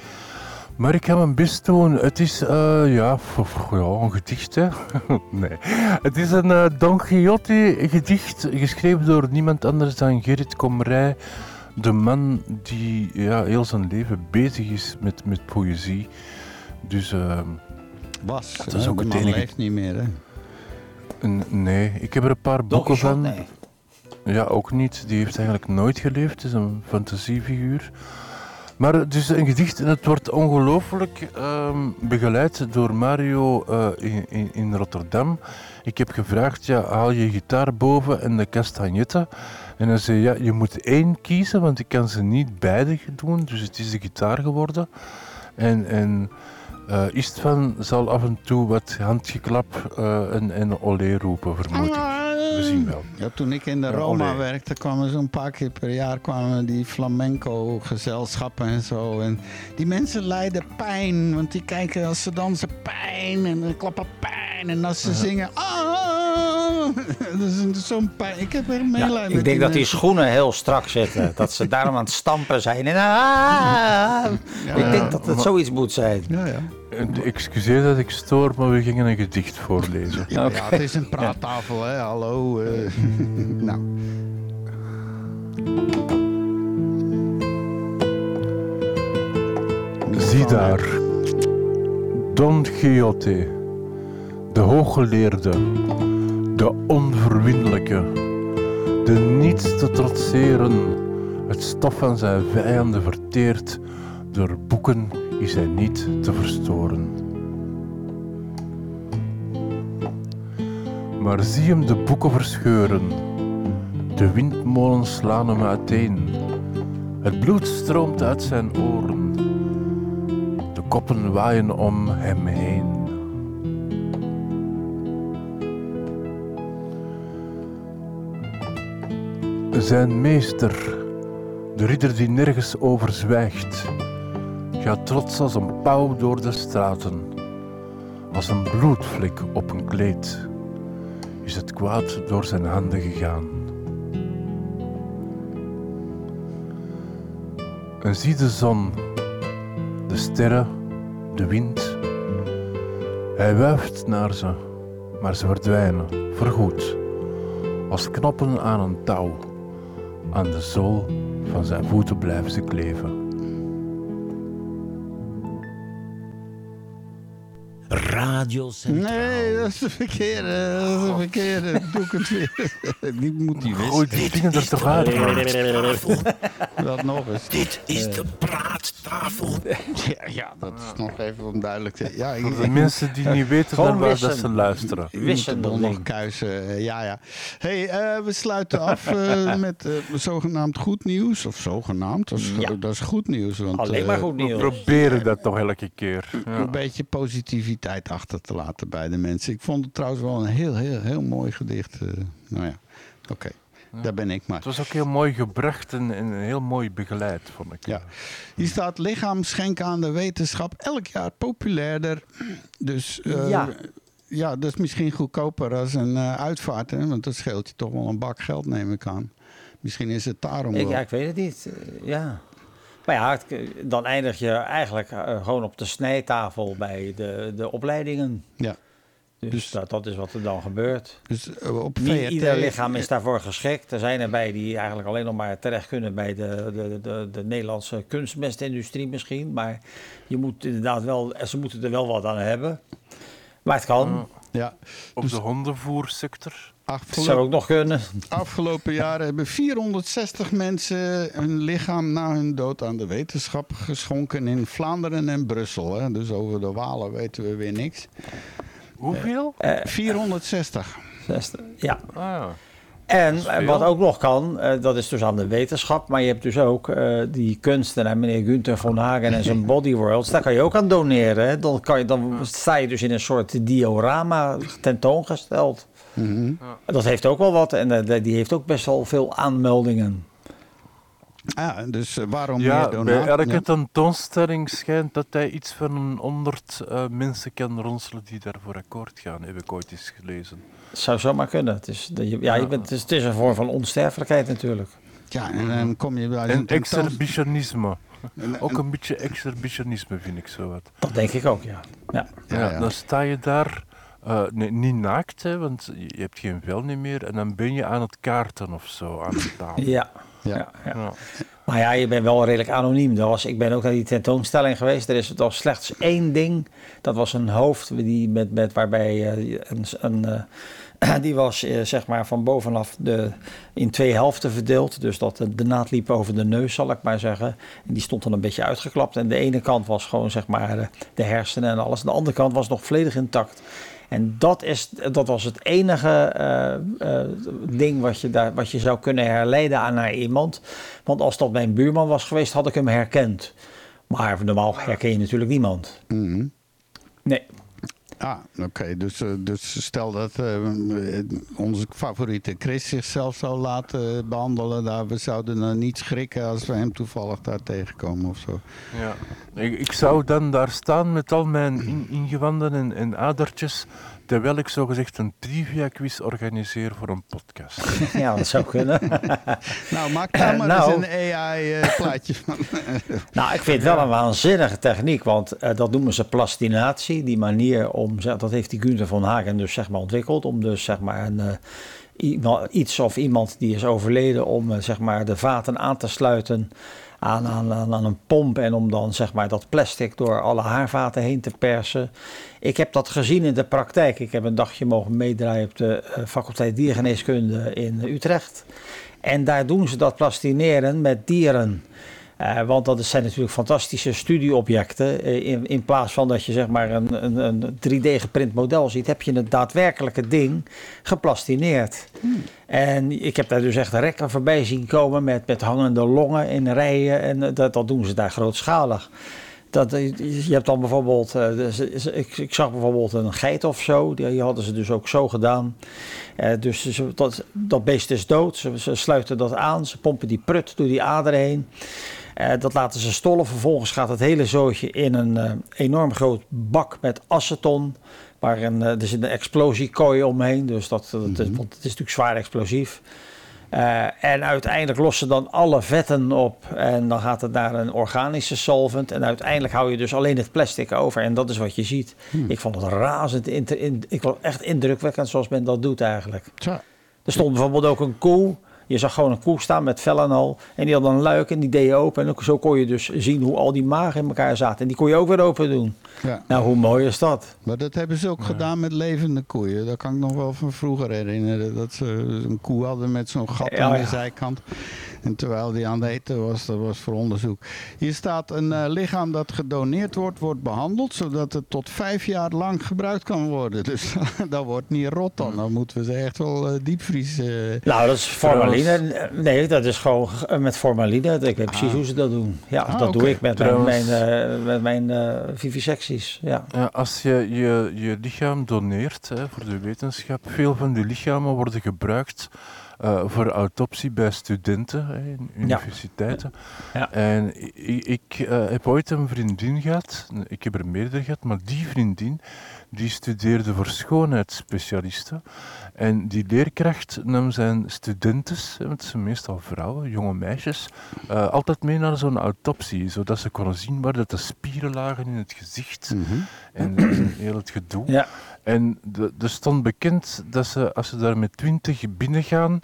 Maar ik ga mijn best doen. Het is eh, ja, ja, een gedicht, hè? nee. Het is een Don Quixote gedicht, geschreven door niemand anders dan Gerrit Komrij. De man die ja, heel zijn leven bezig is met, met poëzie. Dus eh, Was. Dat is ook het man leeft niet meer, hè? nee, ik heb er een paar boeken van. nee. Ja, ook niet. Die heeft eigenlijk nooit geleefd. Het is een fantasiefiguur. Maar het is een gedicht en het wordt ongelooflijk ehm, begeleid door Mario eh, in, in, in Rotterdam. Ik heb gevraagd, ja, haal je gitaar boven en de castagnetten. En hij zei, ja, je moet één kiezen, want ik kan ze niet beide doen. Dus het is de gitaar geworden. En, en eh Istvan zal af en toe wat handgeklap eh, en, en olé roepen, vermoed ik. We zien wel. Ja, toen ik in de Ja, Roma olé. werkte, kwamen zo'n paar keer per jaar kwamen die flamenco-gezelschappen en zo. En die mensen lijden pijn, want die kijken als ze dansen pijn en dan klappen pijn. En als ze zingen, ah, dat is zo'n pijn. Ik heb er Ja, meelijden ik denk dat die schoenen heel strak zitten. dat ze daarom aan het stampen zijn. En, ah, ik denk dat het zoiets moet zijn. Ja, ja. Excuseer dat ik stoor, maar we gingen een gedicht voorlezen. Ja, ja, het is een praattafel, hè? Hallo. eh. nou. Zie daar, Don Quixote, de hooggeleerde, de onverwinnelijke, de niets te trotseren, het stof van zijn vijanden verteert, door boeken is hij niet te verstoren. Maar zie hem de boeken verscheuren, de windmolens slaan hem uiteen, het bloed stroomt uit zijn oren. De koppen waaien om hem heen. Zijn meester, de ridder die nergens over zwijgt, gaat trots als een pauw door de straten. Als een bloedvlek op een kleed is het kwaad door zijn handen gegaan. En zie de zon, de sterren, de wind. Hij wuift naar ze, maar ze verdwijnen, voorgoed. Als knoppen aan een touw. Aan de zool van zijn voeten blijven ze kleven. Radio Centraal. Nee, dat is de verkeerde. Dat is de verkeerde. Doe ik het weer. Die moet hij Gooi wisten. die dingen er toch uit, man. Dat nog eens. Dit is de praattafel. Ja, ja, dat is nog even om duidelijk te Ja, ik, Voor de mensen die niet weten Gewoon naar waar dat wissen. ze luisteren. Ik moet de Wissen boel dat nog ding. kuisen. eh, ja, ja. hey, eh, we sluiten af eh, met eh, zogenaamd goed nieuws. Of zogenaamd, dat is, Ja. dat is goed nieuws. Want, Alleen maar eh, goed We nieuws. proberen dat toch elke keer. Ja. Een beetje positiviteit achter te laten bij de mensen. Ik vond het trouwens wel een heel, heel, heel mooi gedicht. eh. nou ja, oké. Daar ben ik maar. Het was ook heel mooi gebracht en, en heel mooi begeleid, vond ik. Ja. Hier staat lichaam schenken aan de wetenschap elk jaar populairder. Dus eh, Ja. ja, dat is misschien goedkoper als een eh, uitvaart. Hè? Want dat scheelt je toch wel een bak geld, neem ik aan. Misschien is het daarom Ik, wel. ja, ik weet het niet. Ja. Maar ja, het- dan eindig je eigenlijk eh, gewoon op de snijtafel bij de, de opleidingen. Ja. Dus, Dus- dat, dat is wat er dan gebeurt. Dus eh, op Niet VRT... ieder lichaam is daarvoor geschikt. Er zijn erbij die eigenlijk alleen nog maar terecht kunnen bij de, de, de, de Nederlandse kunstmestindustrie misschien. Maar je moet inderdaad wel, ze moeten er wel wat aan hebben. Maar het kan. Ja. Op de hondenvoersector. Het zou Afgelopen, ook nog kunnen. afgelopen jaren hebben 460 mensen hun lichaam na hun dood aan de wetenschap geschonken in Vlaanderen en Brussel. Hè? Dus over de Walen weten we weer niks. Hoeveel? 460. Ja. Ah, ja. En is eh, veel. wat ook nog kan, eh, dat is dus aan de wetenschap. Maar je hebt dus ook eh, die kunstenaar, meneer Gunther von Hagen en zijn Body Worlds. Daar kan je ook aan doneren. Hè? Dan, kan je, dan sta je dus in een soort diorama tentoongesteld. Mhm. Dat heeft ook wel wat en eh, die heeft ook best wel veel aanmeldingen. Ja, dus eh, waarom Ja, meer bij donatie? elke tentoonstelling schijnt dat hij iets van een honderd eh, mensen kan ronselen die daarvoor akkoord gaan, heb ik ooit eens gelezen. Het zou zomaar kunnen. Het is, de- ja, je bent, het, is, het is een vorm van onsterfelijkheid natuurlijk. Ja, en dan kom je bij En zo'n tentoon- exhibitionisme. Ook een beetje exhibitionisme vind ik zo wat. Dat denk ik ook, ja. ja. Ja, Ja, ja. Dan sta je daar, eh, nee, niet naakt, hè, want je hebt geen vel niet meer. En dan ben je aan het kaarten of zo, aan een tafel. Ja. Ja. Ja, ja. Ja. Maar ja, je bent wel redelijk anoniem. Dat was, ik ben ook naar die tentoonstelling geweest. Er is was slechts één ding. Dat was een hoofd die met, met, waarbij eh, een, een, eh, die was eh, zeg maar van bovenaf de, in twee helften verdeeld. Dus dat de, de naad liep over de neus, zal ik maar zeggen. En die stond dan een beetje uitgeklapt. En de ene kant was gewoon zeg maar de, de hersenen en alles. De andere kant was nog volledig intact. En dat, is, dat was het enige eh, eh, ding wat je, daar, wat je zou kunnen herleiden aan naar iemand. Want als dat mijn buurman was geweest, had ik hem herkend. Maar normaal herken je natuurlijk niemand. Mhm. Nee. Ah, oké. Dus, eh, dus stel dat eh, onze favoriete Chris zichzelf zou laten behandelen. Daar, we zouden dan niet schrikken als we hem toevallig daar tegenkomen of zo. Ja. Ik, ik zou dan daar staan met al mijn in- ingewanden en, en adertjes, terwijl ik zogezegd een trivia-quiz organiseer voor een podcast. Ja, dat zou kunnen. Nou, maak daar maar Nou. eens een AI-plaatje van. nou, ik vind het wel een waanzinnige techniek. Want eh, dat noemen ze plastinatie. Die manier om, dat heeft die Gunther van Hagen dus zeg maar ontwikkeld. Om dus zeg maar een, eh, iets of iemand die is overleden om eh, zeg maar de vaten aan te sluiten aan, aan, aan, een pomp en om dan zeg maar dat plastic door alle haarvaten heen te persen. Ik heb dat gezien in de praktijk. Ik heb een dagje mogen meedraaien op de eh, faculteit diergeneeskunde in Utrecht. En daar doen ze dat plastineren met dieren. Eh, want dat zijn natuurlijk fantastische studieobjecten. Eh, in, in plaats van dat je zeg maar een, een, een 3D geprint model ziet, heb je het daadwerkelijke ding geplastineerd. En ik heb daar dus echt rekken voorbij zien komen met, met hangende longen in rijen. En eh, dat, dat doen ze daar grootschalig. Dat, je hebt dan bijvoorbeeld, dus, eh, ik, ik zag bijvoorbeeld een geit of zo, die, hadden ze dus ook zo gedaan. Dus dat, dat beest is dood, ze, ze sluiten dat aan, ze pompen die prut door die ader heen. Eh, dat laten ze stollen, vervolgens gaat het hele zootje in een eh, enorm groot bak met aceton. Waar een, eh, er zit een explosiekooi omheen, dus dat, dat is, want het is natuurlijk zwaar explosief. En uiteindelijk lossen dan alle vetten op. En dan gaat het naar een organische solvent. En uiteindelijk hou je dus alleen het plastic over. En dat is wat je ziet. Ik vond het razend. in- ik vond echt indrukwekkend zoals men dat doet eigenlijk. Tja. Er stond bijvoorbeeld ook een koe. Je zag gewoon een koe staan met vel en al. En die had een luik en die deed je open. En ook zo kon je dus zien hoe al die magen in elkaar zaten. En die kon je ook weer open doen. Ja. Nou, hoe mooi is dat? Maar dat hebben ze ook gedaan met levende koeien. Dat kan ik nog wel van vroeger herinneren. Dat ze een koe hadden met zo'n gat Ja, aan de zijkant. En terwijl die aan het eten was, dat was voor onderzoek. Hier staat een eh, lichaam dat gedoneerd wordt, wordt behandeld. Zodat het tot vijf jaar lang gebruikt kan worden. Dus dat wordt niet rot dan. Dan moeten we ze echt wel eh, diepvriezen. Nou, dat is formaline. Nee, dat is gewoon eh, met formaline. Ik weet precies Ah. hoe ze dat doen. Ja, Ah, dat doe ik met Trouwens- mijn, eh, met mijn eh, vivisecties. Ja. Ja, als je, je je lichaam doneert hè, voor de wetenschap, veel van die lichamen worden gebruikt eh, voor autopsie bij studenten hè, in universiteiten. Ja. En ik, ik eh, heb ooit een vriendin gehad, ik heb er meerdere gehad, maar die vriendin die studeerde voor schoonheidsspecialisten. En die leerkracht nam zijn studentes, hè, want het zijn meestal vrouwen, jonge meisjes, eh, altijd mee naar zo'n autopsie, zodat ze konden zien waar dat de spieren lagen in het gezicht en, en heel het gedoe. Ja. En de- er stond bekend dat ze, als ze daar met twintig binnengaan,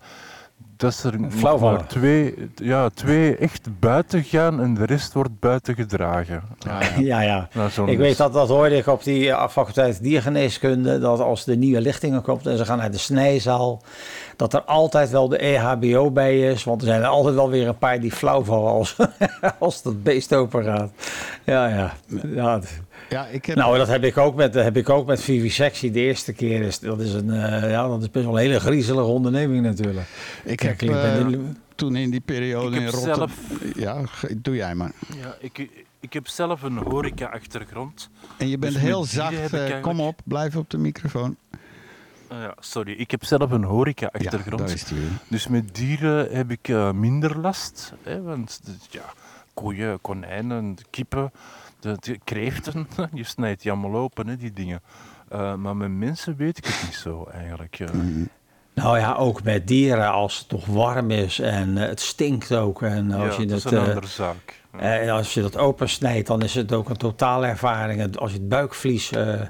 dat ze er Flauw maar twee, ja, twee echt buiten gaan en de rest wordt buiten gedragen. Ja, ja. Nou, zo'n- Ik weet dat, dat hoorde ik op die eh, faculteit diergeneeskunde, dat als de nieuwe lichtingen komt en ze gaan naar de snijzaal, dat er altijd wel de EHBO bij is, want er zijn er altijd wel weer een paar die flauw vallen als, als dat beest open gaat. Ja, ja. ja. Ja, ik heb, Nou, dat heb ik ook met, heb ik ook met vivisectie. De eerste keer is dat is een, eh, ja, dat is best wel een hele griezelige onderneming natuurlijk. ik Kijk, heb eh, toen in die periode Ik in heb Rotterdam... zelf- Ja, doe jij maar. Ja, ik, ik heb zelf een horeca-achtergrond. En je bent Dus met heel zacht. eh, eigenlijk- kom op, blijf op de microfoon. Ah ja, sorry, ik heb zelf een horeca-achtergrond. daar is die weer. Dus met dieren heb ik eh, minder last. Hè, want de- ja, koeien, konijnen, kippen, de, de kreeften, je snijdt die allemaal open, hè, die dingen. Eh, maar met mensen weet ik het niet zo eigenlijk. Mhm. Nou ja, ook met dieren als het nog warm is en eh, het stinkt ook. En als ja, je dat is het, een eh, andere zaak. En als je dat opensnijdt, dan is het ook een totale ervaring. Als je het buikvlies, eh,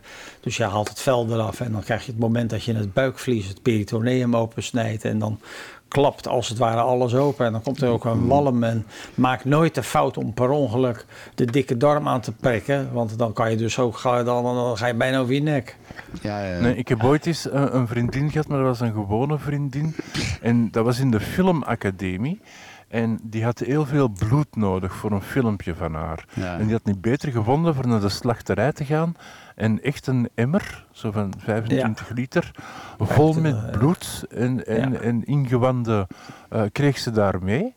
dus je haalt het vel eraf en dan krijg je het moment dat je het buikvlies, het peritoneum opensnijdt en dan klapt als het ware alles open en dan komt er ook een walm en maak nooit de fout om per ongeluk de dikke darm aan te prikken, want dan kan je dus ook ga, dan, dan ga je bijna over je nek. Ja, ja. Nee, ik heb ooit eens een, een vriendin gehad, maar dat was een gewone vriendin. En dat was in de filmacademie. En die had heel veel bloed nodig voor een filmpje van haar. Ja. En die had niet beter gevonden voor naar de slachterij te gaan. En echt een emmer, zo van 25 liter, vol Echt, met eh, bloed en, en, ja. en ingewanden eh, kreeg ze daar mee.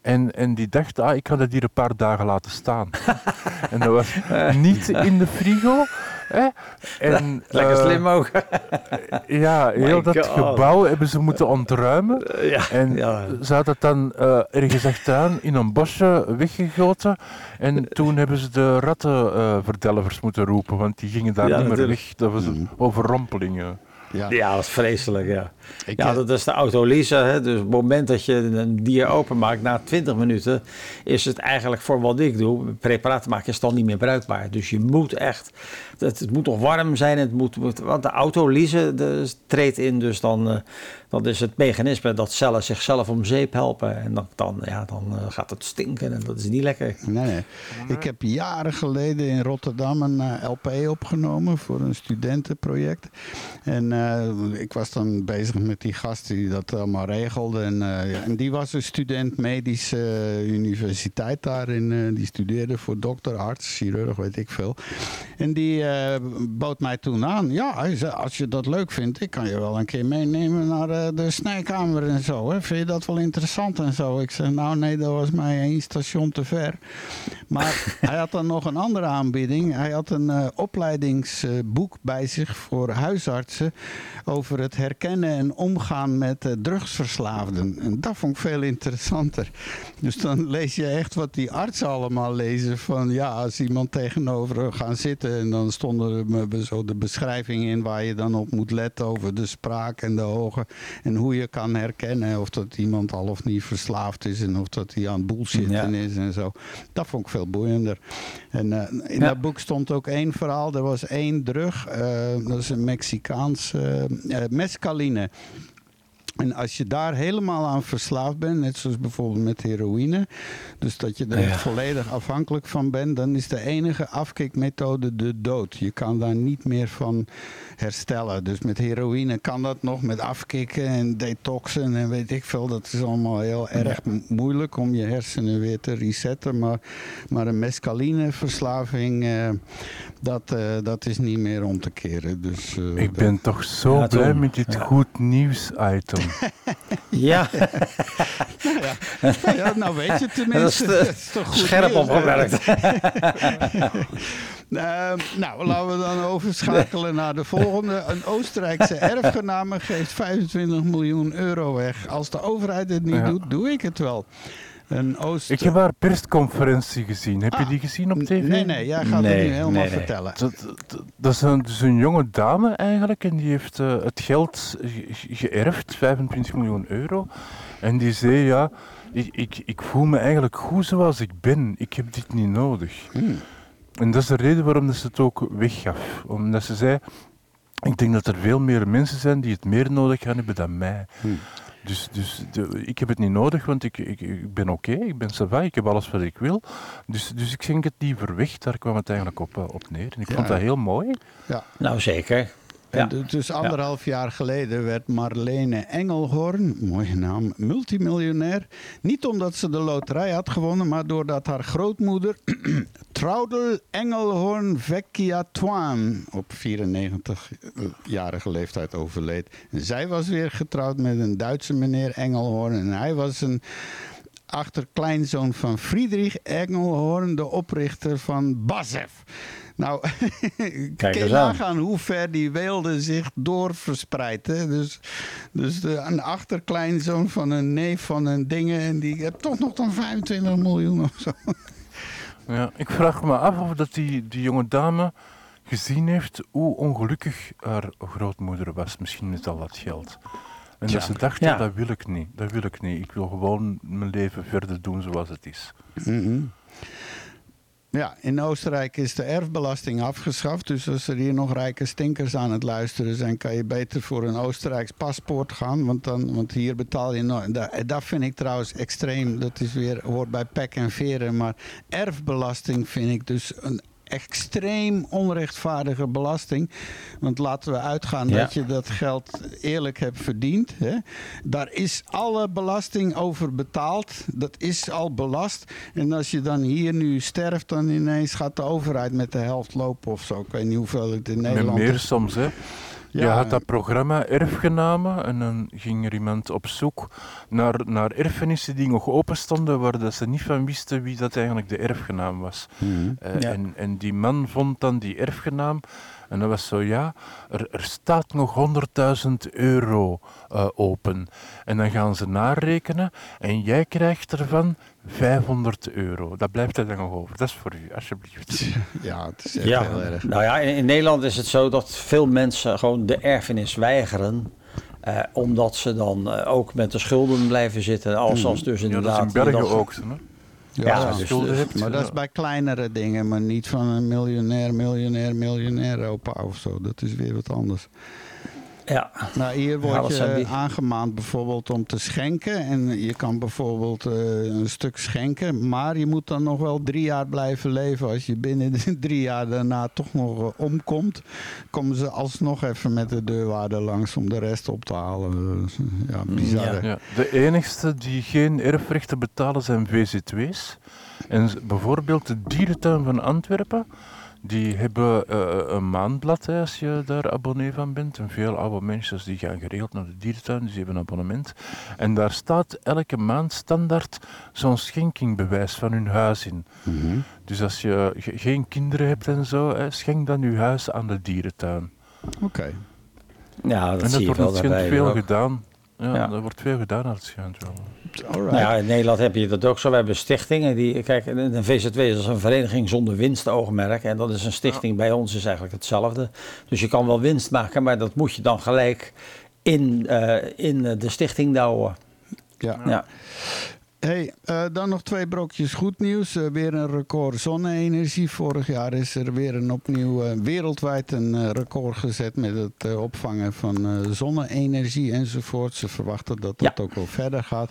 En, en die dacht, ah, ik ga dat hier een paar dagen laten staan. en dat was niet in de frigo. Hè? En, Lekker eh, slim ook. ja, heel dat God. gebouw hebben ze moeten ontruimen. ja, En ja. ze had het dan eh, ergens achteraan in een bosje weggegoten. En toen hebben ze de rattenverdelvers moeten roepen, want die gingen daar Ja, niet meer natuurlijk. weg. Dat was een overrompeling. ja. dat is vreselijk, ja. Ik, Ja, eh, dat is de autolyse. Hè? Dus op het moment dat je een dier openmaakt, na 20 minuten, is het eigenlijk voor wat ik doe, preparaten maken, is dan niet meer bruikbaar. Dus je moet echt, het, het moet nog warm zijn, het moet, want de autolyse de, treedt in, dus dan, eh, dat is het mechanisme dat cellen zichzelf om zeep helpen. En dan, dan, ja, dan eh, gaat het stinken en dat is niet lekker. Nee, nee. Ik heb jaren geleden in Rotterdam een eh, LP opgenomen voor een studentenproject. En ik was dan bezig met die gast die dat allemaal regelde. En, en die was een student medische universiteit daarin. die studeerde voor dokter, arts, chirurg, weet ik veel. En die eh, bood mij toen aan. Ja, hij zei, als je dat leuk vindt, ik kan je wel een keer meenemen naar eh, de snijkamer en zo. Hè. Vind je dat wel interessant en zo? Ik zeg, nou nee, dat was mij één station te ver. Maar hij had dan nog een andere aanbieding. Hij had een eh, opleidingsboek bij zich voor huisartsen over het herkennen en omgaan met drugsverslaafden. En dat vond ik veel interessanter. Dus dan lees je echt wat die artsen allemaal lezen. Van ja, als iemand tegenover gaan zitten en dan stonden er zo de beschrijvingen in waar je dan op moet letten over de spraak en de ogen. En hoe je kan herkennen of dat iemand al of niet verslaafd is en of dat hij aan het bullshitten Ja. is en zo. Dat vond ik veel boeiender. En eh, in Ja. dat boek stond ook één verhaal. Er was één drug, eh, dat is een Mexicaans eh, mescaline. En als je daar helemaal aan verslaafd bent, net zoals bijvoorbeeld met heroïne, dus dat je er Ja. volledig afhankelijk van bent, dan is de enige afkikmethode de dood. Je kan daar niet meer van herstellen. Dus met heroïne kan dat nog, met afkicken en detoxen en weet ik veel. Dat is allemaal heel erg mo- moeilijk om je hersenen weer te resetten. Maar, maar een mescalineverslaving, eh, dat, eh, dat is niet meer om te keren. Dus, eh, Ik ben toch zo Ja, blij Tom. met dit Ja. goed nieuws-item. Ja, Ja, nou weet je dat is, tenminste. Dat is toch goed scherp nieuws. Ehm, nou, laten we dan overschakelen naar de volgende. Een Oostenrijkse erfgename geeft 25 miljoen euro weg. Als de overheid het niet Ja. doet, doe ik het wel. Een Oost... Ik heb haar persconferentie gezien. Heb je Ah, die gezien op tv? Nee, nee, jij gaat het Nee, nu helemaal nee, nee. vertellen. Dat, dat, dat is een, dus een jonge dame eigenlijk en die heeft eh, het geld ge- ge- geërfd, 25 miljoen euro. En die zei, ja, ik, ik, ik voel me eigenlijk goed zoals ik ben. Ik heb dit niet nodig. Hmm. En dat is de reden waarom dat ze het ook weggaf. Omdat ze zei, ik denk dat er veel meer mensen zijn die het meer nodig gaan hebben dan mij. Hmm. Dus, dus de- ik heb het niet nodig, want ik, ik, ik ben oké, ik ben ça va, ik heb alles wat ik wil. Dus, dus ik schenk het liever weg, daar kwam het eigenlijk op, eh, op neer. En ik Ja. vond dat heel mooi. Nou, zeker. En Ja. du- dus anderhalf jaar geleden werd Marlene Engelhorn, mooie naam, multimiljonair. Niet omdat ze de loterij had gewonnen, maar doordat haar grootmoeder Traudel Engelhorn Vecchiatuan op 94-jarige leeftijd overleed. En zij was weer getrouwd met een Duitse meneer Engelhorn en hij was een achterkleinzoon van Friedrich Engelhorn, de oprichter van BASF. Nou, Kijk kun je nagaan hoe ver die weelde zich doorverspreidt. Hè? Dus, dus de, een achterkleinzoon van een neef van een dingen... en die heeft toch nog dan 25 miljoen of zo. Ja, ik vraag me af of dat die, die jonge dame gezien heeft hoe ongelukkig haar grootmoeder was, misschien met al dat geld. En dat ze dachten, Ja. dat wil ik niet, dat wil ik niet. Ik wil gewoon mijn leven verder doen zoals het is. Mhm. Ja, in Oostenrijk is de erfbelasting afgeschaft. Dus als er hier nog rijke stinkers aan het luisteren zijn, kan je beter voor een Oostenrijks paspoort gaan. Want, dan, want hier betaal je nooit. Dat, dat vind ik trouwens extreem. Dat is weer, hoort bij pek en veren. Maar erfbelasting vind ik dus een extreem onrechtvaardige belasting. Want laten we uitgaan Ja. dat je dat geld eerlijk hebt verdiend. Hè? Daar is alle belasting over betaald. Dat is al belast. En als je dan hier nu sterft, dan ineens gaat de overheid met de helft lopen of zo. Ik weet niet hoeveel het in Met Nederland meer is. soms, hè. Je Ja, had dat programma Erfgenamen en dan ging er iemand op zoek naar, naar erfenissen die nog open stonden, waar dat ze niet van wisten wie dat eigenlijk de erfgenaam was. Eh, Ja. en, en die man vond dan die erfgenaam en dat was zo, ja, er, er staat nog 100.000 euro eh, open. En dan gaan ze narekenen en jij krijgt ervan 500 euro. Dat blijft er dan nog over. Dat is voor u, alsjeblieft. Ja, het is echt Ja, heel erg. nou ja, in, in Nederland is het zo dat veel mensen gewoon de erfenis weigeren. eh, omdat ze dan eh, ook met de schulden blijven zitten. Als, als dus Ja, dat inderdaad. is in dat- ook zo, hè. Ja, Ja, dus- schulden hebt. Maar dat is bij kleinere dingen, maar niet van een miljonair, miljonair, miljonair opa of zo. Dat is weer wat anders. Ja, Nou, hier word je aangemaand bijvoorbeeld om te schenken. En je kan bijvoorbeeld eh, een stuk schenken. Maar je moet dan nog wel drie jaar blijven leven. Als je binnen de drie jaar daarna toch nog eh, omkomt, komen ze alsnog even met de deurwaarde langs om de rest op te halen. Dus, ja, bizar. hè? Ja, de enigste die geen erfrechten betalen zijn VZW's. En bijvoorbeeld de dierentuin van Antwerpen, die hebben eh, een maandblad hè, als je daar abonnee van bent. En veel oude mensen die gaan geregeld naar de dierentuin, dus die hebben een abonnement. En daar staat elke maand standaard zo'n schenkingbewijs van hun huis in. Mhm. Dus als je ge- geen kinderen hebt en zo, hè, schenk dan je huis aan de dierentuin. Oké. ja dat en dat zie je wordt daarbij. veel ook. gedaan. Ja, Ja. dat wordt veel gedaan naar het schijnt wel. Nou ja, in Nederland heb je dat ook zo. We hebben stichtingen. Die, kijk, een een VZW is een vereniging zonder winstoogmerk. En dat is een stichting bij ons is eigenlijk hetzelfde. Dus je kan wel winst maken, maar dat moet je dan gelijk in, eh, in eh, de stichting douwen. Ja. Ja. Hey, eh, dan nog twee brokjes goed nieuws. Eh, weer een record zonne-energie. Vorig jaar is er weer een opnieuw eh, wereldwijd een record gezet met het opvangen van zonne-energie enzovoort. Ze verwachten dat dat ook wel verder gaat.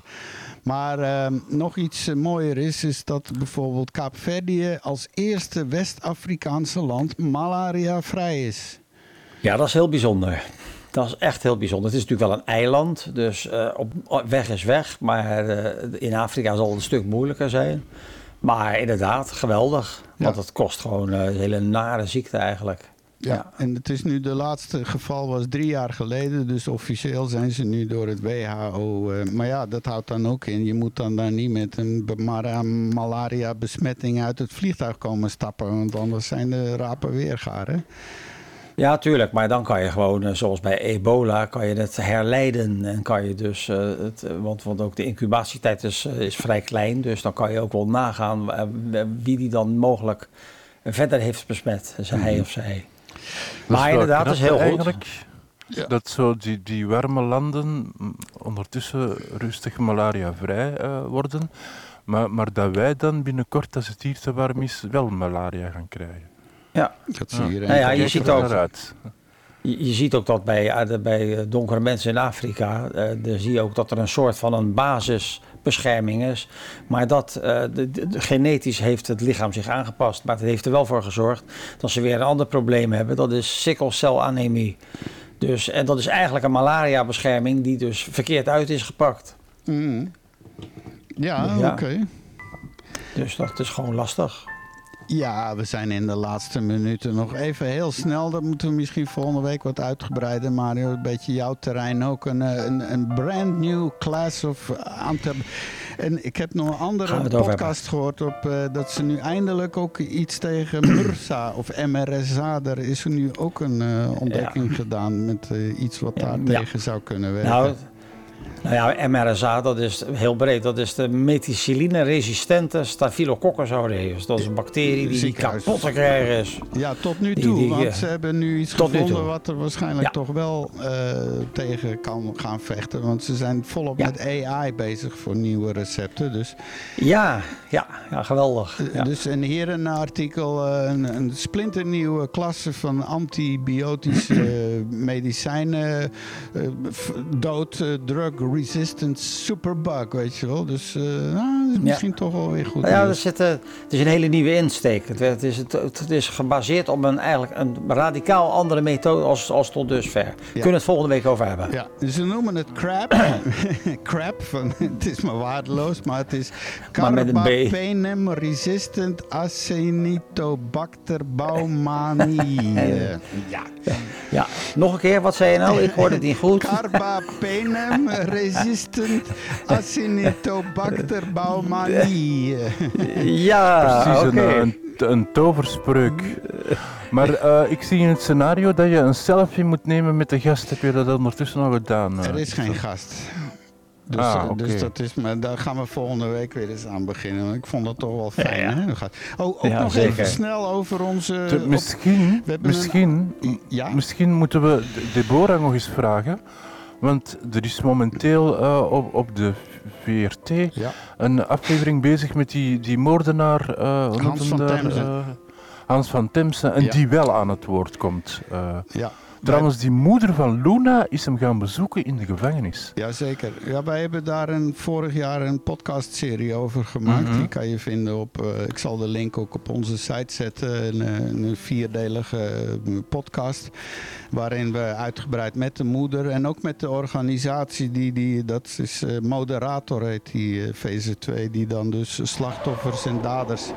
Maar eh, nog iets mooier is, is dat bijvoorbeeld Kaapverdië als eerste West-Afrikaanse land malaria-vrij is. ja, dat is heel bijzonder. Dat is echt heel bijzonder. Het is natuurlijk wel een eiland, dus eh, op, weg is weg. Maar eh, in Afrika zal het een stuk moeilijker zijn. Maar inderdaad, geweldig. Want Ja. het kost gewoon eh, een hele nare ziekte eigenlijk. Ja, en het is nu de laatste geval was drie jaar geleden. Dus officieel zijn ze nu door het WHO. eh, maar ja, dat houdt dan ook in. Je moet dan daar niet met een be- mara- malaria-besmetting uit het vliegtuig komen stappen. Want anders zijn de rapen weergaar. Ja, tuurlijk. Maar dan kan je gewoon, eh, zoals bij ebola, kan je het herleiden. En kan je dus, eh, het, eh, want, want ook de incubatietijd is, is vrij klein. Dus dan kan je ook wel nagaan wie die dan mogelijk verder heeft besmet. Is hij of zij. Maar inderdaad, dat is heel goed. Eigenlijk, Dat zo die, die warme landen ondertussen rustig malariavrij eh worden. Maar, maar dat wij dan binnenkort, als het hier te warm is, wel malaria gaan krijgen. Ja. Dat zie je. Nou ja, je ziet ook, je, ziet ook dat bij, eh, bij eh, donkere mensen in Afrika, eh, daar zie je ook dat er een soort van een basisbescherming is. Maar dat eh, de, de- de- genetisch heeft het lichaam zich aangepast. Maar het heeft er wel voor gezorgd dat ze weer een ander probleem hebben. Dat is sikkelcelanemie. Dus, en dat is eigenlijk een malaria-bescherming die dus verkeerd uit is gepakt. Ja, Ja. oké. Dus dat is gewoon lastig. Ja, we zijn in de laatste minuten nog even heel snel. Dat moeten we misschien volgende week wat uitgebreider. Mario, een beetje jouw terrein ook. Een, eh, een, een brand new class of aantal. En ik heb nog een andere podcast gehoord op eh, dat ze nu eindelijk ook iets tegen MRSA of MRSA. Daar is er nu ook een eh, ontdekking gedaan met iets wat daar Ja. tegen zou kunnen werken. Nou, Nou ja, MRSA, dat is heel breed. Dat is de methicilline-resistente Staphylococcus aureus. Dat is een bacterie die, kapot te krijgen is. Ja, tot nu toe. die, want eh, ze hebben nu iets gevonden wat er waarschijnlijk Ja. toch wel eh, tegen kan gaan vechten. Want ze zijn volop Ja. met AI bezig voor nieuwe recepten. Dus, Ja, ja, ja geweldig. Ja. dus en hier een artikel, eh, een, een splinternieuwe klasse van antibiotische eh, medicijnen. eh, f- dood, eh, drug-resistant superbug, weet je wel. Dus eh, nou, is misschien toch wel weer goed ja, er zit, eh, het is een hele nieuwe insteek. Het, het, is, het, het is gebaseerd op een, eigenlijk een radicaal andere methode als, als tot dusver. We kunnen het volgende week over hebben. Ja, ze noemen het crap. crap, van, het is maar waardeloos, maar het is. Carbapenem resistant Acinetobacter baumannii. ja. Ja, nog een keer, wat zei je nou? Ik hoorde het niet goed. Carbapenem resistant Acinetobacter baumannii. Ja, Precies, een, een, een toverspreuk. Maar eh, ik zie in het scenario dat je een selfie moet nemen met de gast. Heb je dat ondertussen al gedaan? eh? Er is geen gast. Dus, Ah, eh, dus dat is, maar daar gaan we volgende week weer eens aan beginnen. want Ik vond dat toch wel fijn. Ja, ja. Hè? Oh, ook Ja, nog zeker. even snel over onze. Te- op- misschien, we hebben een- misschien, Ja? misschien moeten we De- Deborah nog eens vragen. Want er is momenteel eh, op, op de VRT Ja. een aflevering bezig met die, die moordenaar. eh, noemt Hans van daar, Temse. eh, Hans van Temse. En Ja. die wel aan het woord komt. eh. Ja. Trouwens, die moeder van Luna is hem gaan bezoeken in de gevangenis. Jazeker. Ja, wij hebben daar een, vorig jaar een podcastserie over gemaakt. Mhm. Die kan je vinden op. eh, ik zal de link ook op onze site zetten. Een, eh, een vierdelige eh, podcast. Waarin we uitgebreid met de moeder en ook met de organisatie die. die dat is eh, Moderator heet die eh, VZ2. Die dan dus slachtoffers en daders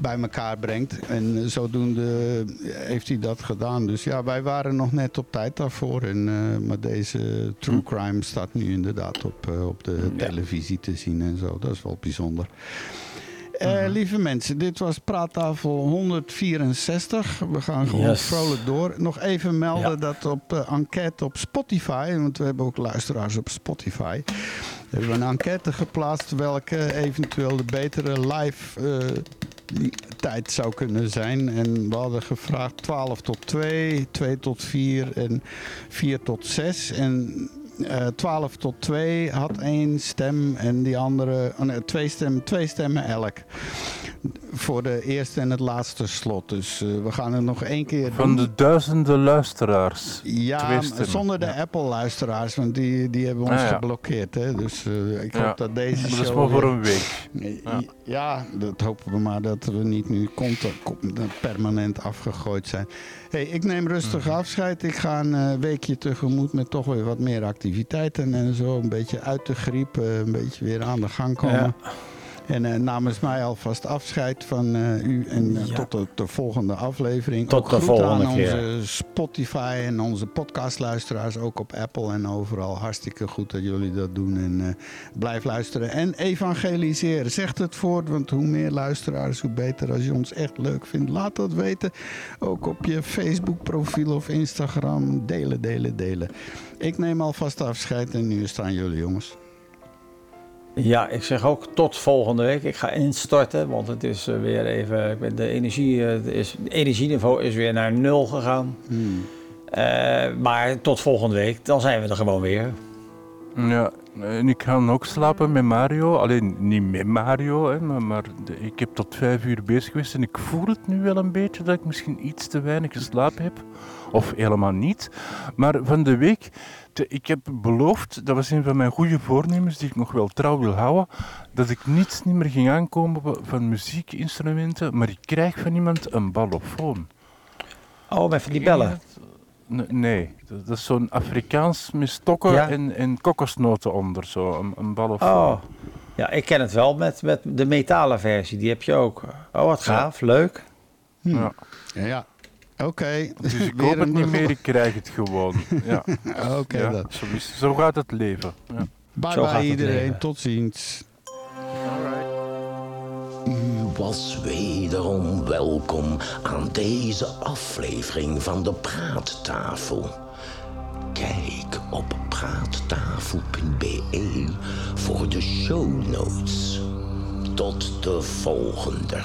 bij elkaar brengt. En eh, zodoende heeft hij dat gedaan. Dus ja, wij waren nog net op tijd daarvoor. En, eh, maar deze true crime staat nu inderdaad op, eh, op de televisie te zien en zo. Dat is wel bijzonder. Eh, Lieve mensen, dit was praattafel 164. We gaan gewoon Yes. vrolijk door. Nog even melden Ja. dat op enquête op Spotify, want we hebben ook luisteraars op Spotify. Hebben we een enquête geplaatst welke eventueel de betere live eh, tijd zou kunnen zijn. En we hadden gevraagd 12 tot 2, 2 tot 4 en 4 tot 6. En eh 12 tot 2 had één stem en die andere, oh nee, twee, stemmen, twee stemmen elk. Voor de eerste en het laatste slot. Dus eh, we gaan het nog één keer Van doen. de duizenden luisteraars. Ja, zonder de Ja. Apple-luisteraars, want die, die hebben ons Ah, ja. geblokkeerd. Hè? Dus eh, ik Ja, hoop dat deze Maar show... dat is maar voor een week. ja. dat hopen we maar dat we niet nu permanent afgegooid zijn. Hey, ik neem rustig Mhm. afscheid. Ik ga een eh, weekje tegemoet met toch weer wat meer activiteiten en zo. Een beetje uit de griep, eh, een beetje weer aan de gang komen. En eh, namens mij alvast afscheid van eh, u en eh, Ja. tot de, de volgende aflevering. Tot Ook de volgende aan keer. onze Spotify en onze podcastluisteraars, ook op Apple en overal. Hartstikke goed dat jullie dat doen en blijf luisteren en evangeliseren. Zegt het voort, want hoe meer luisteraars, hoe beter. Als je ons echt leuk vindt, laat dat weten. Ook op je Facebook profiel of Instagram. Delen, delen, delen. Ik neem alvast afscheid en nu staan jullie jongens. Ja, ik zeg ook tot volgende week. Ik ga instorten, want het is eh, weer even. ik ben- De, energie, eh, het is, het energieniveau is weer naar nul gegaan. Eh, maar tot volgende week, dan zijn we er gewoon weer. Ja, en ik ga ook slapen met Mario. Alleen niet met Mario, hè, maar, maar de- ik heb tot vijf uur bezig geweest en ik voel het nu wel een beetje dat ik misschien iets te weinig geslapen heb. Of helemaal niet. Maar van de week, ik heb beloofd, dat was een van mijn goede voornemens die ik nog wel trouw wil houden, dat ik niets niet meer ging aankomen van muziekinstrumenten, maar ik krijg van iemand een ballofoon. Oh, met van die bellen. Nee, dat is zo'n Afrikaans met stokken Ja. en, en kokosnoten onder, zo, een, een ballofoon. Oh, ja, ik ken het wel met, met de metalen versie. Die heb je ook. Oh, wat gaaf, leuk. Ja. Ja, oké. Dus ik Weer hoop het een niet meer, ik krijg het gewoon. Ja, Oké ja, dan. zo, is- zo gaat het leven. Ja. Bye Zo bye iedereen. leven. Tot ziens. U was wederom welkom aan deze aflevering van de Praattafel. Kijk op praattafel.nl voor de show notes. Tot de volgende.